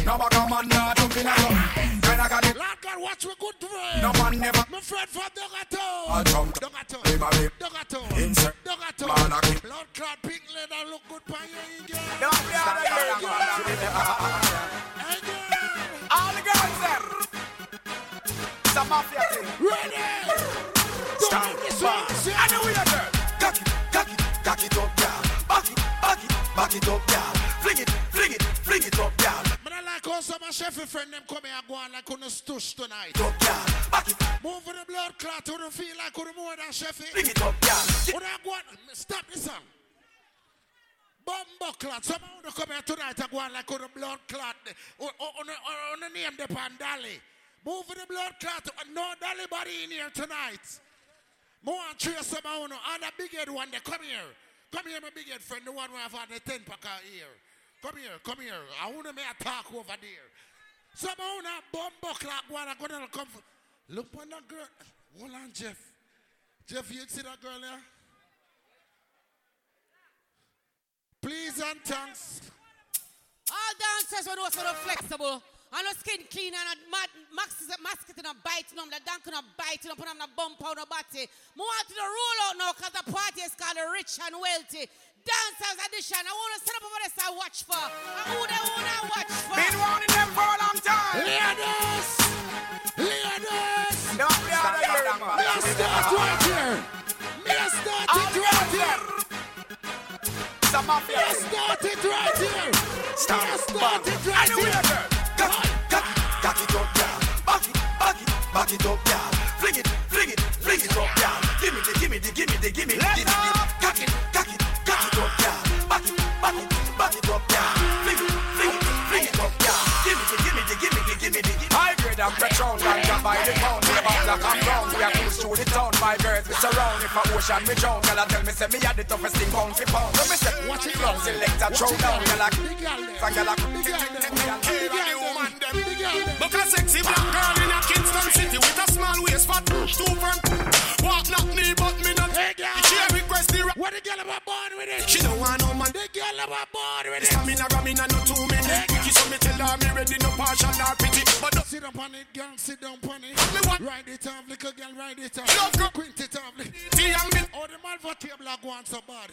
No back a man nah jump in a yum. Kinda can it. Lord God, watch me good friend. No man never. My friend from Dogato. I'll jump. Dogato. Baby, baby. Dogato. Insert. Dogato. Man, I keep- Lord God, pink leather look good for you, girl. Don't be out of here, Hey, girl. All the girls there. It's a mafia thing. Ready. Stand back. I know we are girl. Cock it, cock it, cock it up, girl. Back it, back it, back it up, girl. Fling it, fling it, fling it up, girl. Man, I like how some of Sheffy friend them come here and go on like on a stush tonight. Up, girl. Back it, Move for the blood clot, who don't feel like who more than Sheffy. fling it up. Who don't go on, stop this song. Bumbo clot, some of you come here tonight and go on like who the blood clot. On, on, on, on the name the Pandali. Move for the blood clot, no Dolly body in here tonight. More and trace some of you, and the big head one, they come here. Come here, my big head friend, the one who have had the 10 pack out here. Come here, come here. I want to make a talk over there. Some of you now bumbo clock one, I'm to come. Look on that girl. Hold on, Jeff. Jeff, you see that girl there? Please and thanks. All dancers when also flexible. And no skin clean and mad max is a mask it and bite them, the dunk and bite them, put on a bump on the body. Move on to the roll out now because the party is called the rich and wealthy. Dancers edition. I want to set up over this I watch for. And who they want to watch for? Been warning them for a long time. Ladies! Ladies! Don't be out of here, man. Me a start right here. Me a start it right here. It's a Me a thing. start it right here. Stop. Me a start it I right here. are. Cock it, cock it, cock it up, girl. Back it, back it, back it up, girl. Fling it, fling it, fling it up, girl. Give me the, give me the, give me the, give me the, give me the. Grade and petrol, ganja by the pound. About black and brown. We are cruise through the town. My girls we surround. If a ocean we drown, girl, I tell me say me had the toughest thing pound for pound. So me say watch it, love selector throw down. Girl, I, so girl, I, Because sexy black girl in a Kingston city with a small waist, fat two firm. Walk not me, but me not. A request the What the girl about born with it? She don't want no man. The girl about born with it. Stamina ramina no two minutes. Wiki so me tell her me ready no partial nor pity. But no Sit up on it, girl, sit down on it. Me what? Ride it off, little girl, ride it Love off. girl. Quint it off. li- tea and me. Oh, the Malva table are going so bad.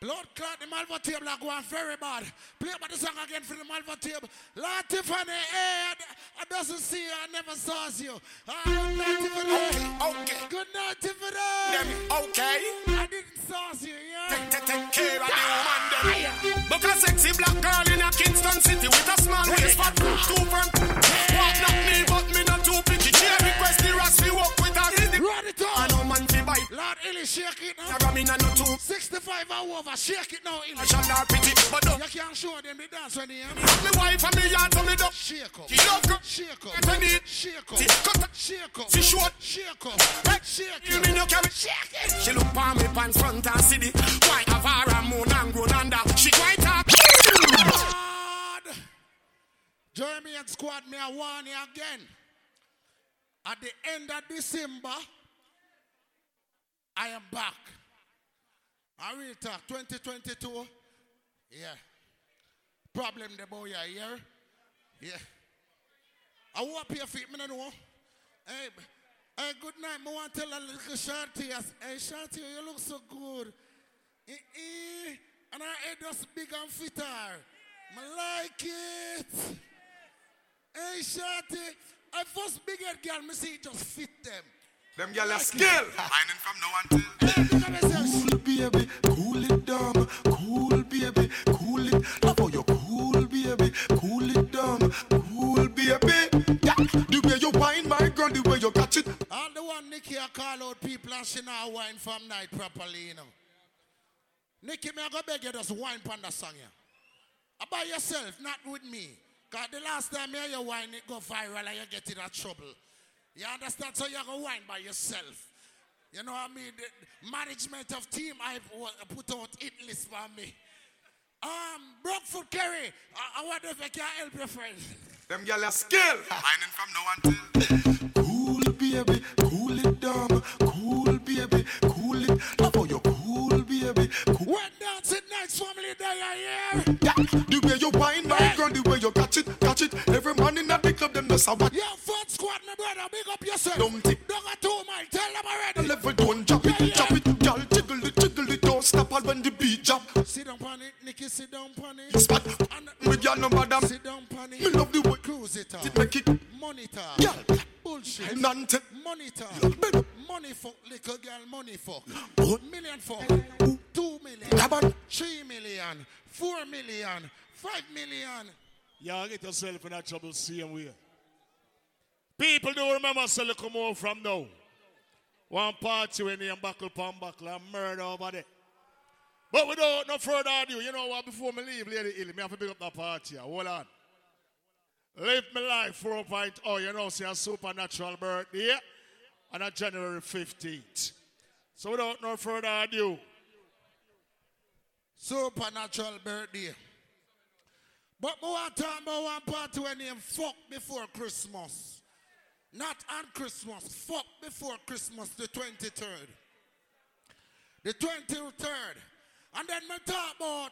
Blood clot, the Malva table are going very bad. Play about the song again for the Malva table. Lord Tiffany, eh, I doesn't see you, I never saw you. Ah, good night, Tiffany. Okay. Good night, Tiffany. Them okay. I didn't saw you, yeah. Take, take, take care of the woman them. Because sexy black girl in a Kingston city with a small waist, fat two firm. Walk not me, but me not too picky. She a request the we walk with her. Run it I on. know man fi bite. Lord Lord Illy, shake it now. Never mean I no two. 65 and over, shake it now, Illy. I shall not pity, but no. You can't show them the dance when they am. Me wife and me yard for me do. Shake up. She love girl. Shake up. When it Shake up. See, cut. Shake up. See short. Shake up. Shake You it. mean you carry? Shake it. She look for me pants front and city. White of her and moon and grown under. She quite up. God. Jeremy and squad, me I warn you again. At the end of December, I am back. I talk 2022. Yeah. Problem the boy I hear. Yeah. I want pay for it, me no. Hey, hey, good night. Me want to tell a little shorty. I Hey, shorty, you look so good. Eh, eh. And her head just big and fitter. Me like it. Hey, shorty. I first big head girl, me see it just fit them. Them gyal a skill. Mining from until. Cool baby, baby. The way you wine my girl, the way you catch it. All the one Nikki I call out people and she not wine from night properly, you know. Nikki, me I go beg you just wine pan the song, yeah. About yourself, not with me. Cause the last time me hear you wine, it go viral and you get in a trouble. You understand? So you go wine by yourself. You know what I mean? The management of team I put out it list for me. Um, Brookfoot Kerry, I, I wonder if I can help your friend. Them gyal a skill. Mining from now until. Cool baby, cool it down. Cool baby, cool it. Love how you cool baby. Cool. When dancing nights family day I hear. Yeah, the way you wine my girl, the way you catch it, catch it. Every man in the club, them just a what. Yo, foot squad, my brother, big up yourself. Don't tick. Don't go two mile, tell them already. Level don't drop it, drop it, girl. Jiggle it, jiggle it, don't stop all when the beat drop. Sit down on it, Nicky, sit down on it. Spot, me girl no bother. Sit down on it. Me love the way Cruise it it up. make it. Monitor. Girl, Bullshit. nante. Monitor. Better. Money fuck, little girl, money fuck. Oh. Million fuck. Two million. Come on. Three million. Four million. Five million. Y'all get yourself in that trouble same way. People do remember Sally come home from now. One party when they buckle palm buckle and murder over there. But without no further ado, you know what, before me leave Lady Illy, me have to pick up that party. Hold on. Live my life 4.0, you know, see a supernatural birthday on a January 15th. So without no further ado, Supernatural birthday. But want to talk about one party when they fuck before Christmas. Not on Christmas. Fuck before Christmas, the 23rd. The 23rd. And then we talk about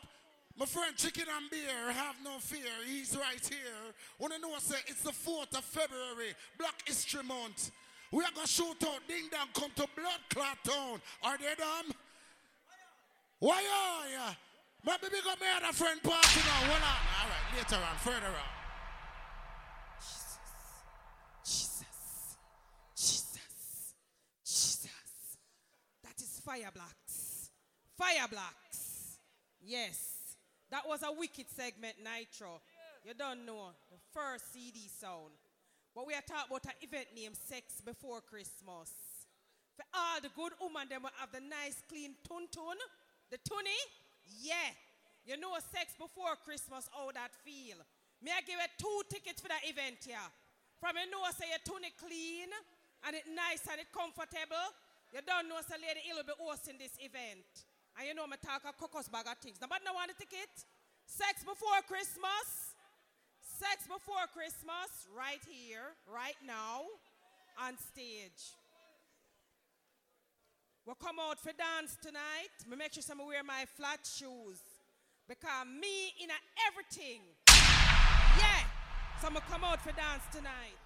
my friend Chicken and Beer, have no fear. He's right here. Wanna know say it's the 4th of February, Black History Month. We are gonna shoot out Ding Dong come to Blood Clot Town. Are they dumb? Why are ya? Maybe big up my other friend party now. Hold on. All right, later on, further on. Jesus. Jesus. Jesus. Jesus. That is Fire Blacks. Fire Blacks. Yes. That was a wicked segment, Nitro. You don't know. The first CD sound. But we are talking about an event named Sex Before Christmas. For all the good women, them will have the nice clean tun tun. The tunny. Yeah. You know sex before Christmas, how that feel. May I give you two tickets for that event here. From you know say your tunic clean and it nice and it comfortable. You don't know say Lady Ill will be hosting this event. And you know me talk a cocos bag of things. Nobody no want the ticket? Sex before Christmas. Sex before Christmas, right here, right now, on stage. We come out for dance tonight. Me make sure some wear my flat shoes. Because me in a everything. Yeah. So me come out for dance tonight.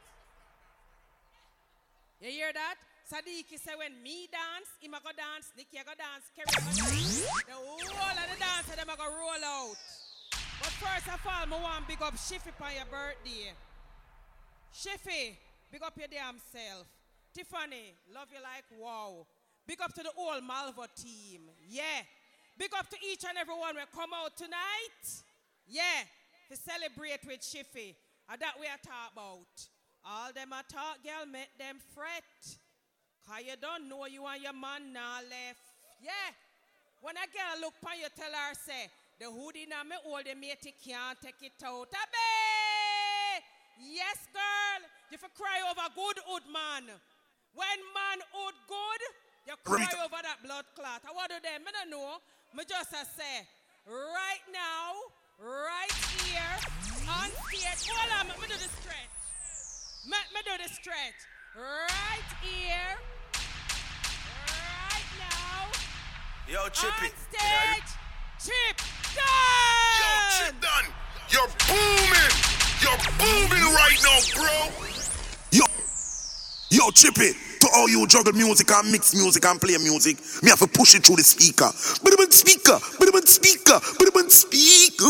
You hear that? Sadiq say when me dance, him a go dance, Nicky a go dance, Kerry a go dance. The whole of the dance them a go roll out. But first of all, me want big up Shiffy for your birthday. Shiffy, big up your damn self. Tiffany, love you like wow. Big up to the whole Malvo team. Yeah. Big up to each and every one will come out tonight. Yeah. To celebrate with Shiffy. And that we are talk about. All them a talk, girl, make them fret. Cause you don't know you and your man now left. Yeah. When a girl look pan you tell her say, the hoodie now me hold the mate can't take it out. Abe! Yes, girl. You for cry over good hood man. When man hood good, you cry over that blood clot. I want to them, I don't know. Me just say, right now, right here, on stage. Hold on, me do the stretch. Me, me do the stretch. Right here, right now, Yo, Chippy. on stage, Chip Yo, done. Chip done. You're booming. You're booming right now, bro. Yo, yo, Chippy. To all you juggle music and mix music and play music, me have to push it through the speaker. But it speaker, but it speaker, but it speaker.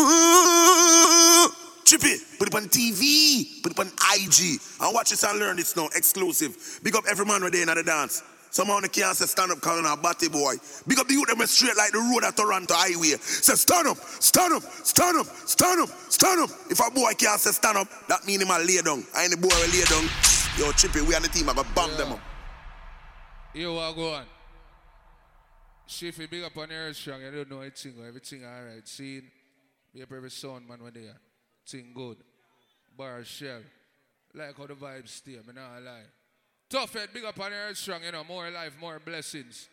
Chippy, put it on TV, put it on IG, and watch this and learn this now, exclusive. Big up every man right there in the dance. Somehow they can't say stand up calling a batty boy. Big up the youth them straight like the road at Toronto highway. Say stand up, stand up, stand up, stand up, stand up. If a boy can't say stand up, that mean him a lay down. I ain't the boy will lay down. Yo, Chippy, we on the team, I got bang them up. Yo, what go on? Shiffy, big up on your strong. You don't know everything. Everything all right. Seeing, be up every sound man when they are. Thing good. Bar shell. Like how the vibes stay. Me not lie. Tough head, big up on your strong. You know, more life, more blessings.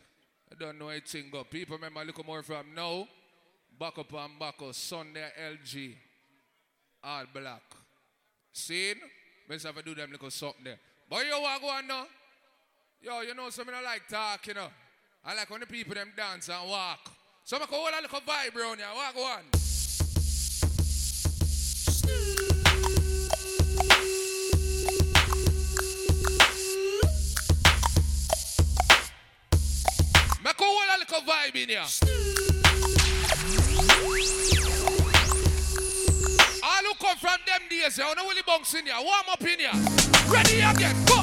I don't know anything go. People remember look more from now. Back up and back up. Sunday LG. All black. Seen? Let's have to do them little something there. But you what go on now? Yo, you know, something I like talk, you know. I like when the people them dance and walk. So I can hold a little vibe around here. Walk on. A a little vibe in here. All who come from them days, you know, Willie Bunks in here. Warm up in here. Ready again. Go.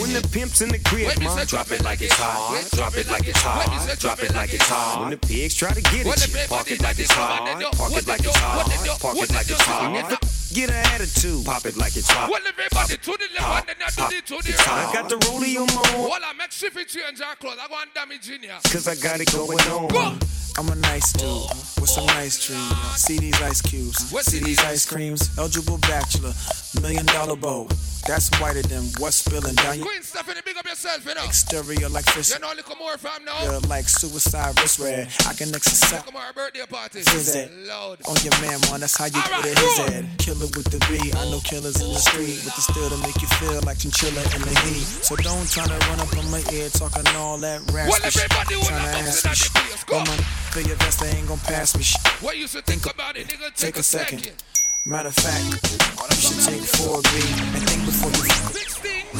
When the pimp's in the crib, drop it like it's hot. Drop it like it's hot. Drop it like it's hot. When the pigs try to get you, park it like it's hot. do, what they do, Park it like it's do, what they do, hot. Park it like it's hot. When they Get an attitude, pop it like it's hot. Well, everybody to the left and then to the to the It's hot. right. I got the rodeo mode. Well, I make Shiffy change our clothes. I go and damage in here. Cause I got it going on. I'm a nice dude with some nice dreams. See these ice cubes, see these ice creams. Eligible bachelor, million dollar bow. That's whiter than what's spilling down your Queen Stephanie, big up yourself, you know. exterior like fish. You know, look more from now. Like suicide wrist red. I can exercise. Come on, birthday party. Fizz it. Loud. On your man, man, that's how you put it his head. Killer with the B, I know killers in the street with the steel to make you feel like chinchilla in the heat. So don't try to run up on my ear talking all that raspy Well, everybody shit. Tryna ask me shit. Go. Feel your vest, they ain't gon' pass me shit. What you should think about it, nigga? Take a second. Matter of fact, you should take 4B and think before you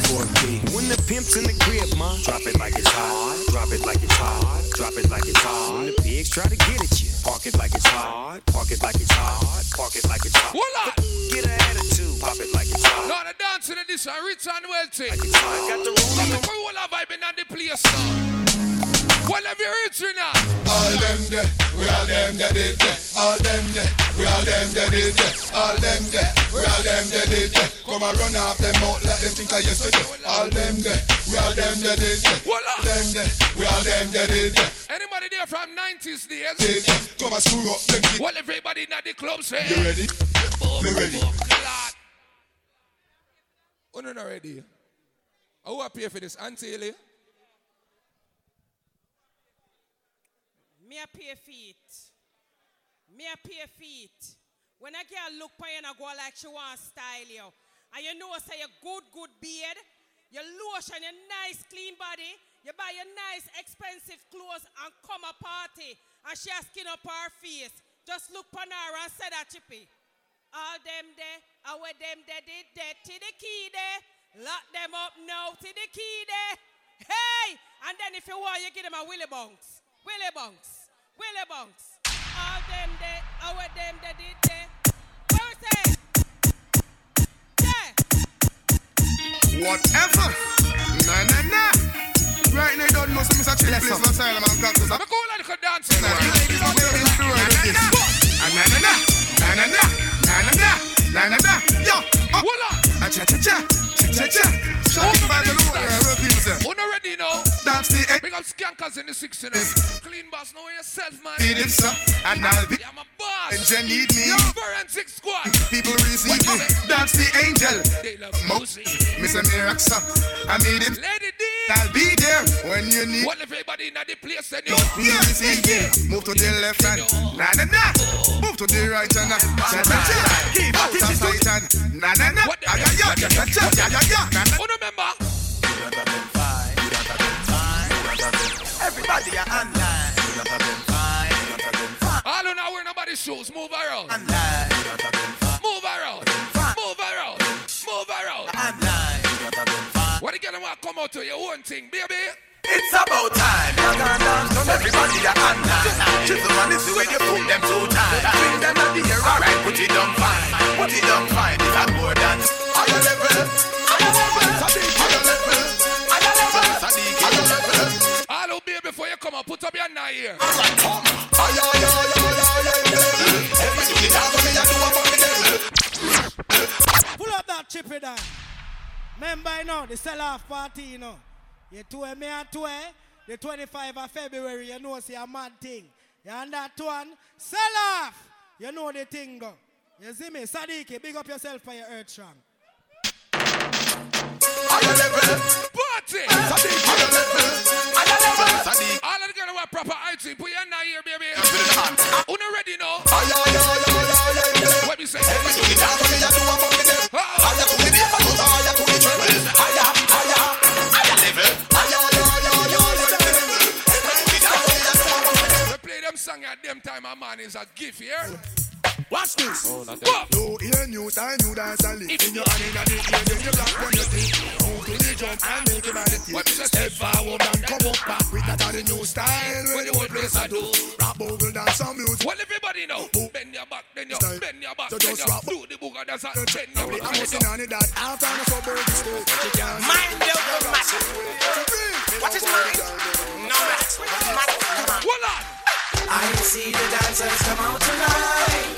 4B. When the pimp's in the crib, ma, drop it like it's hot. Drop it like it's hot. Drop it like it's hot. When the pigs try to get at you, park it like it's hot. Park it like it's hot. Park it like it's hot. Voila! Get an attitude, pop it like it's hot. No, the dancing in this are rich and wealthy. Like it's hot. Got the room. Look at all our vibe in the place now. Well, have you rich now? All them there, we all them that did there. All them there, we all them that did there. All them there, we all them that did there. Come and run off them out like them think I yesterday. All them there, we all them that did there. Them there, we all them that did there. Anybody there from 90s days? Did there. Come and screw up them. Well, everybody in the club say. You ready? Me ready. Oh, no, not ready. Who are pay for this? Auntie Me a pay feet. Me a pay feet. When a girl look pa you and go like she want style you. And you know say your good, good beard, your lotion, your nice clean body, you buy your nice expensive clothes and come a party and she a skin up her face. Just look pan her and say that chippy. All them there, our them there did that to the key there. Lock them up now to the key there. Hey! And then if you want, you give them a Willy Bunks. Willy Bunks. Willy Bunks. All them there, our them there did that. Where is it? Whatever. Nah, nah, nah. Right now, don't know some Mr. Chill Place for Asylum and Cactus. I'm going to dance. You ladies are going to the world with this. Ah, nah, nah, nah. Nah, nah, nah. Nah, nah, nah. Nah, nah, nah. Yo. Oh. Ah, cha, cha, cha. Cha, cha, cha. Show me by the Lord. Yeah, real people say. Who not ready now? it. Big up skankers in the 69. Clean boss, know yourself, man. Did it, sir. And I'll be. I'm a boss. And you need me. Your forensic squad. People receive me. That's the angel. They love Mosey. Miss America, sir. I need it. Lady D. I'll be there when you need. What if everybody in the place and you yeah, yeah. Move to the left hand, na na na. Move to the right hand, cha cha cha. Keep out of sight and na na na. I got ya, cha cha cha, ya ya ya. Oh, remember. Everybody are online. All who not wear nobody's shoes, move around. Move around. Move around. Move around. What you gonna want come out to your own thing, baby? It's about time. Rock and dance, come everybody are online. Chisel man is way you put them two times. Bring them at the air, alright, put it down fine. Put it down fine, it's a more than higher level. Higher level. Higher level. Level. All who before you come out, put up your nine here. Pull up that chippy down. Remember, you know, the sell off party, you know. You tour me a tour, eh? the 25 of February, you know, see a mad thing. You and that one, sell off. You know the thing, go. You see me, Sadiki, big up yourself for your earth strong. Higher level. Party. Sadiq, Sadiq. All of the girls who are proper IT, put your hand here, baby. Who's not ready now? Oh. What me say? Every two minutes, I'm going do a fuck them. Higher, higher, higher level. Higher, higher, higher, level. We play them song at them time, a man is a gift, yeah? Watch this. Oh, not that. New year, new time, new dance and live. In your hand, in the ear, in the black, when you think. Move to the jump and make your body tick. Step forward and come up back with that other new style. When the whole place I do. Rap bogle dance some music. Well, everybody know. Bend your back, bend your, Style. bend your back, So bend just your, rap. do the bogle dance and bend your back. I'm looking on it that out on the suburb state. She can't Mind your own matter. What is mine? No matter. Hold on. I see the dancers come out tonight.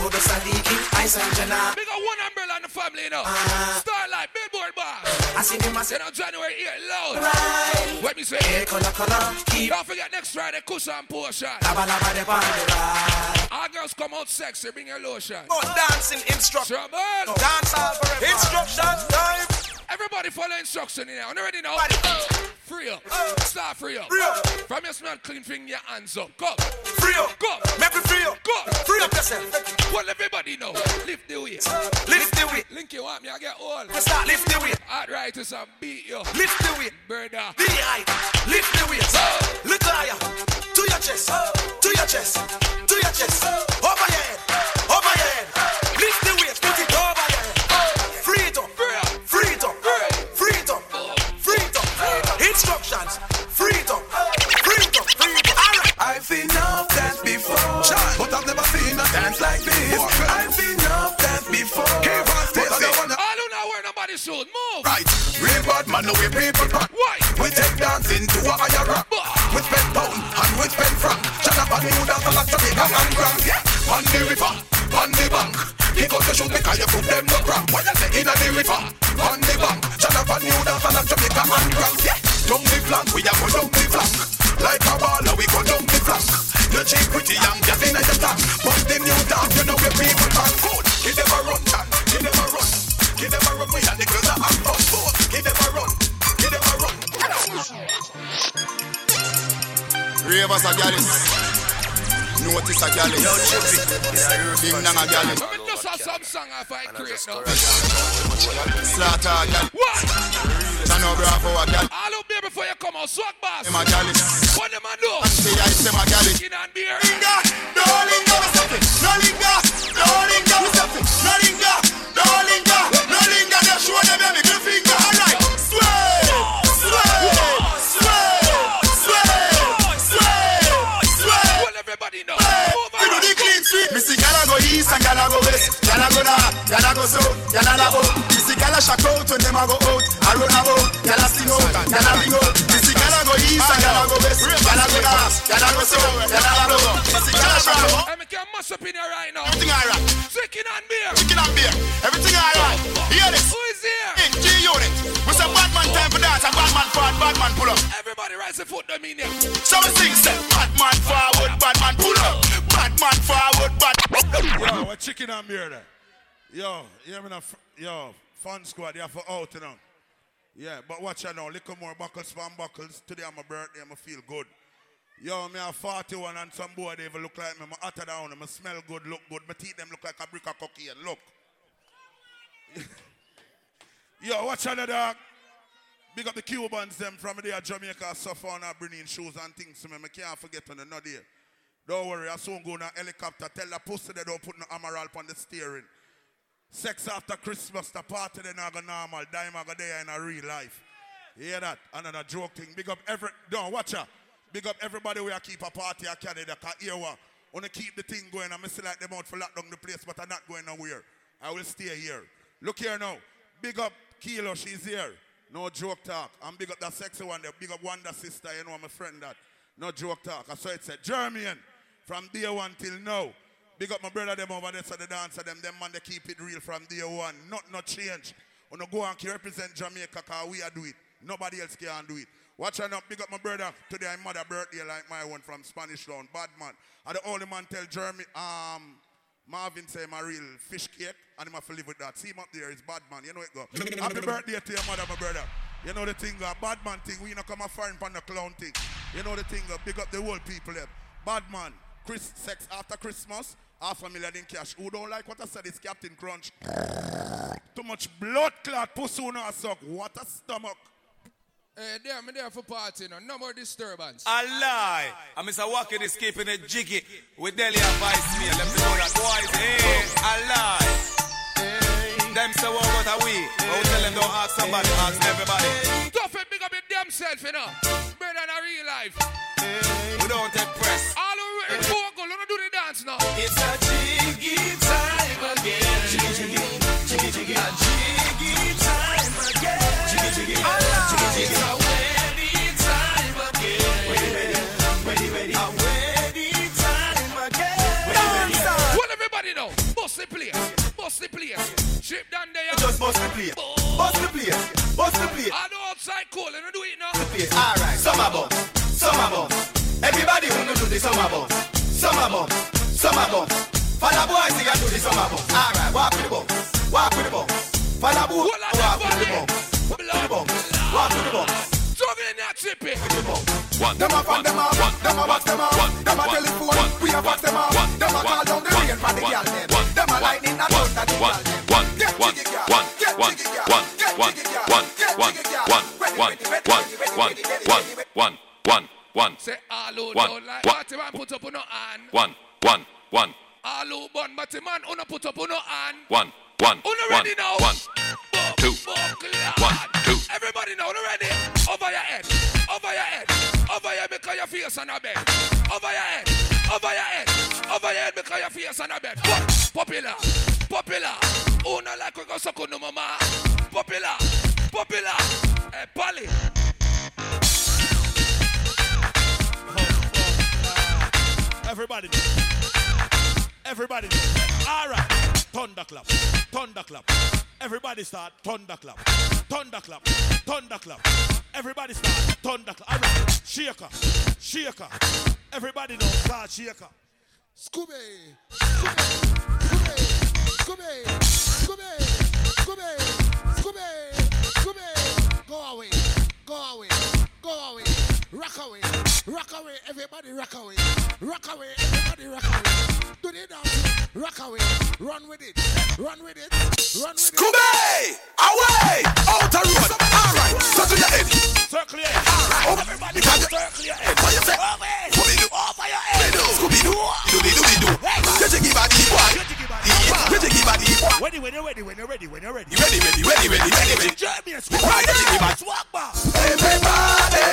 Over Sadiki, Ice and Jana. Big up one umbrella in the family, you know. Uh-huh. Starlight, Billboard bar. I see them, I see You January 8, loud. Right. What me say? Hey, color, color. Keep Don't forget next Friday, cushion portion. lava, lava, the party. Our girls come out sexy, bring your lotion. Oh, dancing instruction. Trouble. Dance all forever. Instructions time. Everybody follow instruction in here. You ready now? Free up. Uh. Start free up. Free up. From your smell clean thing, your hands up. Go. Free up. Go. Make me free up. Go. Free up yourself. Well, everybody know. Lift the weight. Uh, lift the weight. Link you want me, I get all. We start lift the weight. Arthritis and beat you. Lift the weight. Brother. The height. Lift the weight. Little higher. To your chest. To your chest. To your chest. Over your head. Over your head. Lift the weight. Put it over your head. Before, but I've never seen a dance like this. I've seen enough dance before, but I don't wanna. All who not wear nobody's shoes. Move. Right, real bad man, no way people back. Why? We take dancing to a higher rock. We spend pound and we spend franc. Shut up and you dance like Jamaica and Grand. Yeah, on the river, on the bank. Pick up the shoes because you put them no cramp. What you say in the river, on the bank. Shut up and you dance like Jamaica and Grand. Yeah, down the flank, we a go down the flank. Like a baller, we go down the flank. You cheap pretty young, just in your tank. But the new dance, you know where people can good. Give them a run, John. Give them a run. Give them a run, we and the girls are on. Good. Give them a run. Give them a run. Ravers a gallus. Notice a gallus. Ding dong a gallus. Let me just have some song if I create now. Slaughter a gallus. What? Turn over Bravo a gallus. All up there before you come out. Swag boss. Them a gallus. What them a do? Say I them a gallus. Skin and beer. Linger, no linger, stop it. No linger, no linger, stop it. No linger, no linger, no linger. Just show them your Me see Ghana go east and west. Gala go north, Gala go south, Gala la go. Missy Gala shock out when them a go out. I run about, Gala sing out, Gala ring out. Missy Gala go east and Gala go west. Gala go north, Gala go south, Gala la go. Missy Gala shock out. I make you mash up in here right now. Everything alright. Chicken and beer. Chicken and beer. Everything alright. Hear this. Who is here? In G unit. We say bad man time for dance and bad man forward, bad man pull up. Everybody rise the foot, there. So we sing, say, bad man forward, bad man pull up. Bad man forward, bad. Yo, what chicken and beer there? Yo, you hear me now? Yo, fun squad, you have for out, you know. Yeah, but watch out now, little more buckles from buckles. Today I'm a birthday, I'm a feel good. Yo, me have 41 and some boy they even look like me. I'm hotter down, I'm a smell good, look good. My teeth them look like a brick of cocaine. Look. Yo, watch out dog. Big up the Cubans them from there, Jamaica, suffer on bringing shoes and things to me. I can't forget on the not there. Don't worry, I soon go in a helicopter. Tell the pussy they don't put no amaral on the steering. Sex after Christmas, the party they not go normal. Dime go there in a real life. You hear that? Another joke thing. Big up every, don't watch out. Big up everybody where I keep a party at Canada. Cause here what? Want to keep the thing going. I'm still like them out for lock down the place, but I'm not going nowhere. I will stay here. Look here now. Big up Kilo, she's here. No joke talk. I'm big up that sexy one there. Big up Wonder sister, you know, I'm a friend that. No joke talk. I saw it said, German, from day one till now. Big up my brother them over there, so the dancer them, them man, they keep it real from day one. Not no change. When go and represent Jamaica, cause we are do it. Nobody else can do it. Watch out now, big up my brother. Today I'm mother birthday like my one from Spanish Town. Bad man. I the only man tell Jeremy, um, Marvin say my real fish cake, and have to live with that. See him up there, it's bad man. You know it go. Happy birthday to your mother, my brother. You know the thing, uh, bad man thing. We not come a foreign pan the clown thing. You know the thing, uh, big up the whole people there. Bad man. Chris, sex after Christmas, half a million in cash. Who don't like what I said is Captain Crunch. Too much blood clot, pussy no suck. What a stomach. Hey, there, me there for party, no, no more disturbance. A lie. I'm Mr. Walker is keeping it jiggy with Delia Vice me. Let me know that boys, hey, eh, a lie. Eh. Them say what about a we? But we tell them don't ask somebody, ask everybody. Tough it, big up it themself, you know. Better than a real life. We don't take press. All who ready for dance now. It's a jiggy time again. Jiggy, jiggy, jiggy, jiggy. A jiggy time again. Jiggy, jiggy, jiggy, jiggy. It's a wedding time again. Ready, ready, ready, ready. A wedding time again. Well, everybody know, bust the place, bust the place. Ship down there. Just bust the place. Bust the place. Bust the place. I know outside cool, and I do it now. Alright, summer bump, summer bump. Everybody wanna do the summer bump, summer bump, summer bump. Follow boys, they do the summer bump. Alright, walk with the bump, walk with the bump. Follow boy, walk with the bump, with the bump, walk with the bump. Juggling that chippy. One, them a fan, them a one, them a box, them a one, them a telephone, we a box them a one, them a call down the rain for the girl them, them a lightning and thunder the girl them. Say like put up on no hand. one, one, one, All who born but the man uno put up on no hand. one, one, Uno one, ready now. one, two, one, two. Everybody now, uno ready? Over your head, over your head, over your head because your face on a bed. Over your head, over your head, over your head because your face on a bed. What? Popular, popular. Uno like we go suck on no mama. Popular, popular. Eh, hey, Polly. Oh, oh, Everybody. Everybody. All right. Thunderclap. Thunderclap. Everybody start thunderclap. Thunderclap. Thunderclap. Everybody start thunderclap. All right. Shaker. Shaker. Everybody know start shaker. Scooby, Scooby, Scooby, Scooby, Scooby, Scooby, Scooby, go away, go away, go away, rock away, rock away, everybody rock away, rock away, everybody rock away, do the dance, rock away, run with it, run with it, run with it. Scooby! Away! Out the road! Alright, circle your head. Circle your head. Alright, everybody circle your head. What you say? Scooby-Doo. Over your head. Scooby-Doo. Scooby-Doo. You jiggy body boy. You jiggy body boy. Ready when you're ready, when you're ready, when you're ready. You ready, ready, ready, ready, ready, ready. Jeremy, Right, you jiggy body. Swag back. Everybody,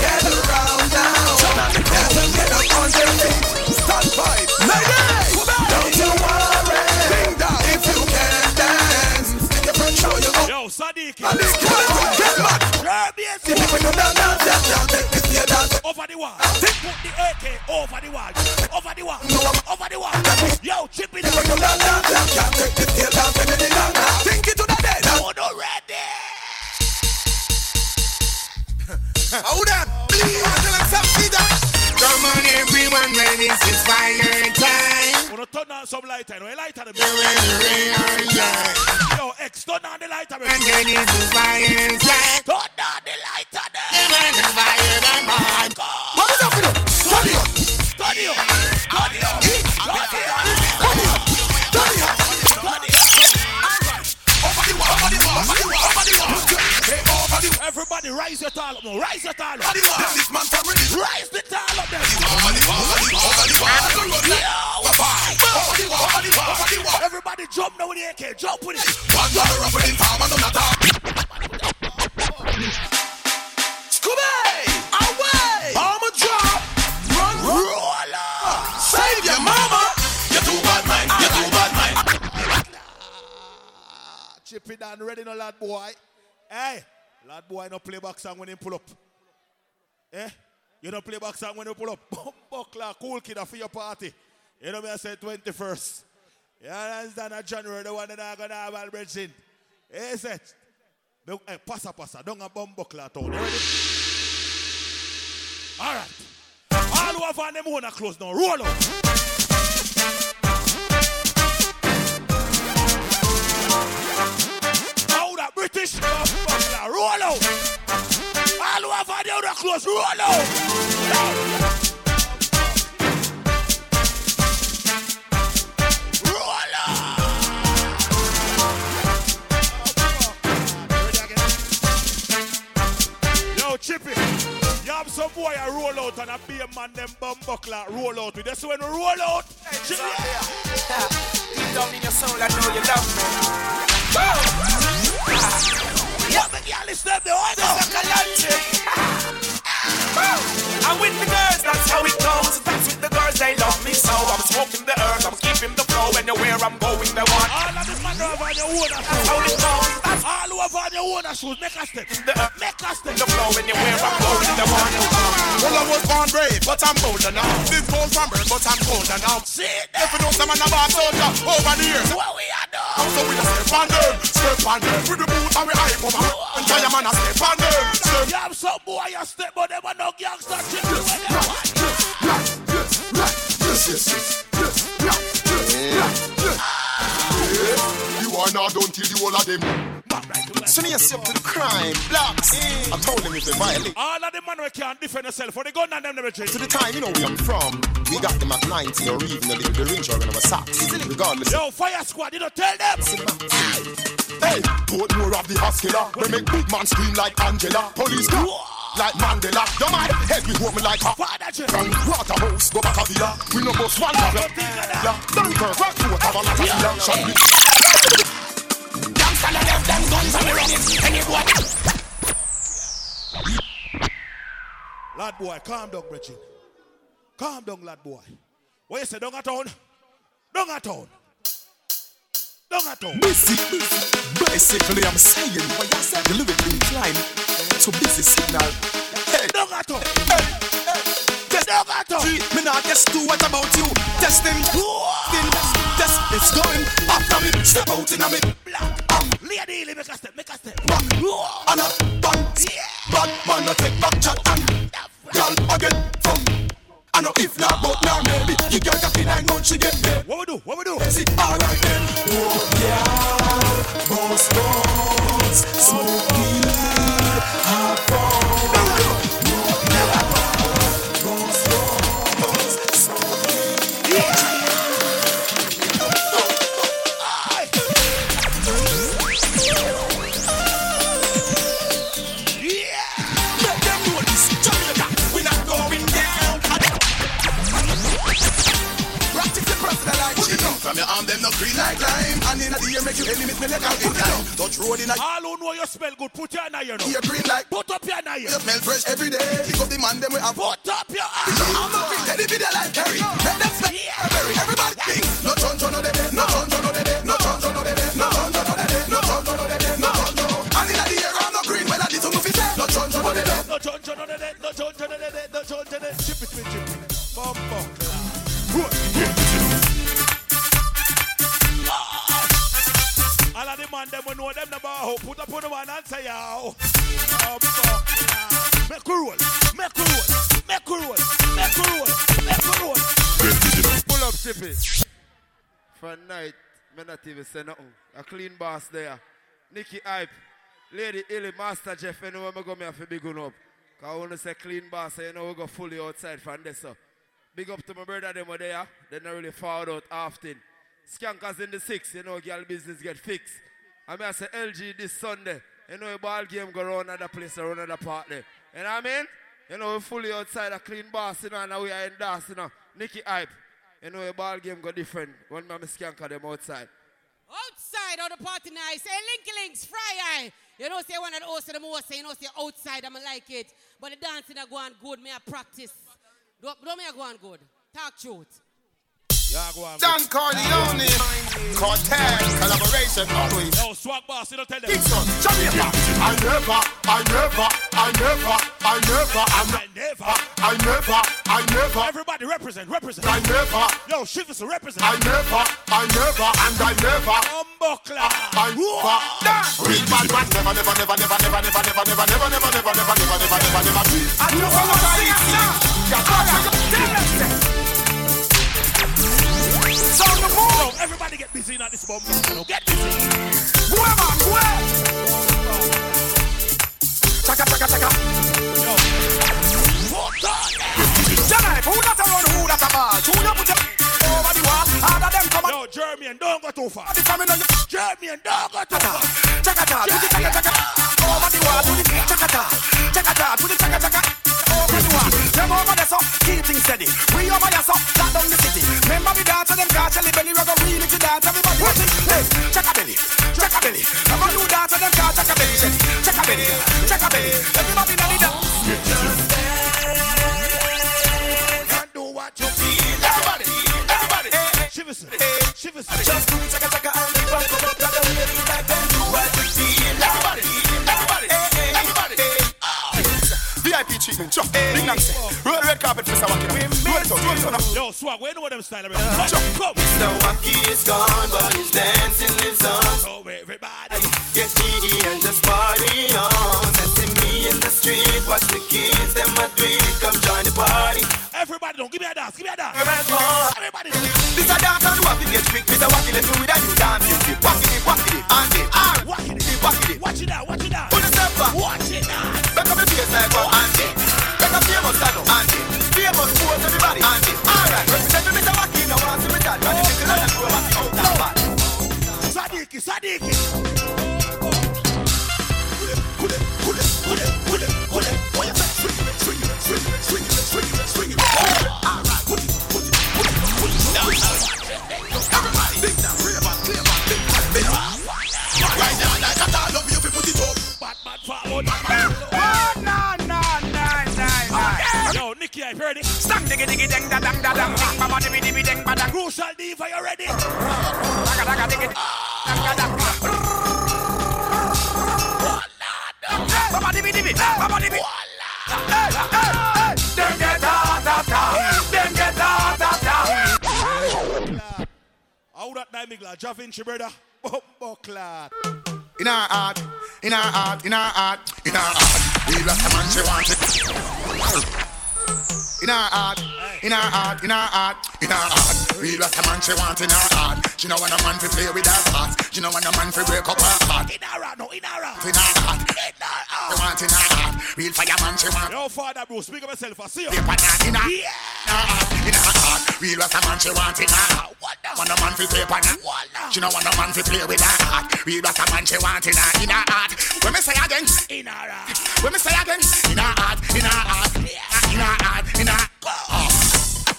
gather around now. Gather, get up on your feet. Stand by. Sadiq. Over the wall. Put the AK over the wall. Over the wall. Over the wall. Yo, chip it. Think it to the dead. Oh, no, ready. Hold on. Please, I tell him something. Come on, everyone, when this is fire time. Wanna turn on some lighter, you know, lighter them. yeah. Yo, X, turn on the lighter. And then this is fire time. Turn on the lighter there. This is fire time, man. What is up with you? Study up. Study up. Study up. Study up. Study up. Over the wall, over the wall, over the wall, over the wall. Hey, over the wall. Everybody rise your tall up now. Rise your tall up. This man from. Rise the tall up there. Everybody jump now with the AK. Jump with it. One dollar up in farm and none talk. Scooby, away. I'ma drop. Run, roll up. Save your mama. You too bad, man. You too bad, man. Chip it down, ready no lad boy. Hey, lad boy no play back song when him pull up. Eh? You don't play back song when you pull up. Buckler, cool kid for your party. You know me I said 21st. You understand that January the one that I'm gonna have Albert in. Hey, set. Hey, passa passa, don't a bomb buckler town. You ready? Alright. All who have them wanna close now. Roll that British buckler, roll out. All on the other close, roll out. Roll out. Yo, Chippy, you have some boy a roll out and a be a man them bum buckler roll out with. That's when we roll out. Chippy. Deep down in your soul, I know you love me. But the girl is not the one. I'm with the girls, that's how it goes. That's with the girls, they love me so. I'm smoking the earth, I'm keeping the flow. Anywhere I'm going, they want. All of the man who have on your own That's how it goes. That's All who have on your own shoes, make a step. the earth, Make a step. the flow. Anywhere I'm going, they want. Well, I was born brave, but I'm bolder now. Big cold from birth, but I'm colder now. See If you know some man about soldier over the years. What we are doing? So we just step on them, step on them. With the boot and we hype them. And try a man a step on you have some boy you step on them and no gangster chip. You are not done till the whole of them. Soon you step to the crime, blocks. I told them if they violate. All of the man we can't defend themselves for the gun and them never change. To the time, you know where I'm from. We got them at 90 or even a little bit richer than our socks. Regardless. Yo, fire squad, you don't tell them. Hey, put more of the hospital. We make big man scream like Angela. Police come like Mandela. You mad? Head me home like a. From Waterhouse, go back a villa. We no bust one. Yeah, Dunkirk, rock have a lot of villa. Shot me. Gangsta left them guns and we running. Anybody. Lad boy, calm down, Bridget. Calm down, lad boy. What you say, down a town? Down a town. Down a town. Busy, basically I'm saying you live it incline to busy signal. Hey, Down a town. test, Down a town. see, me not guess too what about you. Testing, testing, test, it's going after me. Step out in a me. Lady, make a step, make a step. And a bang, bad man a take back chat and girl again from. I know if not, but now maybe you girl got in nine months she get paid. What we do? What we do? See, alright then. Oh yeah, boss boss, smoke Nicky Hype. Lady Illy, Master Jeff, you know where I go, me have to big one up. Because I want to say clean boss, so you know we go fully outside from this. So. Big up to my brother, them there. They not really found out often. Skankers in the six, you know, girl business get fixed. I mean, I say LG this Sunday. You know, a ball game go around another place, around another party. You know what I mean? You know, we fully outside a clean boss, you know, and we are in Das, you know. Nicky Hype. You know, a ball game go different when my skanker them outside. Outside of the party nice. Say Linky Links, Fry Eye. You know, say one of the hosts of the most, say, you know, say outside, I'm like it. But the dancing I go on good, me I practice. Don't, don't me I go on good. Talk truth. Yeah, go on. Don Corleone, Cortez, collaboration always. Yo, swag boss, you don't tell them. Kingston, Jamaica. I never, I never, I never, I never, I never, I never, I never. Everybody represent, represent. I never. Yo, Shivers represent. I never, I never, and I never. Umbuckler. I never. Dance. Real bad man, never, never, never, never, never, never, never, never, never, never, never, never, never, never, never, never. I know what I Yo, everybody get busy in this bomb. Get busy. Whoever, whoever. Chaka, chaka, chaka. Yo. Janai, who that around, who that a ball? Who you put your over the wall? All of them come on. Yo, Jeremy, don't go too far. The family know you. Jeremy, don't go too far. Chaka, chaka, chaka, chaka. Over the wall, do the chaka, chaka. Chaka, chaka, do the chaka, chaka. Them over there, so keep things steady. We over there, so lock down the city. Remember me dance, them catch a belly, We're gonna really to dance. Everybody watch it. Hey, check a belly, check a belly. Have a new dance, them check a belly, check a belly, check a belly. Everybody dance it up. Shivers, shivers. Just do chaka chaka and the back of the black and you like them. do. VIP treatment, chop, big Nancy. Roll red carpet for Mr. Wacky. Roll it out, roll it out. Yo, swag, where know what them style of it? Chop. Come. Mr. Wacky is gone, but his dancing lives on. So everybody. Get jiggy and just party on. Testing me in the street, watch the kids, them a do it. Come join the party. Everybody, don't give me a dance, give me a dance. Everybody, this a dance and wacky get quick. Mr. Wacky, let's do it and you dance. You dip, wacky dip, wacky dip, and dip. Ah, wacky dip, wacky dip. Watch it out, watch it out. Put it up, watch it out. Back up the bass like one and dip. Famous everybody, Alright, represent me, I see me Sadiki, Pull it, pull it, pull it, pull it, pull it, pull swing swing swing swing. No, no. Yo, Nicky, I heard it. Stang diggy diggy ding da dang da dang. Ba ba dibby dibby ding ba dang. Crucial diva, you ready? Daga daga diggy dang da dang. Ba ba dibby dibby. Ba ba dibby. Hey, hey, hey. Dem get out of town. Dem get out of town. How that time, Migla? Javinci, brother. Oh, oh, Buckler. In our heart, in our heart, in our heart, in our heart. We lost a man, she wants it. In our heart, in our heart, in our heart, in our heart. We lost a man, she wants in her heart. She know want a man to play with her heart. She know want a man to break up her heart. In her heart, no, in her heart. In her heart, In her heart. she want in her heart. Real fireman, she want. Yo, Father Bruce, speak of myself. I see you. Paper not in her, Yeah. heart, in her heart. Real lost a man, she want in her heart. Want a man to paper not. She know want a man to play with her heart. Real lost a man, she want in her, in her heart. When me say again, In her heart. when me say again, in her heart, in her heart, in her heart, in her.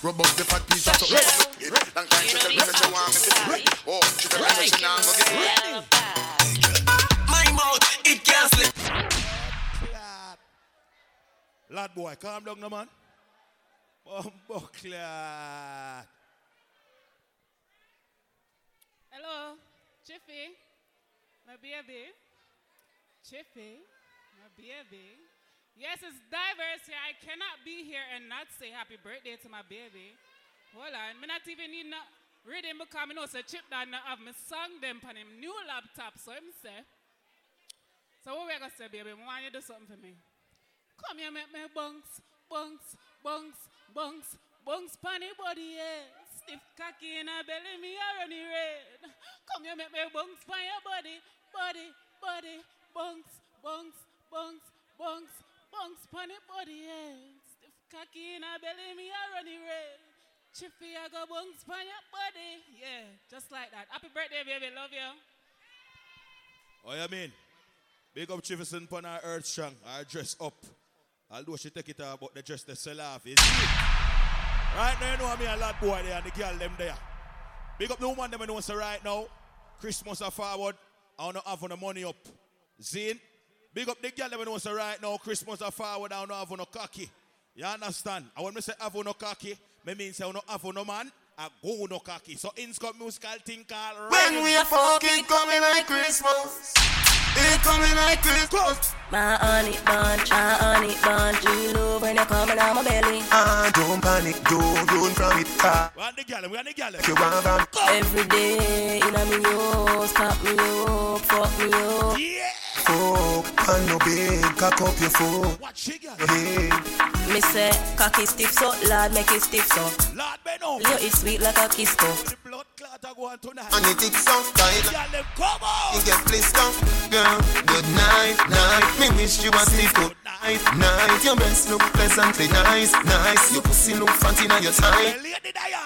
Rub up the fat piece of chocolate. Long time she tell me that she want me to do. Oh, she tell me that she not go get it. My mouth, it can't slip. Lad boy, calm down, no man. Buckler. Hello, Chiffy, my baby. Chiffy, my baby. Yes, it's diverse here. I cannot be here and not say happy birthday to my baby. Hold on, me not even need no reading because I know say Chip down have me song them on him new laptop. So him say. So what we gonna say, baby? I want you to do something for me. Come here, make me bunks, bunks, bunks, bunks, bunks, panny body, yeah. Stiff cocky in a belly, me a runny red. Come here, make me bunks, pan your body, body, body, bunks, bunks, bunks, bunks, bunks, panny body, yeah. Stiff cocky in a belly, me a runny red. Chippy, I go bunks, pan your body, yeah. Just like that. Happy birthday, baby, love you. Oh, you mean? Big up Chiverson pon her earth strong. Her dress up. Although she take it off, but the dress they sell off. Is Right now, you know me a lot boy there and the girl them there. Big up the woman them know say right now. Christmas are forward. I don't have no money up. Zine. Big up the girl them you know say right now. Christmas are forward. I don't have no cocky. You understand? I when me say have no cocky, me mean say I don't have no man. I go no cocky. So in Scott musical thing called When we are fucking coming like Christmas. It coming like Christmas. My honey bunch, my honey bunch. You love when you're coming out my belly. Ah, don't panic, don't run from it. Ah, We want the girl, we want the girl. you want from Every day in a me house, stop me up, fuck me up. Yeah. Fuck, and no big, cock up your foot. What she got? Your head. Me say, cocky stiff so, Lord make it stiff so. Lord Beno. You is sweet like a kisco. The blood clot a go on tonight. And it ticks so tight. Them come on. You get blister, girl. Good night, night. Me wish you a sleep good night, night. Your breasts look pleasantly nice, nice. Your pussy look fancy now your tight.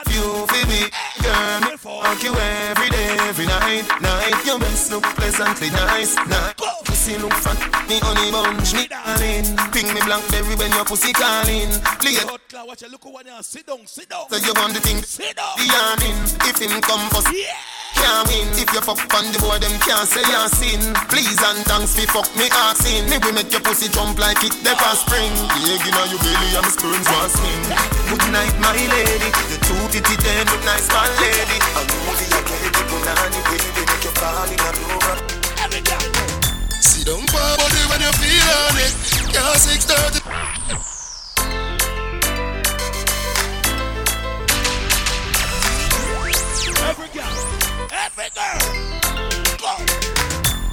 You feel me, eh. girl. Me fuck you every day, every night, night. Your breasts look pleasantly nice, nice. Pussy look fat, me honey bunch, me darling. Ping me blackberry when your pussy calling. Play it. Watch you look over there. Sit down, sit down. So you want the thing, Sit down. the yarning. If him come first, can't win. If you fuck on the boy, them can't say your sin. Please and thanks fi fuck me asking. Me we make your pussy jump like it the past spring. The egg inna your belly and my sperms want swing. Good night, my lady. The two titty them look nice, my lady. I'm movie I the punani baby, make you fall in a down for body when you feel on it. Six thirty. Every girl, every girl. Go.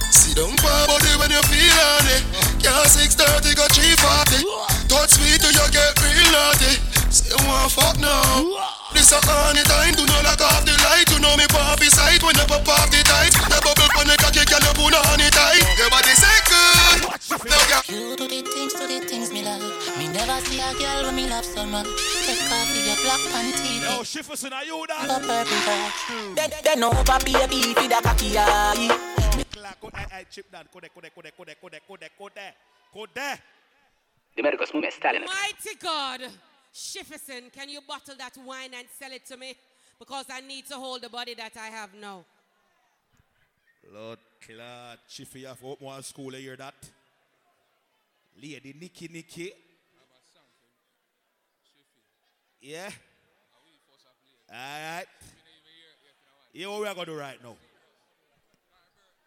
Sit down for body when you feel on it. Six thirty go three forty. Touch me till you get real naughty. Say one fuck now. This a honey time. Do not lock off the light. You know me pop sight when you off the tight. The bubble on the cocky can you put on it tight. Your body say good. No girl. You do the things, do the things me love. Me never see a girl when me love so much. Take off your black panty. Yo, Shifferson, are you that? Go purple touch. Then, then over baby, feed a cocky eye. Mighty God. Shifferson, can you bottle that wine and sell it to me? Because I need to hold the body that I have now. Lord clot, Chiffy, to open school, you hear that? Lady Nikki Nikki. Yeah? Alright. Yeah, what we are going to do right now?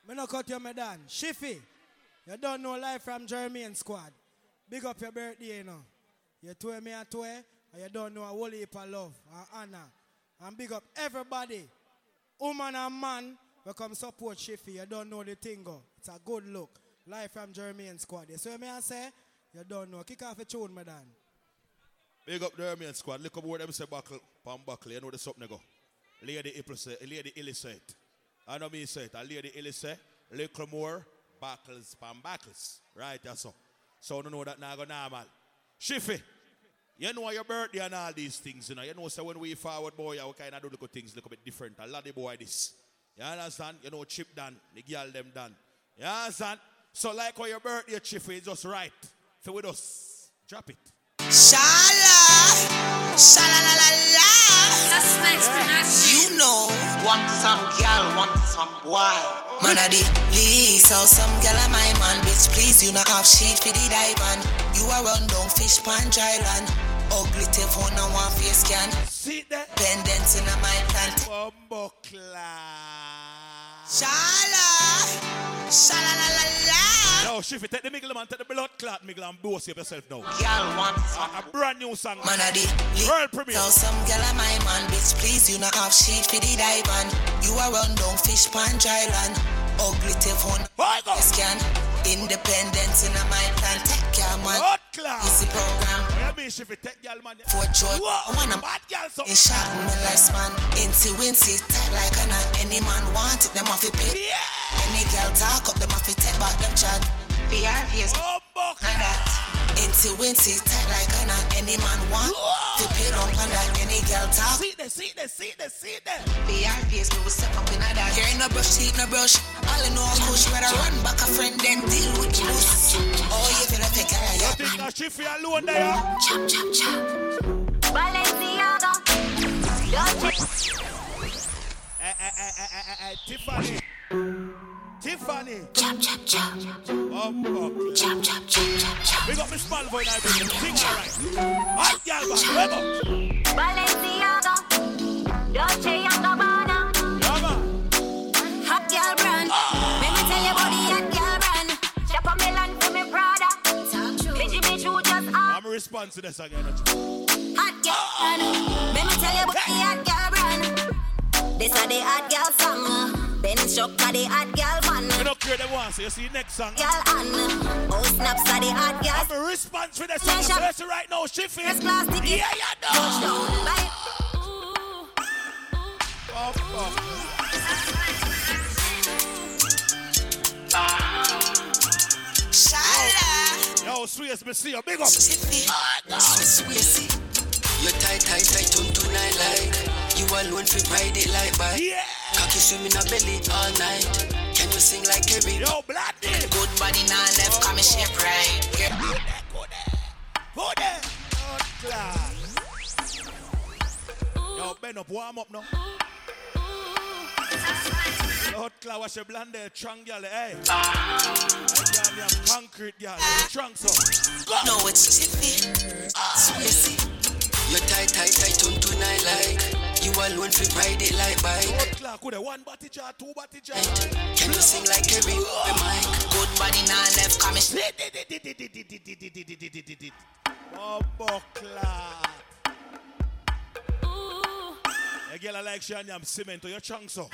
Me no cut you, me done. Shiffy, you don't know life from Jermaine squad. Big up your birthday, you know. You toy me a toy, and you don't know a whole heap of love and honor. And big up everybody, woman and man, we come support Shiffy. You don't know the thing, go. It's a good look. Life from Jermaine squad. You see I say? You don't know. Kick off a tune, done. Big up Army squad. Look up what them say buckle, palm buckle. You know the something go. Lady April say, Lady Illy say it. I know me say it. A Lady Illy say, little more buckles, palm buckles. Right, that's so. So don't know that now go normal. Shiffy, you know your birthday and all these things, you know. You know, so when we forward boy, we kind of do little things a bit different. A lot of boy this. You understand? You know, chip done, the girl them done. You understand? So like how your birthday, Chiffy, is just right. So with us, drop it. Shala, shala la la la. You know, want some girl, want some boy. Man, I did please, so some girl are my man, bitch. Please, you not have shit for the diamond. You are run down fish pan dry land. Ugly telephone and one face scan. See that? Pendants in a my plant. Bumbo Shala, shala la la la. Yo, Shiffy, take the Miguel man, take the blood clot Miguel and of yourself now. Girl want a, a brand new song. Man, I did World premiere. So some girl are my man, bitch. Please, you not have shit for the diamond. You are run down fish pan dry land. Ugly telephone. Scan. Independence in a my plan. Take care, man. clock. Easy program. What you mean, if you take y'all man? For joy. Whoa, I wanna bad girl so. It shot me lifespan. Incy wincy. Tight like an any man want it. Them off it pay. Any girl talk up. Them off it take back them chat. BRVs. Oh, And that. Incy wincy. Tight like an any man want. To pay on that. Any girl talk. See the, see the, see the, see the. BRVs. Me will step up in a that. Here ain't no brush, teeth no brush. All I know is push. Whether run back a friend, then deal with the loose. Oh, you feel like a girl. You think that she feel alone there? Chop, chop, chop. Balenciaga. Eh, eh, eh, eh, eh, eh, eh, Tiffany. Tiffany. Chop, chop, chop. Oh, fuck. Chop, chop, chop, chop, chop. Big up my small boy now, baby. Sing alright. Hot girl, man. Wake up. Balenciaga. Dolce and Gabbana. Yeah, man. Hot girl brand. Let me tell you about the hot girl brand. Shop a melon for me Prada. Me Jimmy Choo just up. I'm a response to this again. Hot girl brand. Let me tell you about the hot girl brand. This a the hot girl song. Uh. Ben Strucker the hot girl man. We don't care them once, so you see next song. Girl and oh snaps a the hot girl. I'm a response for this song. So let's right now, shift it. plastic. Yeah, yeah, no. Touchdown. Bye. Oh, fuck. Shala. Yo, Swayze, me see you. Big up. Swayze. Oh, you tight, tight, tight, turn to nine like You alone fi ride it like bike Yeah Cocky swim in a belly all night Can you sing like Kerry? Yo, bloody Good body now left, come and shape right yeah. Go there. Oh, class. Yo, bend up, warm up now. Lord Cloud, what's your blonde there? Trunk girl, hey. Eh? That girl, them concrete girl. The eh? trunk so. No, it's Tiffy Swayze You tight, tight, tight, to nine like You alone fi ride it like bike Lord Cloud, could have one body jar, two body jar. Can you sing like Kerry? The mic Good body now left, come and shape Oh, buckler. A girl I like Shania, I'm cement to your chunk so.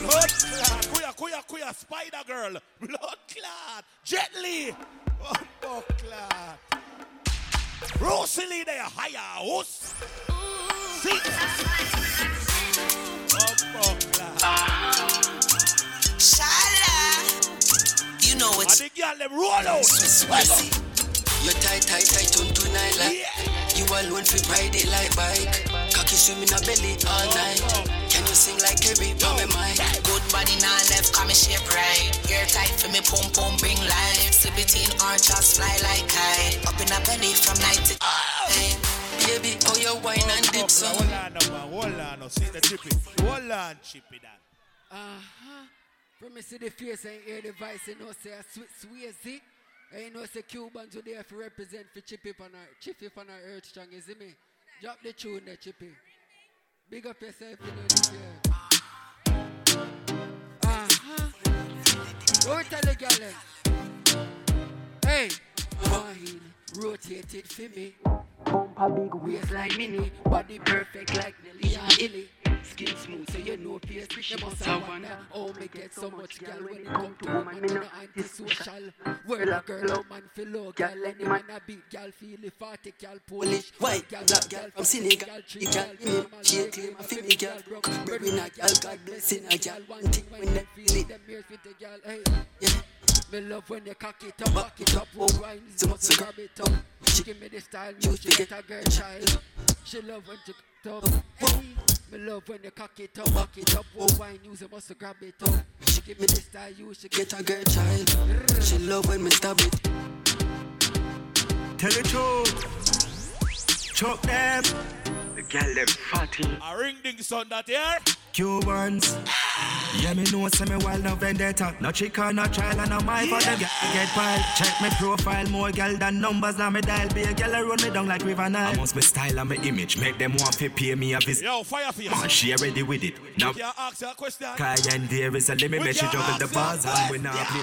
Blood clot, kuya, kuya, kuya, spider girl. Blood clot, Jet Li. Oh, buckler. Rosalie there, higher house. See? Oh, buckler. Shala You know it's And the girl them roll out. Swayze You tight, tight, tight, turn to nine like You alone fi ride it like bike Cocky swim in a belly all night Can you sing like Kerry? Blow me mic Good body now left, come and shape right Girl tight for me, pum pum bring life Slip it in or just fly like kite Up in a belly from night to hey. Baby, oh you wine and dip so Hold on, man. Hold on, no. See the chippy. Hold on, chippy, that. Uh-huh. From me see the face and hear the voice, you know, say a sweet Swayze. And you know, say Cuban today if you represent for Chippy on our Chippy on our earth strong, you see me? Drop the tune there, Chippy. Big up yourself, you know this year. Uh-huh. What tell the girl? Hey, wine, rotate it for me. Bumper big waist like mini, body perfect like Nelly and Illy. Skin smooth so you know face You must have wonder how me get so much girl when it come to woman Me no antisocial Word a girl how man feel low girl Any man a big girl feel it Fatty girl Polish White girl, black girl from Senegal. The girl in me, she a claim a fi me girl. broke Bury a girl, God blessing a girl. One thing when them feel it Them ears fit the girl, hey. Yeah. Me love when you cock it up, back it up, oh wine, So much much grab it up. She give me the style, you she get a girl child. She love when you cock it up. Hey, me love when you cock it up, back it up, oh wine, use a must grab it up. She give me this style, you she Get a girl child She love when me stab it Tell the truth. Chuck them. The girl them fatty. A ring ding son that here. Cubans. Yeah, me know say me wild no vendetta. No chicken, no trial, and no my for them get get pile. Check me profile, more girl than numbers. Now me dial be a girl run me down like River Nile. I must me style and me image, make them want to pay me a visit. Yo, fire for you. Man, she already with it. Now, You can't ask her a question. Cayenne there is a limit, We me she can't juggle the bars her and we not play.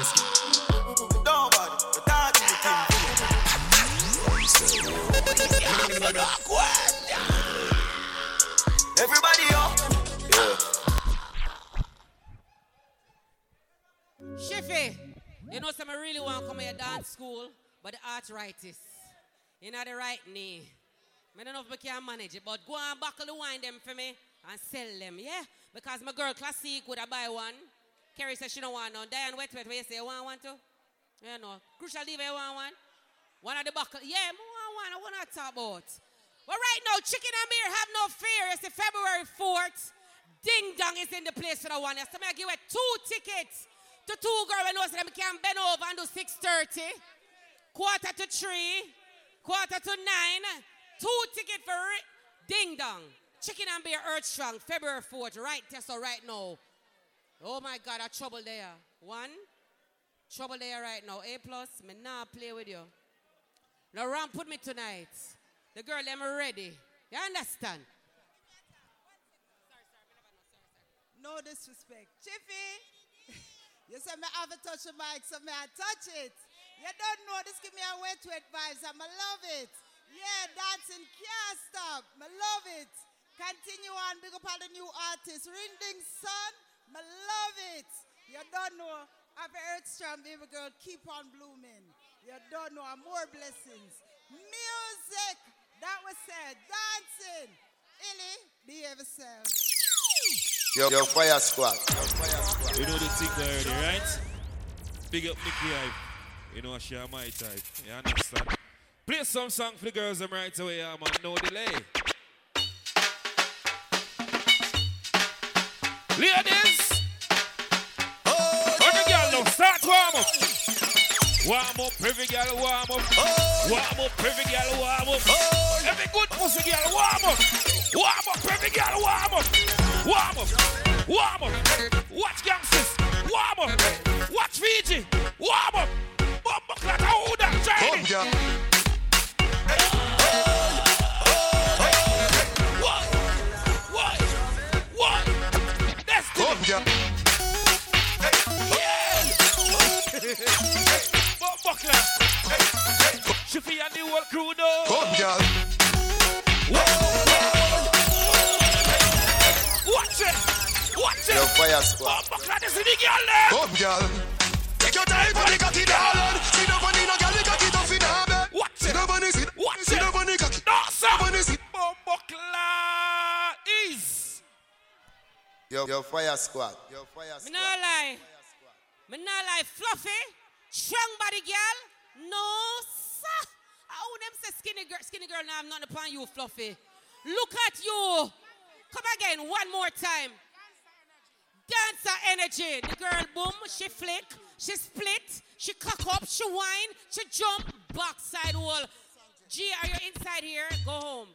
Everybody up. Shiffy, you know, some really want to come here dance school. but the arthritis. You know the right knee. I don't know if I can manage it, but go and buckle the wine them for me and sell them, yeah? Because my girl Classic would I buy one. Kerry says she don't want none. Diane Wet Wet, where you say you want one too? Yeah, no. Crucial Diva, you want one? One of the buckle. Yeah, I want one. I want to talk about. But right now, Chicken and Beer, have no fear. It's the February 4th. Ding Dong is in the place for the one. So I give you two tickets to two girls and knows them can bend over and do 6.30. Quarter to 3. Quarter to 9. Two tickets for ri- Ding Dong. Chicken and Beer Earth Strong, February 4th. Right there, so right now. Oh my God, a trouble there. One. Trouble there right now. A plus. Me now play with you. Ram put me tonight. The girl them ready. You understand? No disrespect. Chiffy, you say me have a touch the mic, so me I touch it. You don't know this give me a wet wet vibes. I'm love it. Yeah, dancing can't stop. I love it. Continue on, big up all the new artists. Ring ding son, I love it. You don't know. I have heard Strong, baby girl, keep on blooming. You don't know, more blessings. Music, that was said. Dancing. Illy, behave yourself. Yo, yo, fire squad. You know the thing already, right? Big up Nicky Hype. You know she my type. You understand? Play some song for the girls them right away, yeah, man. No delay. Ladies! Oh, Every girl now start warm up. Warm up, every girl warm up. Warm up, every girl warm up. Every good pussy girl warm up. Warm up, every girl warm up. Warm up, warm up. Watch gangsters, warm up. Watch Fiji, warm up. Bumbo clat, hold that? That's Come, girl. Bumbo clat. Shiffy and the whole crew. Come, girl. Watch it. Watch it. Yo, fire squad. Oh, Bumbo clat is in the girl there. Come, girl. Take your time for the cocky, darling. See the funny, no girl, the cocky tough in her bed. Watch See the funny, see Watch see it. the funny cocky. No, sir. Funny, see. Bumbo clat is. Yo, yo, fire squad. Yo, fire Me squad. not lie. Me not lie. Fluffy, strong body girl. No, sir. Oh, them say skinny girl. Skinny girl, now I'm not upon you, Fluffy. Look at you. Come again, one more time. Dancer energy. The girl, boom, she flick, she split, she cock up, she whine, she jump, backside wall. G, are you inside here? Go home.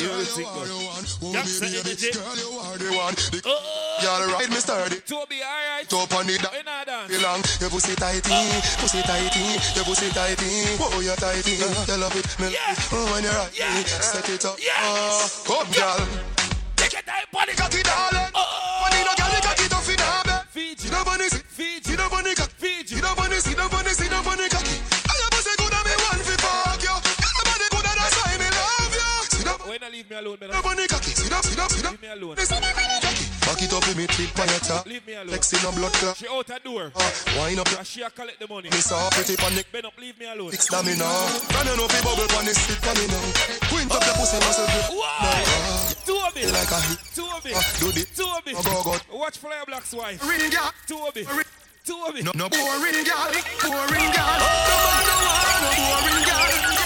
You know the thing though. Gangsta energy. Girl, you are the one. Oh. Y'all ride me sturdy. Toby, alright. Top on it. We not dance. Belong, your pussy tighty, pussy tighty, your pussy tighty, oh you tighty, you love it, me love it, oh when you're right, set it up, oh, come girl, Take it down, body. cocky darling, money oh. no girl, cocky tough in her bed, Fiji. the funny, see Fiji. the funny cocky, Fiji. see the funny, see the funny, see the funny leave me alone, the funny cocky, see the, see the, see the, Leave me alone. see the cocky, back it up with me by your top, Leave me alone. Flexing no blood clot, She out a door. uh, wind up And she a collect the money. me saw pretty panic. Ben up, leave me alone. Fix that me now. You know fi bubble pon the stick for me now? Quint up the pussy muscle grip. Why? Two of it. uh, like a hit. Two of it. Uh, do the Two of it. go go go. Watch Flyer Black's wife. Ring girl, Two of it. Two of it. no no boring girl, boring girl. No no want no boring girl.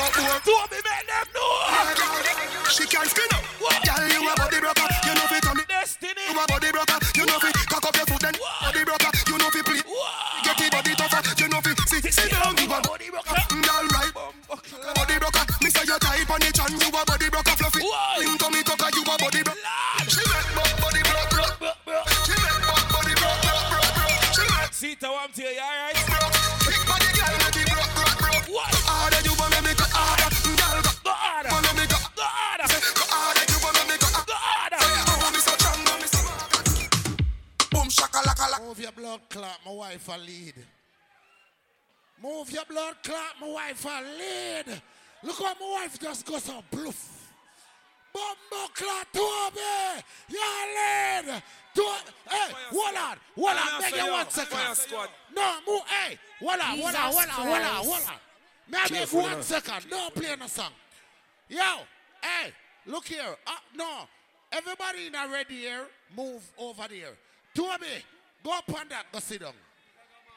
Can't fuck more. It, man. Them know. She can spin up. Girl, you a body broker. You know fi turn it. Destiny. You a body broker. You know fi cock up your foot then. Body broker. You know fi play. Get the body tougher. You know fi sit sit down. You a body broker. Girl, right. Body broker. Me say you type on it and you a body broker fluffy. Why? Him to me cocker. You a body broker. She make bu- body broke broke. She make bu- body broke broke broke broke. She make See, one to you, alright? Move your blood clot, my wife a lead. Move your blood clot, my wife a lead. Look how my wife just goes on bluff. Bumbleclad Toby. You're lead. To, hey, hold on, hold on, beg you one second. No, move, hey, hold on, hold on, hold on, hold on, hold on. May I beg Careful one now. second? Don't play no song. Yo, hey, look here. Uh, no, everybody in already here, move over there. Toby, go up on that, go sit down.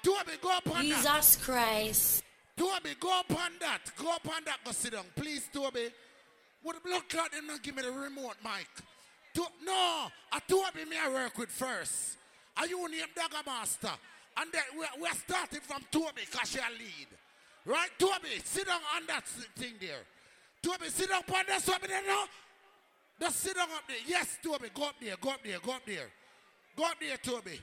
Toby, go up on that. Jesus Christ. Toby, go up on that. Go up on that, go sit down. Please, Toby. Would the clot them not give me the remote mic? To, no, I Toby me I work with first. Are you name Dagger Master? And then we're, we're starting from Toby because she a lead. Right, Toby, sit down on that thing there. Toby, sit down on that something there now. Just sit down up there. Yes, Toby, go up there, go up there, go up there. Go up there, Toby.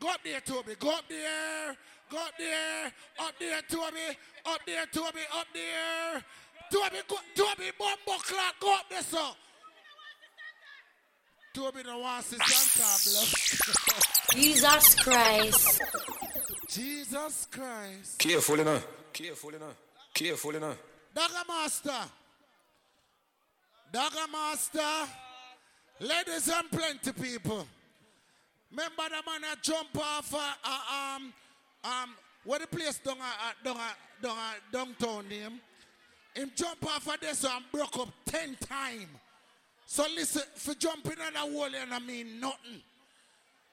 Go up there, Toby. Go up there. Go up there. Up there, Toby. Up there, Toby. Up there. Toby, go, Toby, bumbo clock. Go up there, sir. Toby no wants to Santa blood. Jesus Christ. Jesus Christ. Careful, you know. Careful, you know. Careful, you Dagger Master. Dagger Master. Ladies and plenty people. Remember the man that jump off uh, uh, um um where the place down uh, down uh, down uh, downtown name. Him jump off of this and broke up ten times. So listen, for jumping on a wall and I mean nothing.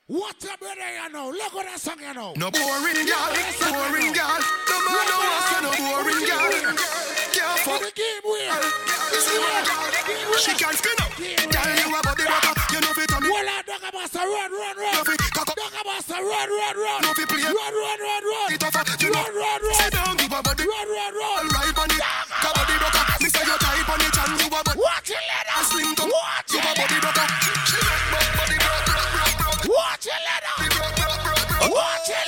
What a brother you know. Look at that song you know. No boring girl, boring girl. No man no want no boring girl. Can't fuck the game where? She can spin up. Girl, you a body butter. You know fit on it. Hold on, Dogga Master, run, run, run. No fit cock up. Dogga Master, run, run, run. No fit play. Run, run, run, run. It off. You know. Run, run, run. Sit down, give a body. Run, run, run. Right on it. Ka body butter. Me say you type on it and you a body. Watch it, let A slim tongue. Watch You a it. body butter. She make my body broke, broke, broke, broke. Watch it, broke. Watch it,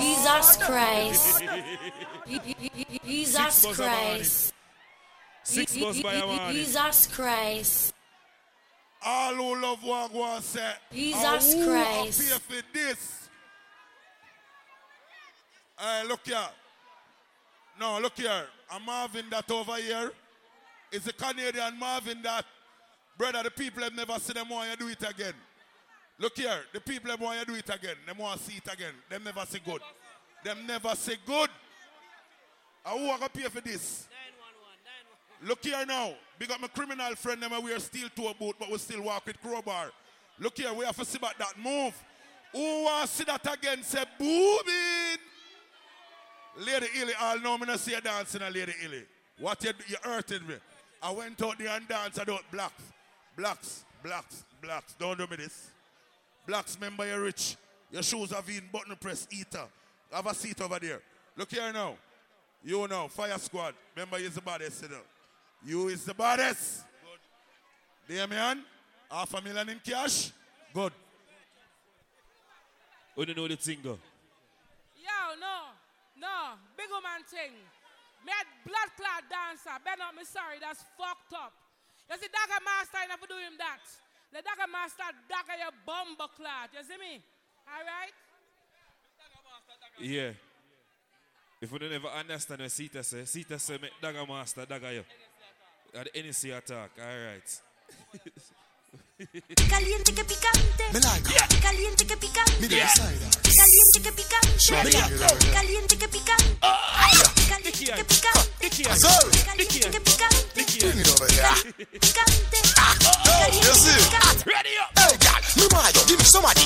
Jesus Christ. Jesus Six bus Christ. Six bus by a. Jesus Christ. All who love one go say, Jesus "Ah, who Christ." a pay for this? Hey, look here. No, look here. I'm Marvin that over here. It's a Canadian Marvin that, brother, the people have never seen them want you do it again. Look here, the people have want you do it again. Them want to see it again. Them never say good. Them never say good. And who are going to pay for this? Look here now. Big up my criminal friend, them we are still to a boat, but we still walk with crowbar. Look here, we have to see about that move. Who wants to see that again? Say booming. Lady Illy, all know me not see you dancing Lady Illy. What you, you hurting me. I went out there and danced about blacks. Blacks, blacks, blacks. Don't do me this. Blacks, member, you're rich. Your shoes have been button press eater. Have a seat over there. Look here now. You know, fire squad. Remember you're the baddest, you know. You is the baddest. Good. Man. Half a million in cash. Good. We don't know the thing. Yo, no, no, big woman thing. Me blood clot dancer. Ben up, me sorry, that's fucked up. You see, Dagger Master, you never do him that. The Dagger Master dagger your bumbo clot. You see me? All right? Yeah. If you don't ever understand what Sita say, Sita say, make dagger master, dagger you. At NC attack, all right. Caliente que picante. Me like Caliente que picante. Me decide. Caliente que picante. Sure, me like that. Caliente que picante. Caliente que picante. Azul. Caliente que picante. Bring it over here. Picante. You see? Ready up. Hey, girl, me want you give me some money.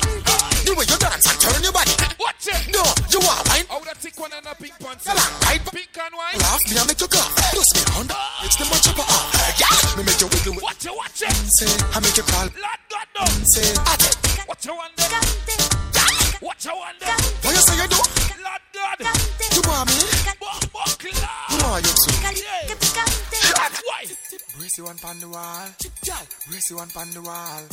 The way you dance and turn your body. Watch it. No, you want wine? How that thick one and a pink pants? You like right? Pink and white. Laugh me and make you cough. Twist me round. It's the much up off. Yeah, me make you wiggle. Watch it, watch it. Say, I make you crawl. Lord God, no. Say, I take. Watch your one there. Watch your one there. What you say you do? Lord God. You want me? Bumbo clout. You want you que picante. Why? Brace you one pan the wall. Brace you one pan the wall.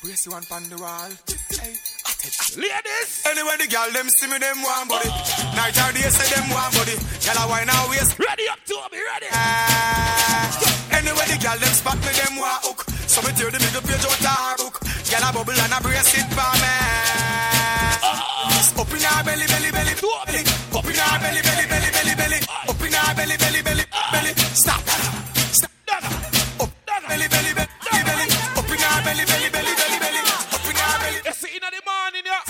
Brace you one pan the wall. I take. Ladies. Anyway, the girl them see me them one body. Night or day, say them want body. Girl, I wine and waist. Ready up to me, ready. Uh, anyway, the girl them spot me, them want hook. So me tear the middle page out her book. Girl, a bubble and a brace it for me. Up in her belly, belly, belly, belly. Up in her belly, belly, belly, belly, belly. Up in her belly, belly, belly, belly. Stop. Belly, belly, belly, belly. Up in her belly, belly, belly, belly, belly. Up in her belly. You see, in the morning, yeah.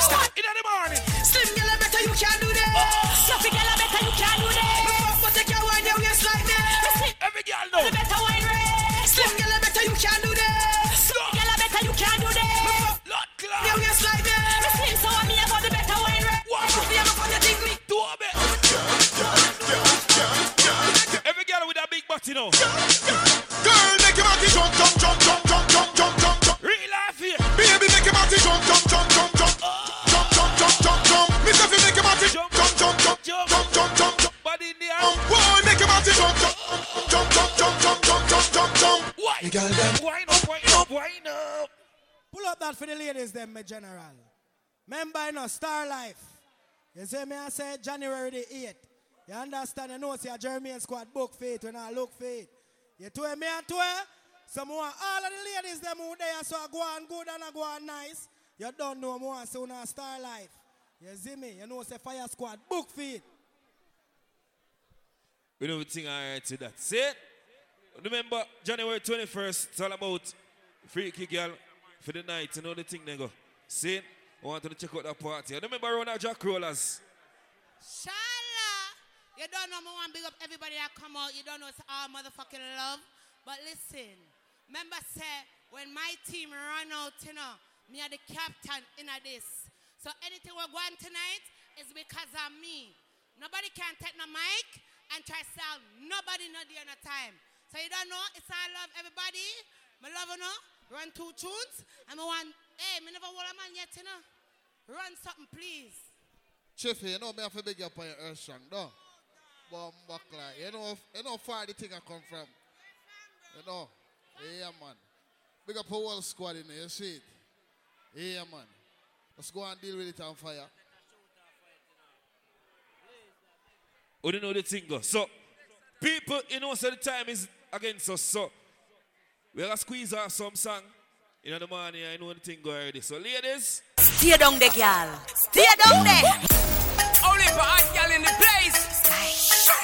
Stop. In the morning. Slim girl, better you can do that. Oh. Sloppy girl, better you can do this. But take your wine your waist like that. Every girl know. Better wine race. Slim girl, better you can do that. Slow girl, better you can do this. Lord clap. Your waist with a big body now. Girl, make your body jump, jump, jump, jump, jump, jump, jump, jump, jump. Real life here. Baby, make your body jump, jump, jump, jump, jump. Jump, jump, jump, jump, jump. Me say fi make your body jump, jump, jump, jump, jump, jump, jump, jump. Body in the air. Um, Boy, make your body jump, jump, jump, jump, jump, jump, jump, jump, jump, jump. Why? You girl them. Wind up, wind up, wind up. Pull up that for the ladies, them, my general. Remember, you know, Star Life. You see me, I say January the 8th. You understand? You know, see a Jermaine squad book faith when I look faith. You two me and two, some more, all of the ladies, them who there, so I go on good and I go on nice. You don't know more, so now Star Life. You see me? You know, say Fire Squad book faith. We know everything all right to that. See it? Remember, January 21st, it's all about freaky girl for the night. You know the thing they go. See? I want to check out that party. And remember around our Jack Rollers. Shala, you don't know me want big up everybody that come out. You don't know it's all motherfucking love. But listen, remember say when my team run out, you know, me are the captain in this. So anything we're going tonight is because of me. Nobody can take no mic and try sell nobody no day no time. So you don't know, it's all love everybody. My love you know, run two tunes. And me want, hey, me never want a man yet, you know. Run something, please. Chiffy, you know me have to big up on your earth strong, no? Bomb buckler. You know, you know far the thing I come from. You know. Yeah, man. Big up a whole squad in there, you see it? Yeah, man. Let's go and deal with it on fire. We don't know the thing go. So, people, you know, so the time is against us. So, we gotta squeeze out some song. In the morning, I know the thing go already. So, ladies, Stay down there, girl. Stay down there. Only for hot girl in the place.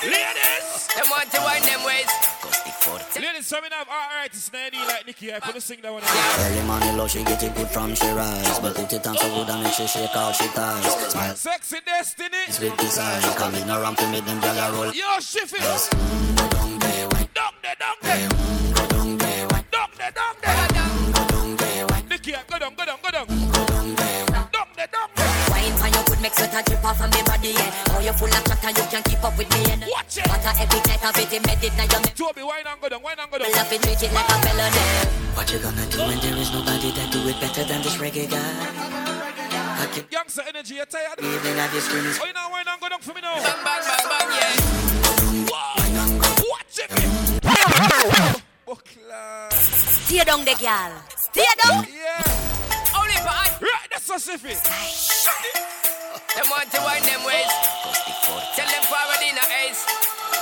Ladies, Them want to wind them ways. ladies, so we have our artists now, need like Nikki. I put the sing that one. Early morning low, she get it good from she rise. But put it on so good and make she shake all she ties. Smile Sexy Destiny. It's with design. Coming around to me, them gyal a roll. Yo, Shiffy. Yes, mm, go down there, wine. Down there, down there. Mm, go down there, wine. Down there, down there. Go down there, wine. Nikki, go down, go down, go down. Go down there, wine. Down there, down there. Make sweat and drip off of me body, yeah. Oh, you full of chat and you can't keep up with me, yeah. Watch it. What a epic night of it, embedded now you make Toby, wine and go down, wine and go down. love it, treat it like a felony. What you gonna do when there is nobody that do it better than this reggae guy? I can Youngster energy, you tired? even have you screaming. Oh, you know, wine and go down for me now. Bang, bang, bang, bang, yeah. Wow. Watch it. Buckler. Stay down there, girl. Stay down. Yeah. Only for hot. Right, that's so Shiffy. Them want to wind them ways. Tell them forward in the ace.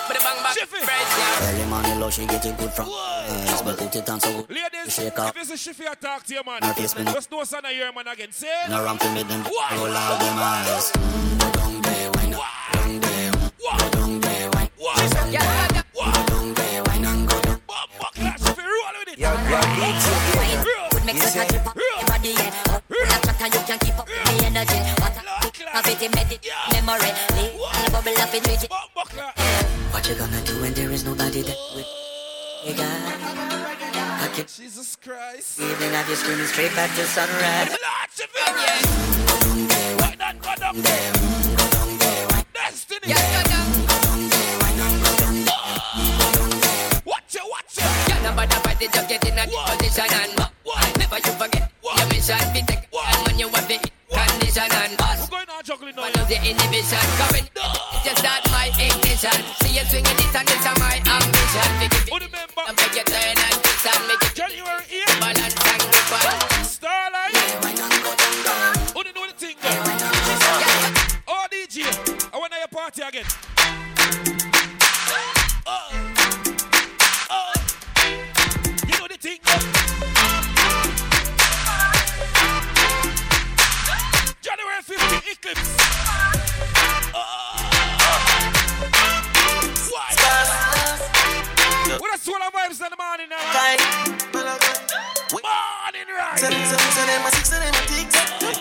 But the bang back praise yeah. Early morning love she getting good from eyes, but put it on so good. Ladies, shake up. If it's a shifty talk to you, man. Not. Just no son of your man again. Say. No ramp to me them. Roll out them eyes. Mm, go down there, why not? Down there. Go down there, why? Just down there. Go down there, why not? Go down. Bop, bop, clash. Feel roll with it. Yo, yo, it's your body. Good mix with a trip up. Your body, yeah. Like a tracker, you can keep up the energy. What a up. What you gonna do when there is nobody there would you got? I Jesus Christ. Even have you screaming straight back to sunrise. Lots of Destiny. Just a position and never you forget your mission. Be taken and when you have the condition and struggling now. Follow the inhibition, coming. Just that my ignition. See you swinging it and it's my ambition. Make it, remember. And make it turn and twist and make it. January 8th. Balance and grip on. Starlight. Yeah, why not go down down? Who know the thing? Yeah, why not go down? Oh, DJ, I want to your party again. What a swallow vibes in the morning now. Morning right. Send them,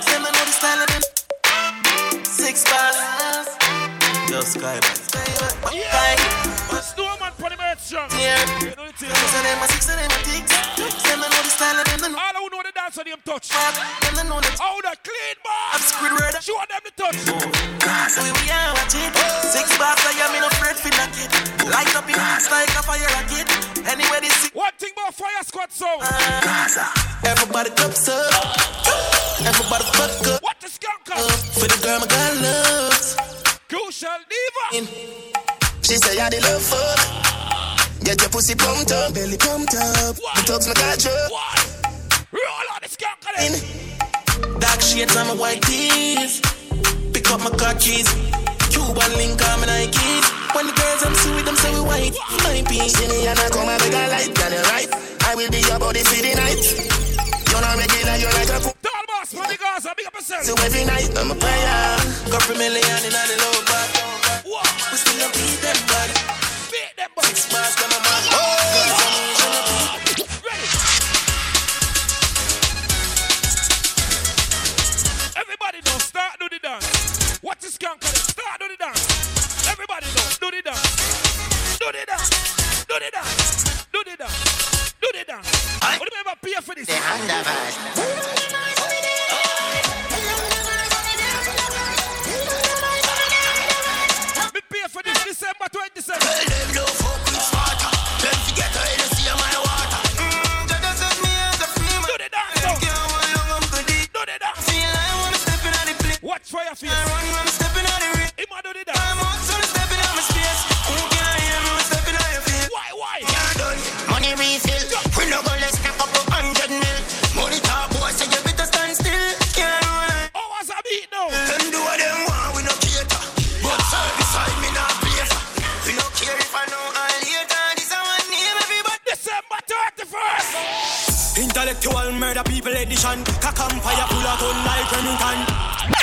them know the style of them. Six bars. Yo, Sky, merch. Yeah. Who know the dance on them touch. Them they know the How the clean bar. I'm Squidward. Show them the touch. So we are watch it. Six bars, I am in a afraid for knock it. Light up in hearts like a fire rocket. Anywhere they see. One thing about fire squad sound. Everybody cups up. Everybody fuck up. What the skunk up? Uh, for the girl my girl loves. Crucial diva. She say I the love fuck. Get your pussy pumped up, belly pumped up. The thugs my got you. Roll on the skunk in. Dark shades on my white tees. Pick up my car keys. Cuban link on my Nikes. When the girls I'm see with them say we white. My piece in the and I come and make a light. Got it right. I will be your body for the night. You're not regular, you're like a fool. Tall boss, the girls, big up yourself. So every night I'm a prayer. Couple million in the low back. We still don't beat them body. Beat them body. Six bars come on my Everybody know, start do the dance. What is skunk on? Start do the dance. Everybody know, do the dance. Do the dance. Do the dance. Do the dance. Do the dance. What do you ever pay for this? Me pay for this December 27th. On the for your face. I run when I'm stepping on the ring. Him do the. I'm out, so I'm stepping on my space. Who can I hear me stepping on your face? Why, why? You're done. Money refill. We no go let's snap up a hundred mil. Money talk, boy, so you better stand still. Can't run. Oh, what's a beat now? Them do what them want, we no cater. But service side me not pay for. We no care if I know all later. This a one name everybody. December 31st. Intellectual murder people edition. Cock and fire full of gun like Remington.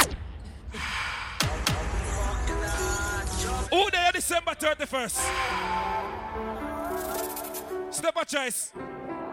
Who there December 31st? Stepachoice.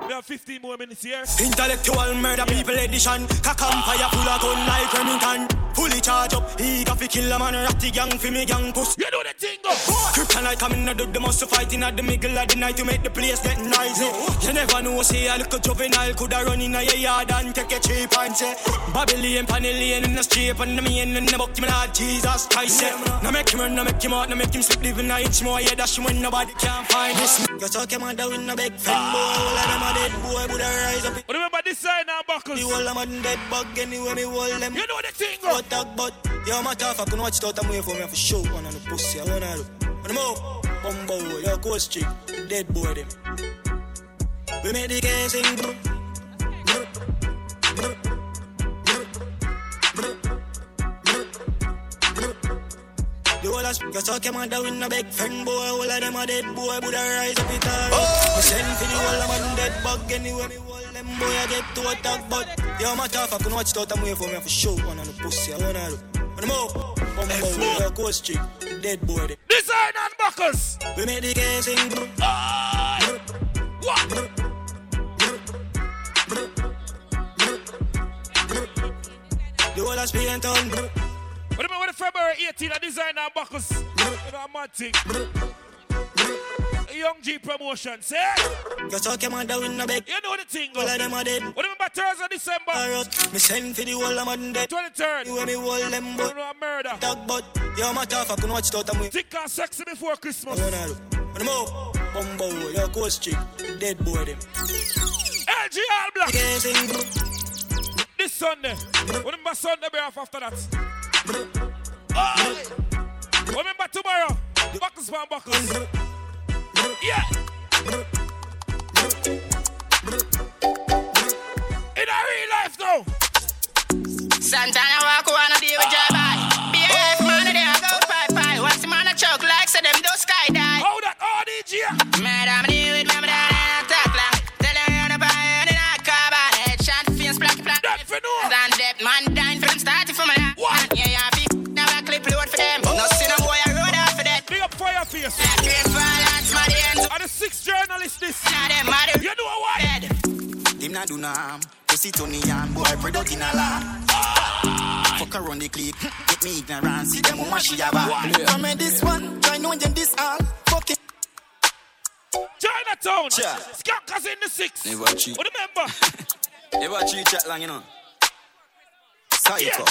We have 15 more minutes here. Intellectual murder people edition. Cock and fire full of gun like Remington. Fully charge up, he got fi kill a man, ratty gang fi me gang puss. You know the thing go. Kryptonite coming out of the muscle fighting at the middle of the night to make the place get noisy. You never know, say a little juvenile coulda run in a your yard and take a cheap and say Babylon, Panellian in the street and the main in the book, me Lord Jesus Christ. Yeah. Now make him run, now make him out, now make him sleep, living a inch more. Yeah, dash when nobody can find this. You talk him out in a big friend boy, all of them a dead boy, woulda rise up. Remember this side now, uh, buckles. The whole of dead bug anyway, me hold them. You know the thing go. But talk but yo, my tough, I can watch it out and wait for me for show one on the pussy. I wanna do. On the move, bumbo, yo, go street, dead boy them. We make the game sing. brr, brr, brr, The whole of you talk him down in a big friend boy, all of them a dead boy, I rise up it all. Oh. send for the whole of man dead bug anyway, me whole them boy I get to attack, but yo, my tough, I can watch it out and wait for me for show one on the pussy. I wanna do. On the move, bumbo, yo, go street, dead boy them. Design and buckles. We make the game sing. Aye. What? The whole of Spain town. Brr, Remember when February 18, I design and buckles. You know, a. Young G promotion, say. You talk him down in a big. You know the thing go. All of them a dead. Remember Thursday, December Alright, me send for the whole of man dead. 23rd. You and me hold them You boy. know a murder. Talk but yo, my tough, I can watch it out and wait. Thick and sexy before Christmas. I wanna do. On the move, bumbo, yo, go street, dead boy them. LG All Black. Game sing. brr, This Sunday. What remember Sunday be off after that. Remember tomorrow. Buckles for buckles. Yeah. In a real life now. Santana walk a do nam. Pussy Tony and boy spread out in a land. Fuck around the clique, get me ignorant. See them woman she a bad. Come in this one, try know them this all. Fucking. Chinatown. Yeah. Skankers in the six. Never cheat. What remember? Never cheat chat long, you know. Psycho.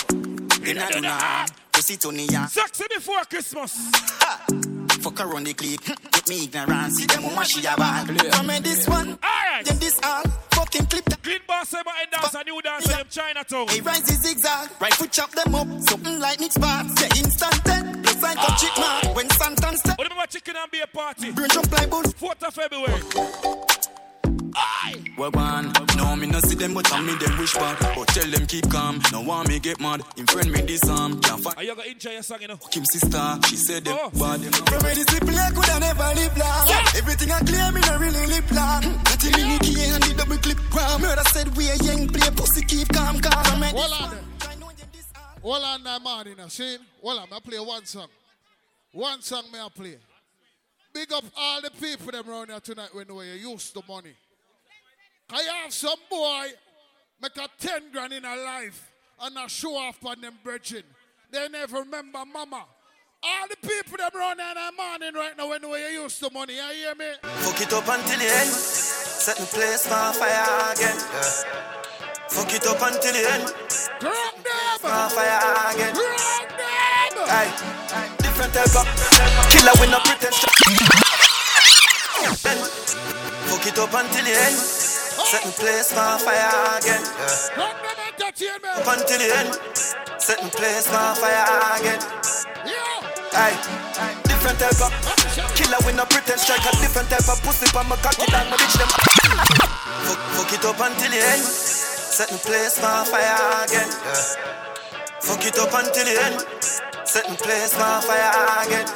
Then I do nam. Pussy Tony and. Sexy before Christmas. Fuck around the clique, get me ignorant. See them woman she a bad. Come in this one, Alright. then this all. Fucking clip that. Clean boss ever and dance a new dance in Chinatown. Hey, rise the zigzag, right foot chop them up, something like mix parts. Yeah, instant ten, plus like a chick man. Ah. When Santan step, oh, What remember chicken and beer party? Bring jump like bull. 4th of February. Well, one, no, me no see them, but I me them wish bad. But tell them keep calm, no want me get mad. In friend me this arm, can't find Are you gonna enjoy your song, you know? Kim sister, she said them Oh. bad. From where this play, I could have never live long. Everything I clear, me no really live long. That in me key and the double clip gram. Murder said we a young play, pussy keep calm, calm. Where Hold this on. one- Hold on that man in a scene. Hold on, I play one song. One song may I play. Big up all the people them around here tonight when we you used to money. I have some boy make a 10 grand in a life and a show off on them brethren. They never remember mama. All the people them here in the morning right now when they used to money. You hear me? Fuck it up until the end. Set the place on fire again. Yeah. Fuck it up until the end. Drop them! On fire again. Drop them! Aye. Different type of killer with no pretense. Fuck it up until the end. Set the place on fire again. Yeah. Drop them entertainment! Up until the end. Set the place on fire again. Yeah! Aye. Different type of killer with no pretense. Strike a different type of pussy on my cocky down my bitch them. Fuck, fuck it up until the end. Set the place on fire again. Yeah. Fuck it up until the end. Set the place on fire again.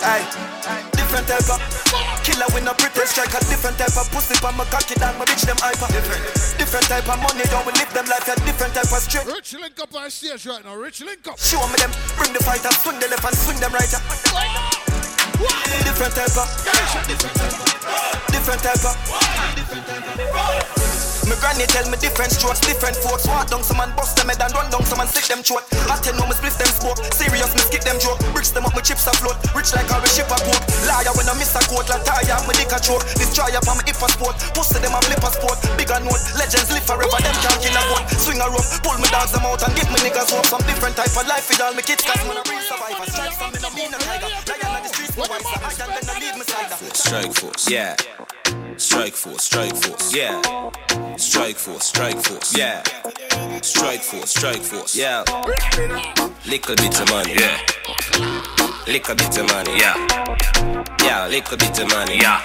Aye. Different type of killer with no pretense. Strike a different type of pussy on my cocky down my bitch them hyper. Different, different type of money. Don't we live them life a different type of straight. Rich link up on stage right now. Rich link up. Show me them, bring the fighter, swing the left and swing them right. Different type of, different type of. My granny tell me different strokes, different folks. Walk down some and bust them head and run down some and slick them throat. I tell no me split them smoke. Serious me skip them joke. Bricks them up, my chips afloat. Rich like how we ship a boat. Liar when I miss a quote, like tire, me dick a choke. Destroyer from my hip a sport. Pussy them a flip a sport. Bigger note, legends live forever. Them can't kill a goat. Swing a rope, pull me dogs them out and give me niggas hope. Some different type of life for all me kids. Cause man a real survivor. Strike from me no mean a tiger. Lion Strike force, yeah. Strike force, strike force, yeah. Strike force, strike force, yeah. Strike force, strike force, yeah. Little bit of money, yeah. Little bit of money, yeah. Yeah, little bit of money, yeah.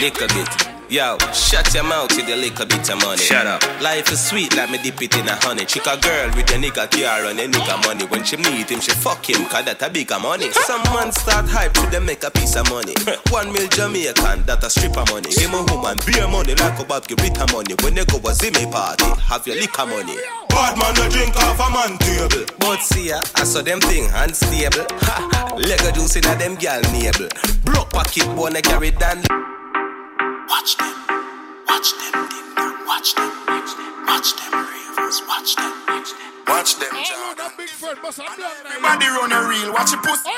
Little bit. Yo, shut your mouth with a little bit of money. Shut up. Life is sweet, like me dip it in a honey. Chick a girl with a nigga car and a nigga money. When she meet him, she fuck him, cause that a bigger money. Some man start hype to them make a piece of money. One mil Jamaican, that a strip of money. Give me woman beer money like a Bob give Rita money. When they go a Zimmy party, have your liquor money. Bad man no drink off a man table. But see ya, I saw them thing unstable. Ha, Lego juice in a them gal navel. Block pocket they carry down. Watch them, watch them, ding dong, watch them, watch them ravers, watch them, watch them. Everybody run a reel, watch your pussy.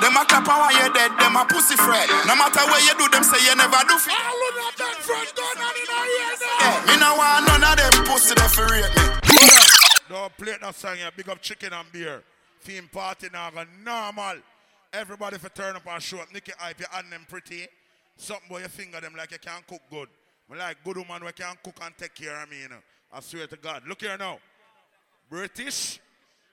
Them a clap and while you dead, them a pussy friend. No matter where you do, them say you never do fit. Yeah, me no want none of them pussy that for rate me. Don't play that song here. Big up chicken and beer. Theme party now normal. Everybody for turn up and show up. Nicky hype your hand them pretty. Something boy your finger them like you can't cook good. Me like good woman we can't cook and take care of me, you know. I swear to God. Look here now. British,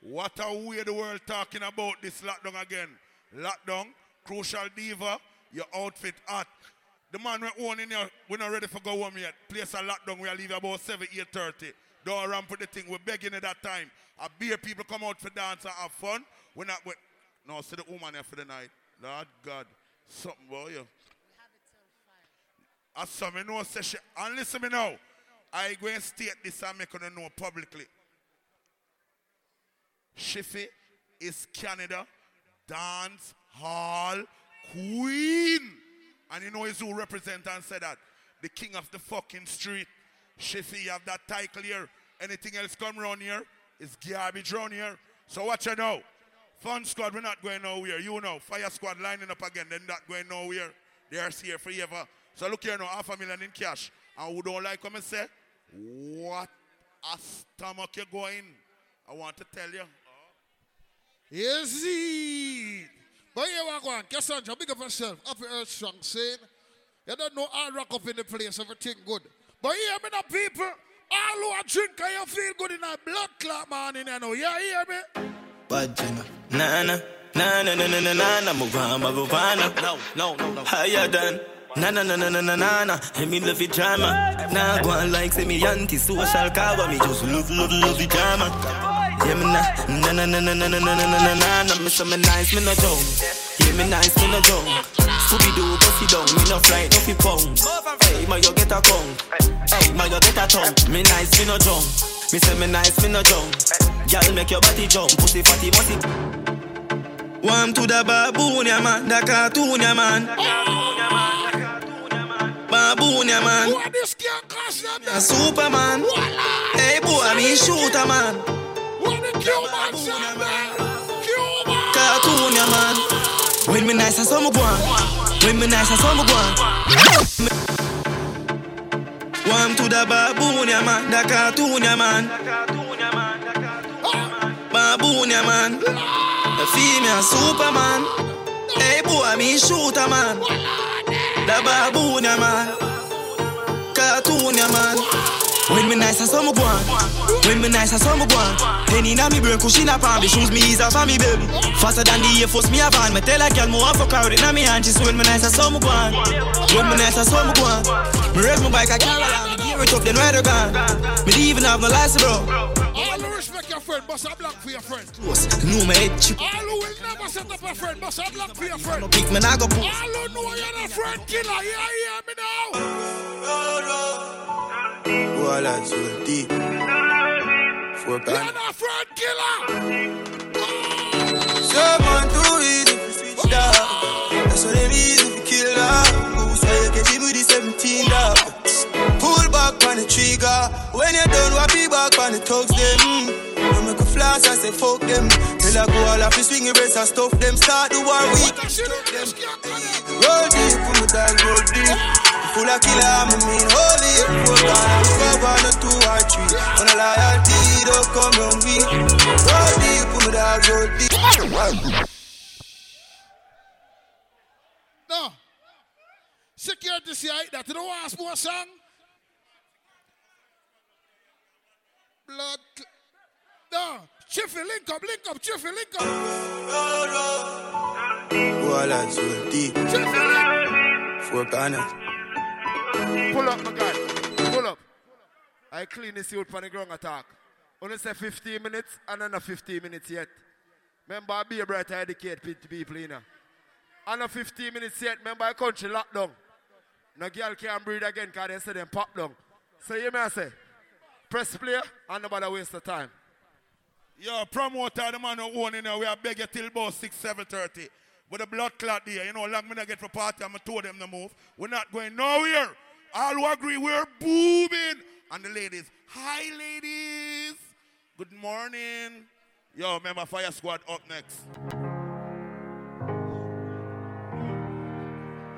what a way the world talking about this lockdown again. Lockdown, crucial diva, your outfit hot. The man we own in here, we're not ready for go home yet. Place a lockdown, we'll leave about 7, 8.30. Don't ramp for the thing, we're begging at that time. A beer people come out for dance and have fun. We're not with, no, see the woman here for the night. Lord God, something about you. As some know, say she, and listen me now. I go and state this and make you know publicly. Shiffy is Canada dance hall queen. And you know is who represent and say that. the king of the fucking street. Shiffy, you have that title here. Anything else come around here is garbage around here. So watch you now. Fun squad, we're not going nowhere. You know, fire squad lining up again, they're not going nowhere. They're here forever. So look here now, half a million in cash. And who don't like come and say, what a stomach you're going. I want to tell you. Yes, it. But here we go on. Cassandra, big up yourself. Up your earth strong, saying. You don't know all rock up in the place, everything good. But hear me now, people. All who are drink and you feel good in a blood clot morning, you know. You hear me? Bad Jenna. Nah, nah. Nah, nah, nah, nah, nah, nah, nah, move on, move on. No, no, no, no. Higher than. Nah, nah, nah, nah, nah, nah, nah, nah. Hey, me love it drama. Nah, go on like say me anti-social cover. Me just love, love, love it drama. Yeah, me nah, nah, nah, nah, nah, nah, nah, nah, nah, nah, nah, nah. Me say me nice, me no joke. Yeah, me nice, me no joke. Scooby-Doo, bust it down. Me no flight, no fi pound. Hey, ma, you get a tongue. Hey, ma, you get a tongue. Me nice, me no jump. Me say me nice, me no jump. Girl, make your body jump. Pussy fatty, musty. Warm to the baboon, yeah, man. The cartoon, yeah, man. Baboon, yeah, man a man. A superman. Hey boy, me shooter man. What man? Cartoon ya man. When me nice and some one. When me nice and some one. Warm to the baboon ya man, the cartoon ya man. Baboon ya man. The female Superman. Hey boy, I me shooter man. Voila. The baboon, yeah, man. Cartoon, yeah, man. When me nice, I saw go on. When me nice, I saw me go on. Penny na me brain, cushion up on me. Shoes me ease off on me, baby. Faster than the Air Force, me a van. Me tell a girl, want for carry it in me hand. She say when me nice, I saw me go on. When me nice, I saw me go on. Me raise my bike, I can't allow me gear it up, then ride a gun. Me don't even have no license, bro. All who respect your friend, bust a block for your friend. Close, know me head chip. All who will never set up a friend, bust a block for your friend. No pick me, nah go put. All who know you're not a friend killer, yeah, hear me now. Voilà, sur le deep. Faut You're pas. not friend killer. Someone to read if you switch down. That's what they reason if you kill that. Back on the trigger. When you're done, what be back on the thugs them. No make a flash, I say fuck them. Tell I go all off the swing race and stuff them. Start the war week. Roll deep, put my dog roll deep. Full of killer, I'm a mean holy. Four times, go one or two or three. When a loyalty don't come on me. Roll deep, put my dog roll deep. No. Security see I that. You don't want to more song? Blood. No. Chiffy, link up, link up, Chiffy, link up. Sur le deep. Four corners. Pull up, my guy. Pull up. I clean this out for the ground attack. Only say 15 minutes and then 15 minutes yet. Remember, I be a bright educate pe- people, you know. And a 15 minutes yet. Remember, I country lockdown. No girl can't breathe again because they say them pop down. So you may say, press play and nobody waste the time. Yo, promoter, the man who own in there, we are beg you till about 6, 7.30. With the blood clot there, you know, long me not get for party, I'm told them to move. We're not going nowhere. All who agree, we're booming. And the ladies, hi ladies. Good morning. Yo, remember Fire Squad up next.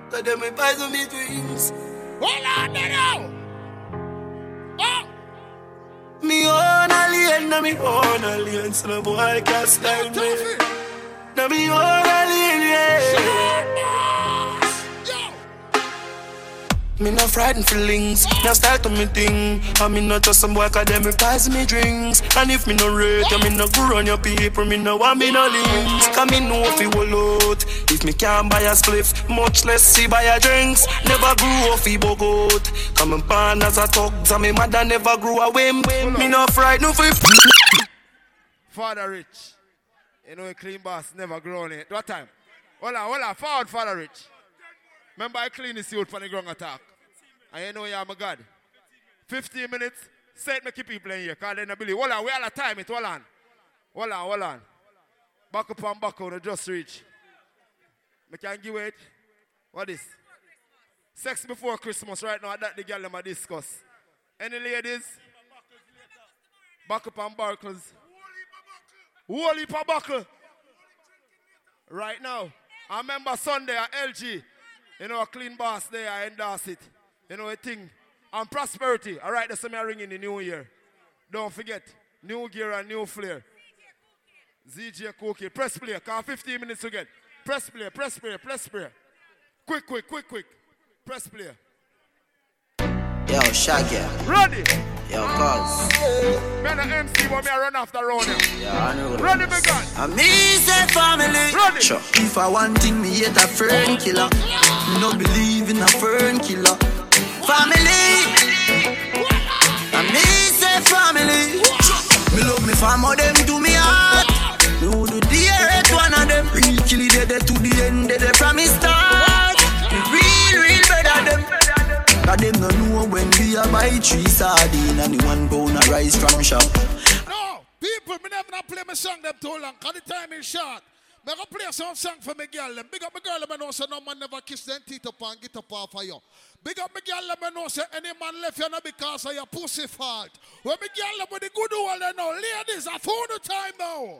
Cause them me buy some me dreams. Hold on there now. now me own a lane, so I boy can't stand me. Now me own a yeah. Me no frightened feelings, now style to me thing. I me not just some boy cause them replies me drinks. And if me no rate, you me no grow on your people, me no want me no links. Cause me know if you will out. If me can't buy a spliff, much less see buy a drinks. Never grew off he bogot. Come born as a thugs, and me mother never grew a whim. Me no frightened for Father Rich. You know, a clean boss never grown it. What time? Hold on. Forward, Father Rich. Remember, I clean this youth for the ground attack. And you know, you're my God. 15 minutes, set me keep people in here, because they don't believe. Hold on, we all the time it. Hold on. Hold on, hold on. Back up and back on, just reach. Me can give it. What is? Sex before Christmas right now, that the girl them a discuss. Any ladies? Back up and barkles. Whole heap buckle. Right now. I remember Sunday at LG. You know, a clean boss there, I endorse it. You know, a thing. And prosperity. All right, that's me ring in the new year. Don't forget, new gear and new flair. ZJ Cookie. Press play. Cause 15 minutes to get. Press play, press play, press play. Quick, quick, quick, quick. Press play. Yo, Shaggy. Ready? Yo, cuz. Man, an MC, but me I run after round him. Yeah, I know. Ready, big gun. And me say family. Ready. Sure. If I want thing, me hate a fern killer. Me no believe in a fern killer. Family. And me say family. Me love me family, them do me heart. Me would do the earth one of them. Real kill it dead to the end, dead from me start. Cause them no know when we a buy three sardine and the one pound of rice from shop. No, people, me never not play my song them too long, cause the time is short. Me go play some song for me girl them. Big up my girl them I know say no man never kiss them teeth up and get up off of you. Big up my girl them I know say any man left you not because of your pussy fault. When me girl them with the good one they know. Ladies, I phone the time now.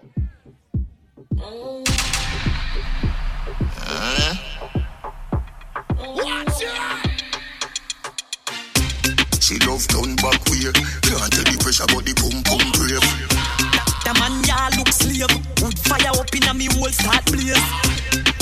Watch it! She love turn back weird. Can't tell the pressure but the pum pum brave. The man ya look slave. Wood fire up in a me whole start blaze.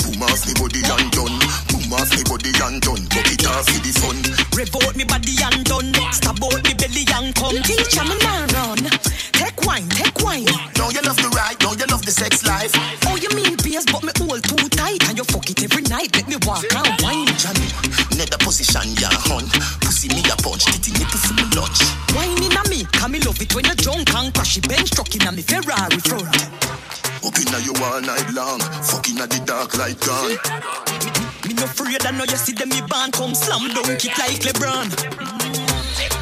Boom off me body and done. Boom off me body and done. Buck it off for the fun. Rev out me body and done. Stab out me belly and come. Teacher me man run. Take wine, take wine. Now you love the ride, now you love the sex life. Oh you mean beers but me hold too tight and you fuck it every night. Let me walk and wine. Janu, nether position ya hun. Pussy me a punch, titty nipple for me lunch. Wine in a me, can me love it when you drunk and crash it bench truck in a me Ferrari front. Up inna you all night long, fucking at the dark light gone. Me no afraid I know you see them me band come slam dunk it like LeBron.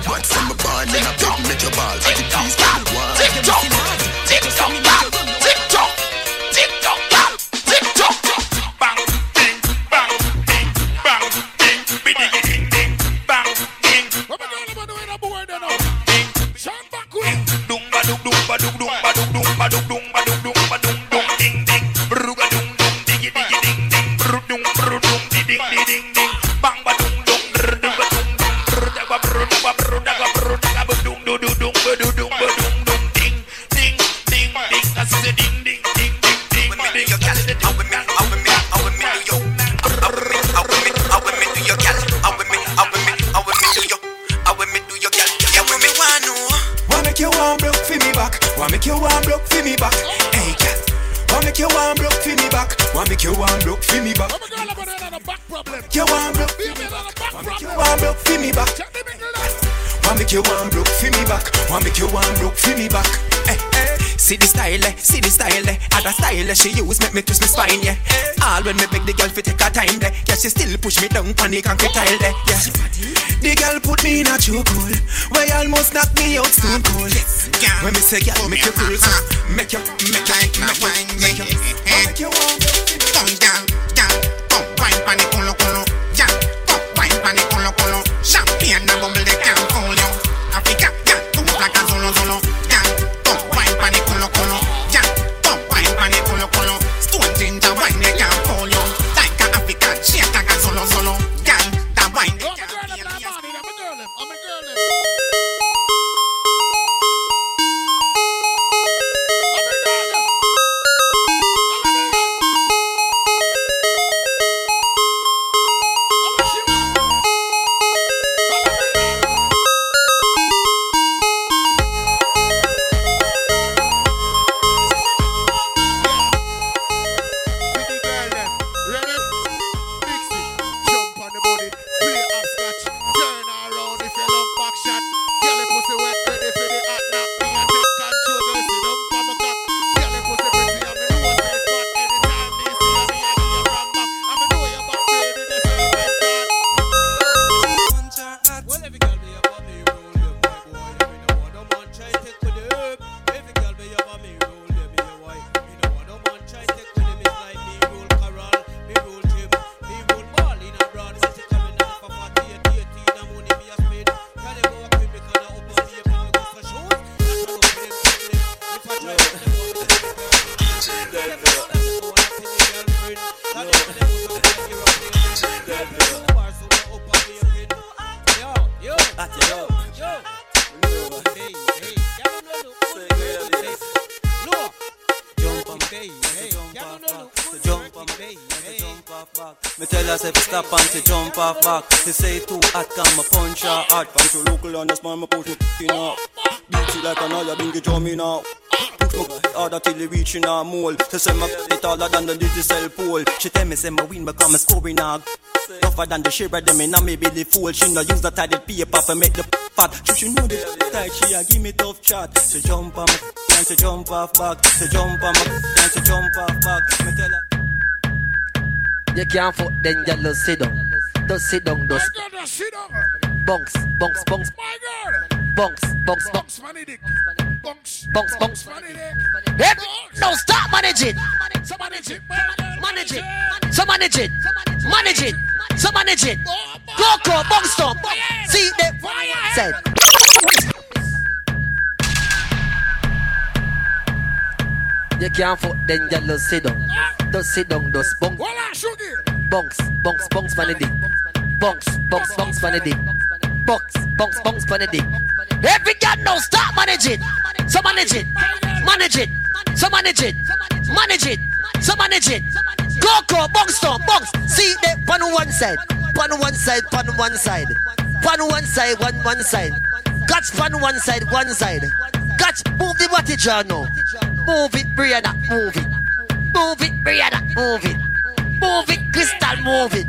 But from a barn, then I beg make your ball. At the please, get the one. Tick tock, tick tock, tick tock, di ding di ding ding. Bang ba dung dung bru dung ba dung dung bru da ba bru da ba bru da ba bru da ba dung du du dung ba du dung ba dung dung ding ding ding ding. I say ding ding ding ding ding. Ding your cat the ding. How we me, how we me do yo? How we me, how we me, how we me do your gal? How we me, how we me, how we me do yo? How we me do your gal? Yeah, we me want know. Why make you want broke for me back? Why make you want broke for me back? Hey, cat. Why make you want broke for me back? Why make you want broke for me back? You want broke for me back? Why make you want broke for me back? Why make you want broke for me back? Why make you want broke for me back? Hey, hey. See the style, eh? see the style, eh? Other style eh, she use make me twist my spine, yeah. All when me beg the girl fi take her time, there. Yeah, she still push me down on the concrete tile, there. Yeah. The girl put me in a chokehold, where you almost knock me out stone cold. When me say, girl, make you cool, so make you, make you, make you, make you, make you want. Come down, down, come wine pon the culo culo, yeah. Come wine pon the culo culo. Champagne and bubble they can't fool you. Africa, yeah, do it like a solo solo, tougher than the shiver them in and maybe the fool. She no use the tidy paper for make the fat. She, she know the tight she a give me tough chat. She jump on my and she jump off back. She jump on my and she jump off back. Me tell her. You can't fuck then you lose sit down. Just sit down just sit down. Bunks bunks bunks my girl. Bunks bunks bunks money dick. Bunks bunks bunks money dick. Hey no stop managing. Manage it manage it. So manage it. Manage it so manage it. Bunks, stop. See the fire said. You can't fuck then you just sit down. Just sit down, just bunks. Bunks, bunks, bunks, dick. Bunks, bunks, bunks, dick. Bunks, bunks, bunks, dick. Every girl now start manage it. So manage it, manage it, so manage it, manage it, so manage it. Go, go, bunks, stop, bunks. See the pan on one side, on one side, on one side, on one side, one one side. Catch pan one side, one side. Catch, move the body jaw now. Move it, Brianna, move it. Move it, Brianna, move it. Move it, Crystal, move it.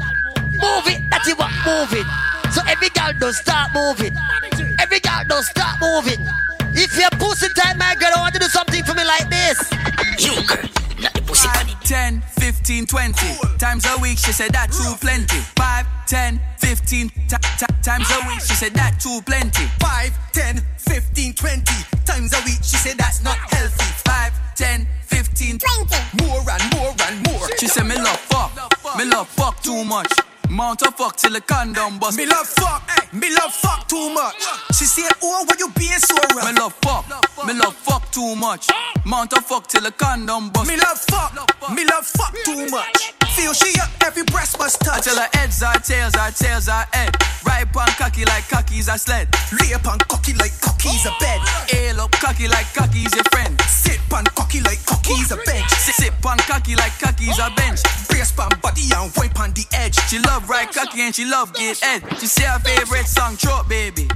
Move it, that you want, move it. So every girl don't start moving. Every girl don't start moving. If you're pussy time, my girl, I want to do something for me like this. You girl, pussy. 10, 15, 20 times a week. She said that too plenty. 5, 10, 15 t- t- times a week. She said that too plenty. 5, 10, 15, 20 times a week. She said that's not healthy. 5, 10, 15, 20 more and more and more. She said me love fuck, me love fuck too much. Mount a fuck till the condom bust. Me love fuck, hey, me love fuck too much. She said, Oh, why you being so rough? Me love fuck, me love fuck too much. Mount a fuck till the condom bust. Me love fuck, me love fuck too much. Feel she up, every breast must touch. Till her heads are tails, her tails are head. Right on cocky like cocky's a sled. Lay upon cocky like cocky's a bed. Ail up cocky like cocky's your friend. Sit on cocky like cocky's a bench. Sit, sit on cocky like cocky's a bench. Brace pan body and wipe on the edge. She love right cocky and she love get head. She say her favorite song, Throat Baby.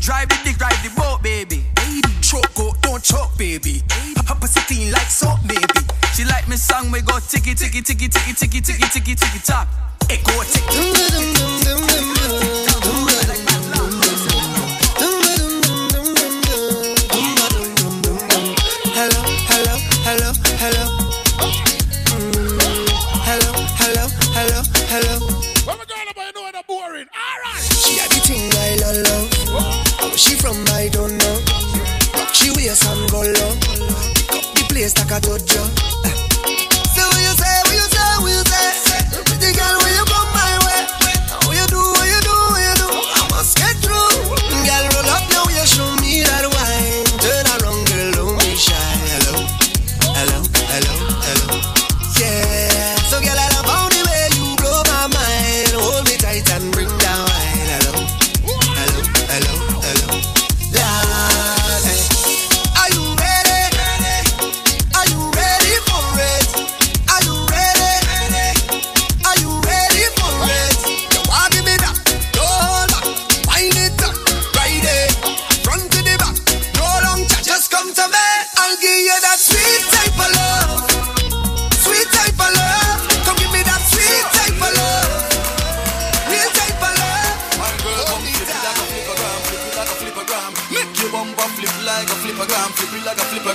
Drive the dick, drive the boat, baby. Choke go, don't choke, baby. Her pussy clean like salt, baby. She like me song, we go ticky, ticky, ticky, ticky, ticky, ticky, ticky, ticky, tock. It go ticky. Mm. Boring? Alright. She had the thing I love. How she from I don't know. She wears and go low. Pick up the place like a dojo.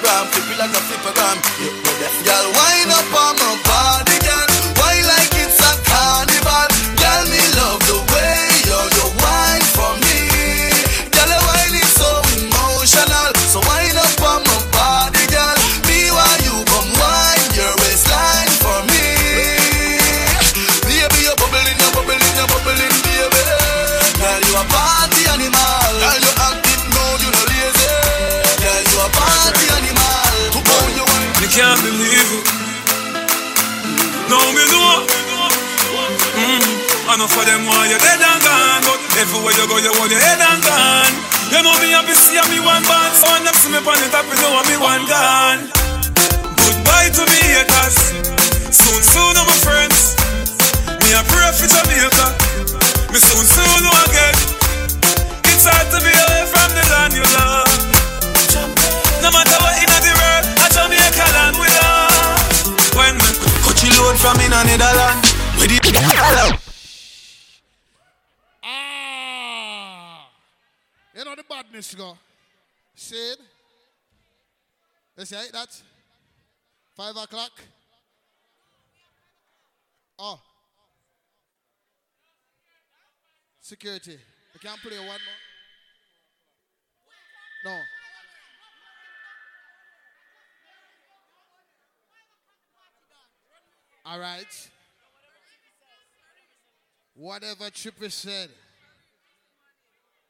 gram, flip it like a flipper gram. Girl, wind up on my know. Mm. I know for them why you're dead and gone, but everywhere you go, you want your head and gone. You know me happy see me one band, so when them see me on the top, you know me one gone. Goodbye to me, a Let's see that. Five o'clock. Oh. Security. I can't play one more. No. All right. Whatever Trippy said.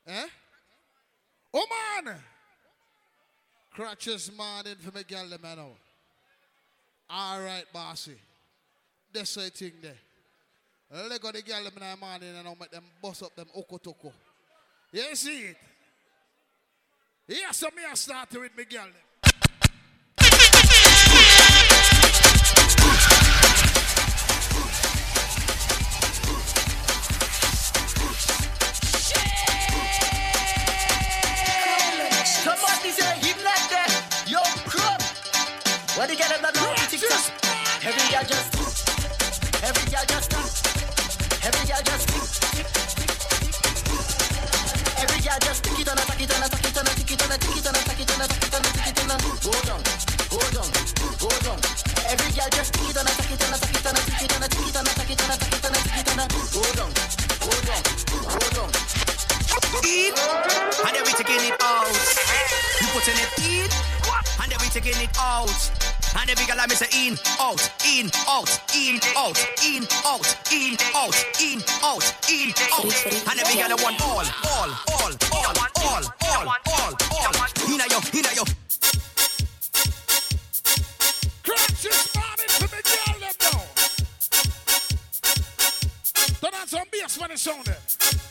Eh? Oh, man. Crutches man in for me girl. All right, bossy. That's the thing there. Let go the girl them in the morning and I'll make them bust up them okotoko. You see it? Yes, yeah, so me I started with me girl them. Where the girl that know tick tock? Every girl just tick, every girl just tick, every girl just tick, every girl just tick it on a tick it on a tick it on a tick it on a tick it on a tick it on a tick it on a tick it on a go down, go down, go down. Every girl just tick it on a tick it on a tick it on a tick it on a tick it on a tick it on a tick it on a tick it on a go down, go down, go down. Eat, and then we taking it out. You putting it eat and they be taking it out. And the bigger like me say in, out, in, out, in, out, in, out, in, out, in, out, in, out. And the bigger the one all, all, all, all, all, all, all, all. Inna yo, inna yo. Crunch is body to me, girl, them now. Don't have some bass when it's on there.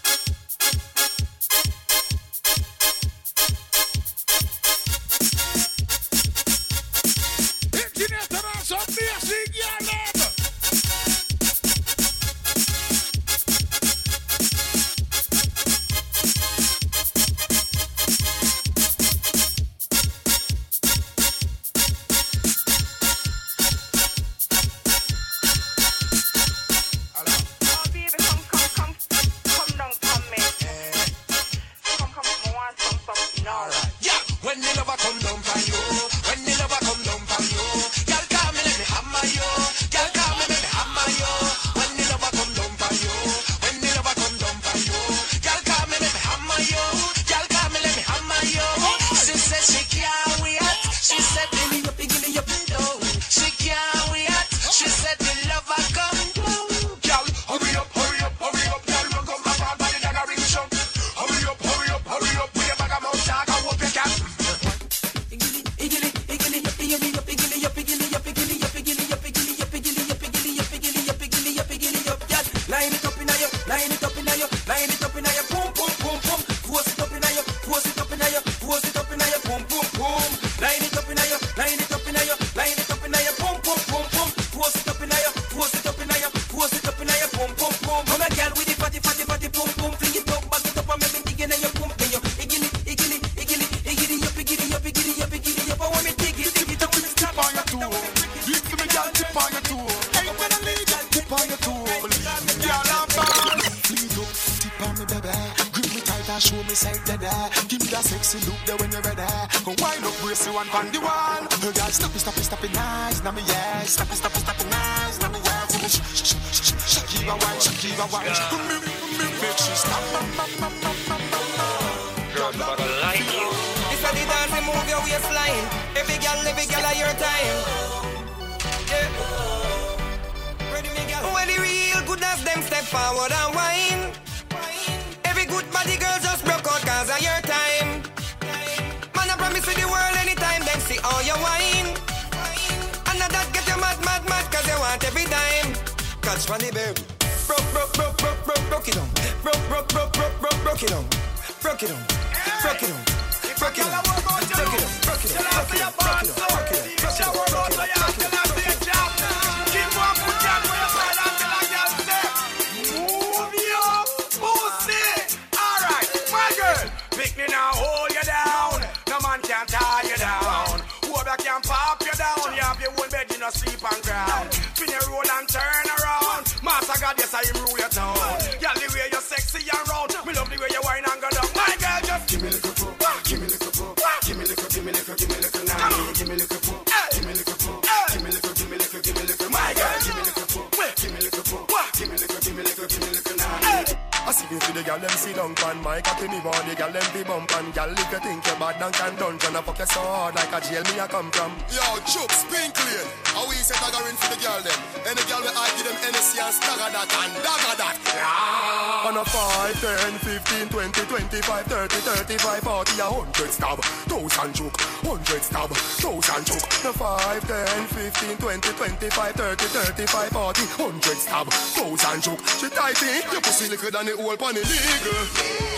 A jail me I come from Yo, Chuck, spin clean. How we say daggering for the girl them? Any girl we I give them NSC and stagger that and dagger that. Yeah. On a 5, 10, 15, 20, 25, 30, 35, 40, a 100 stab, 1000 choke, 100 stab, 1000 choke. The 5, 10, 15, 20, 25, 30, 35, 40, 100 stab, 1000 choke. She tight in, your pussy liquor than the whole pan illegal.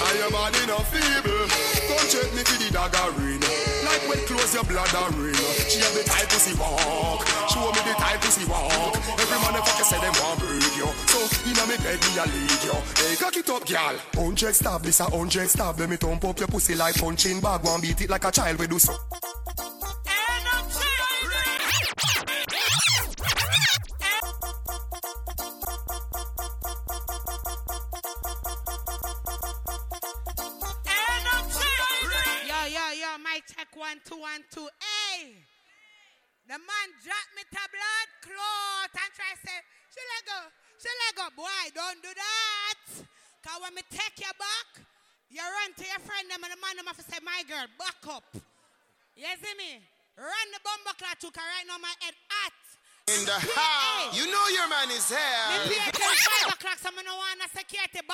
And your body not feeble. Come check me for the dagger Like when close your blood ring. She have the tight pussy walk. Show me the tight pussy walk. Every man the fucker say them want breed you. So inna me bed me a lead you. Hey, cock it up, girl. Hundred stab, this a hundred stab. Let me thump up your pussy like punching bag. One beat it like a child we do so. In the. You know your man is here.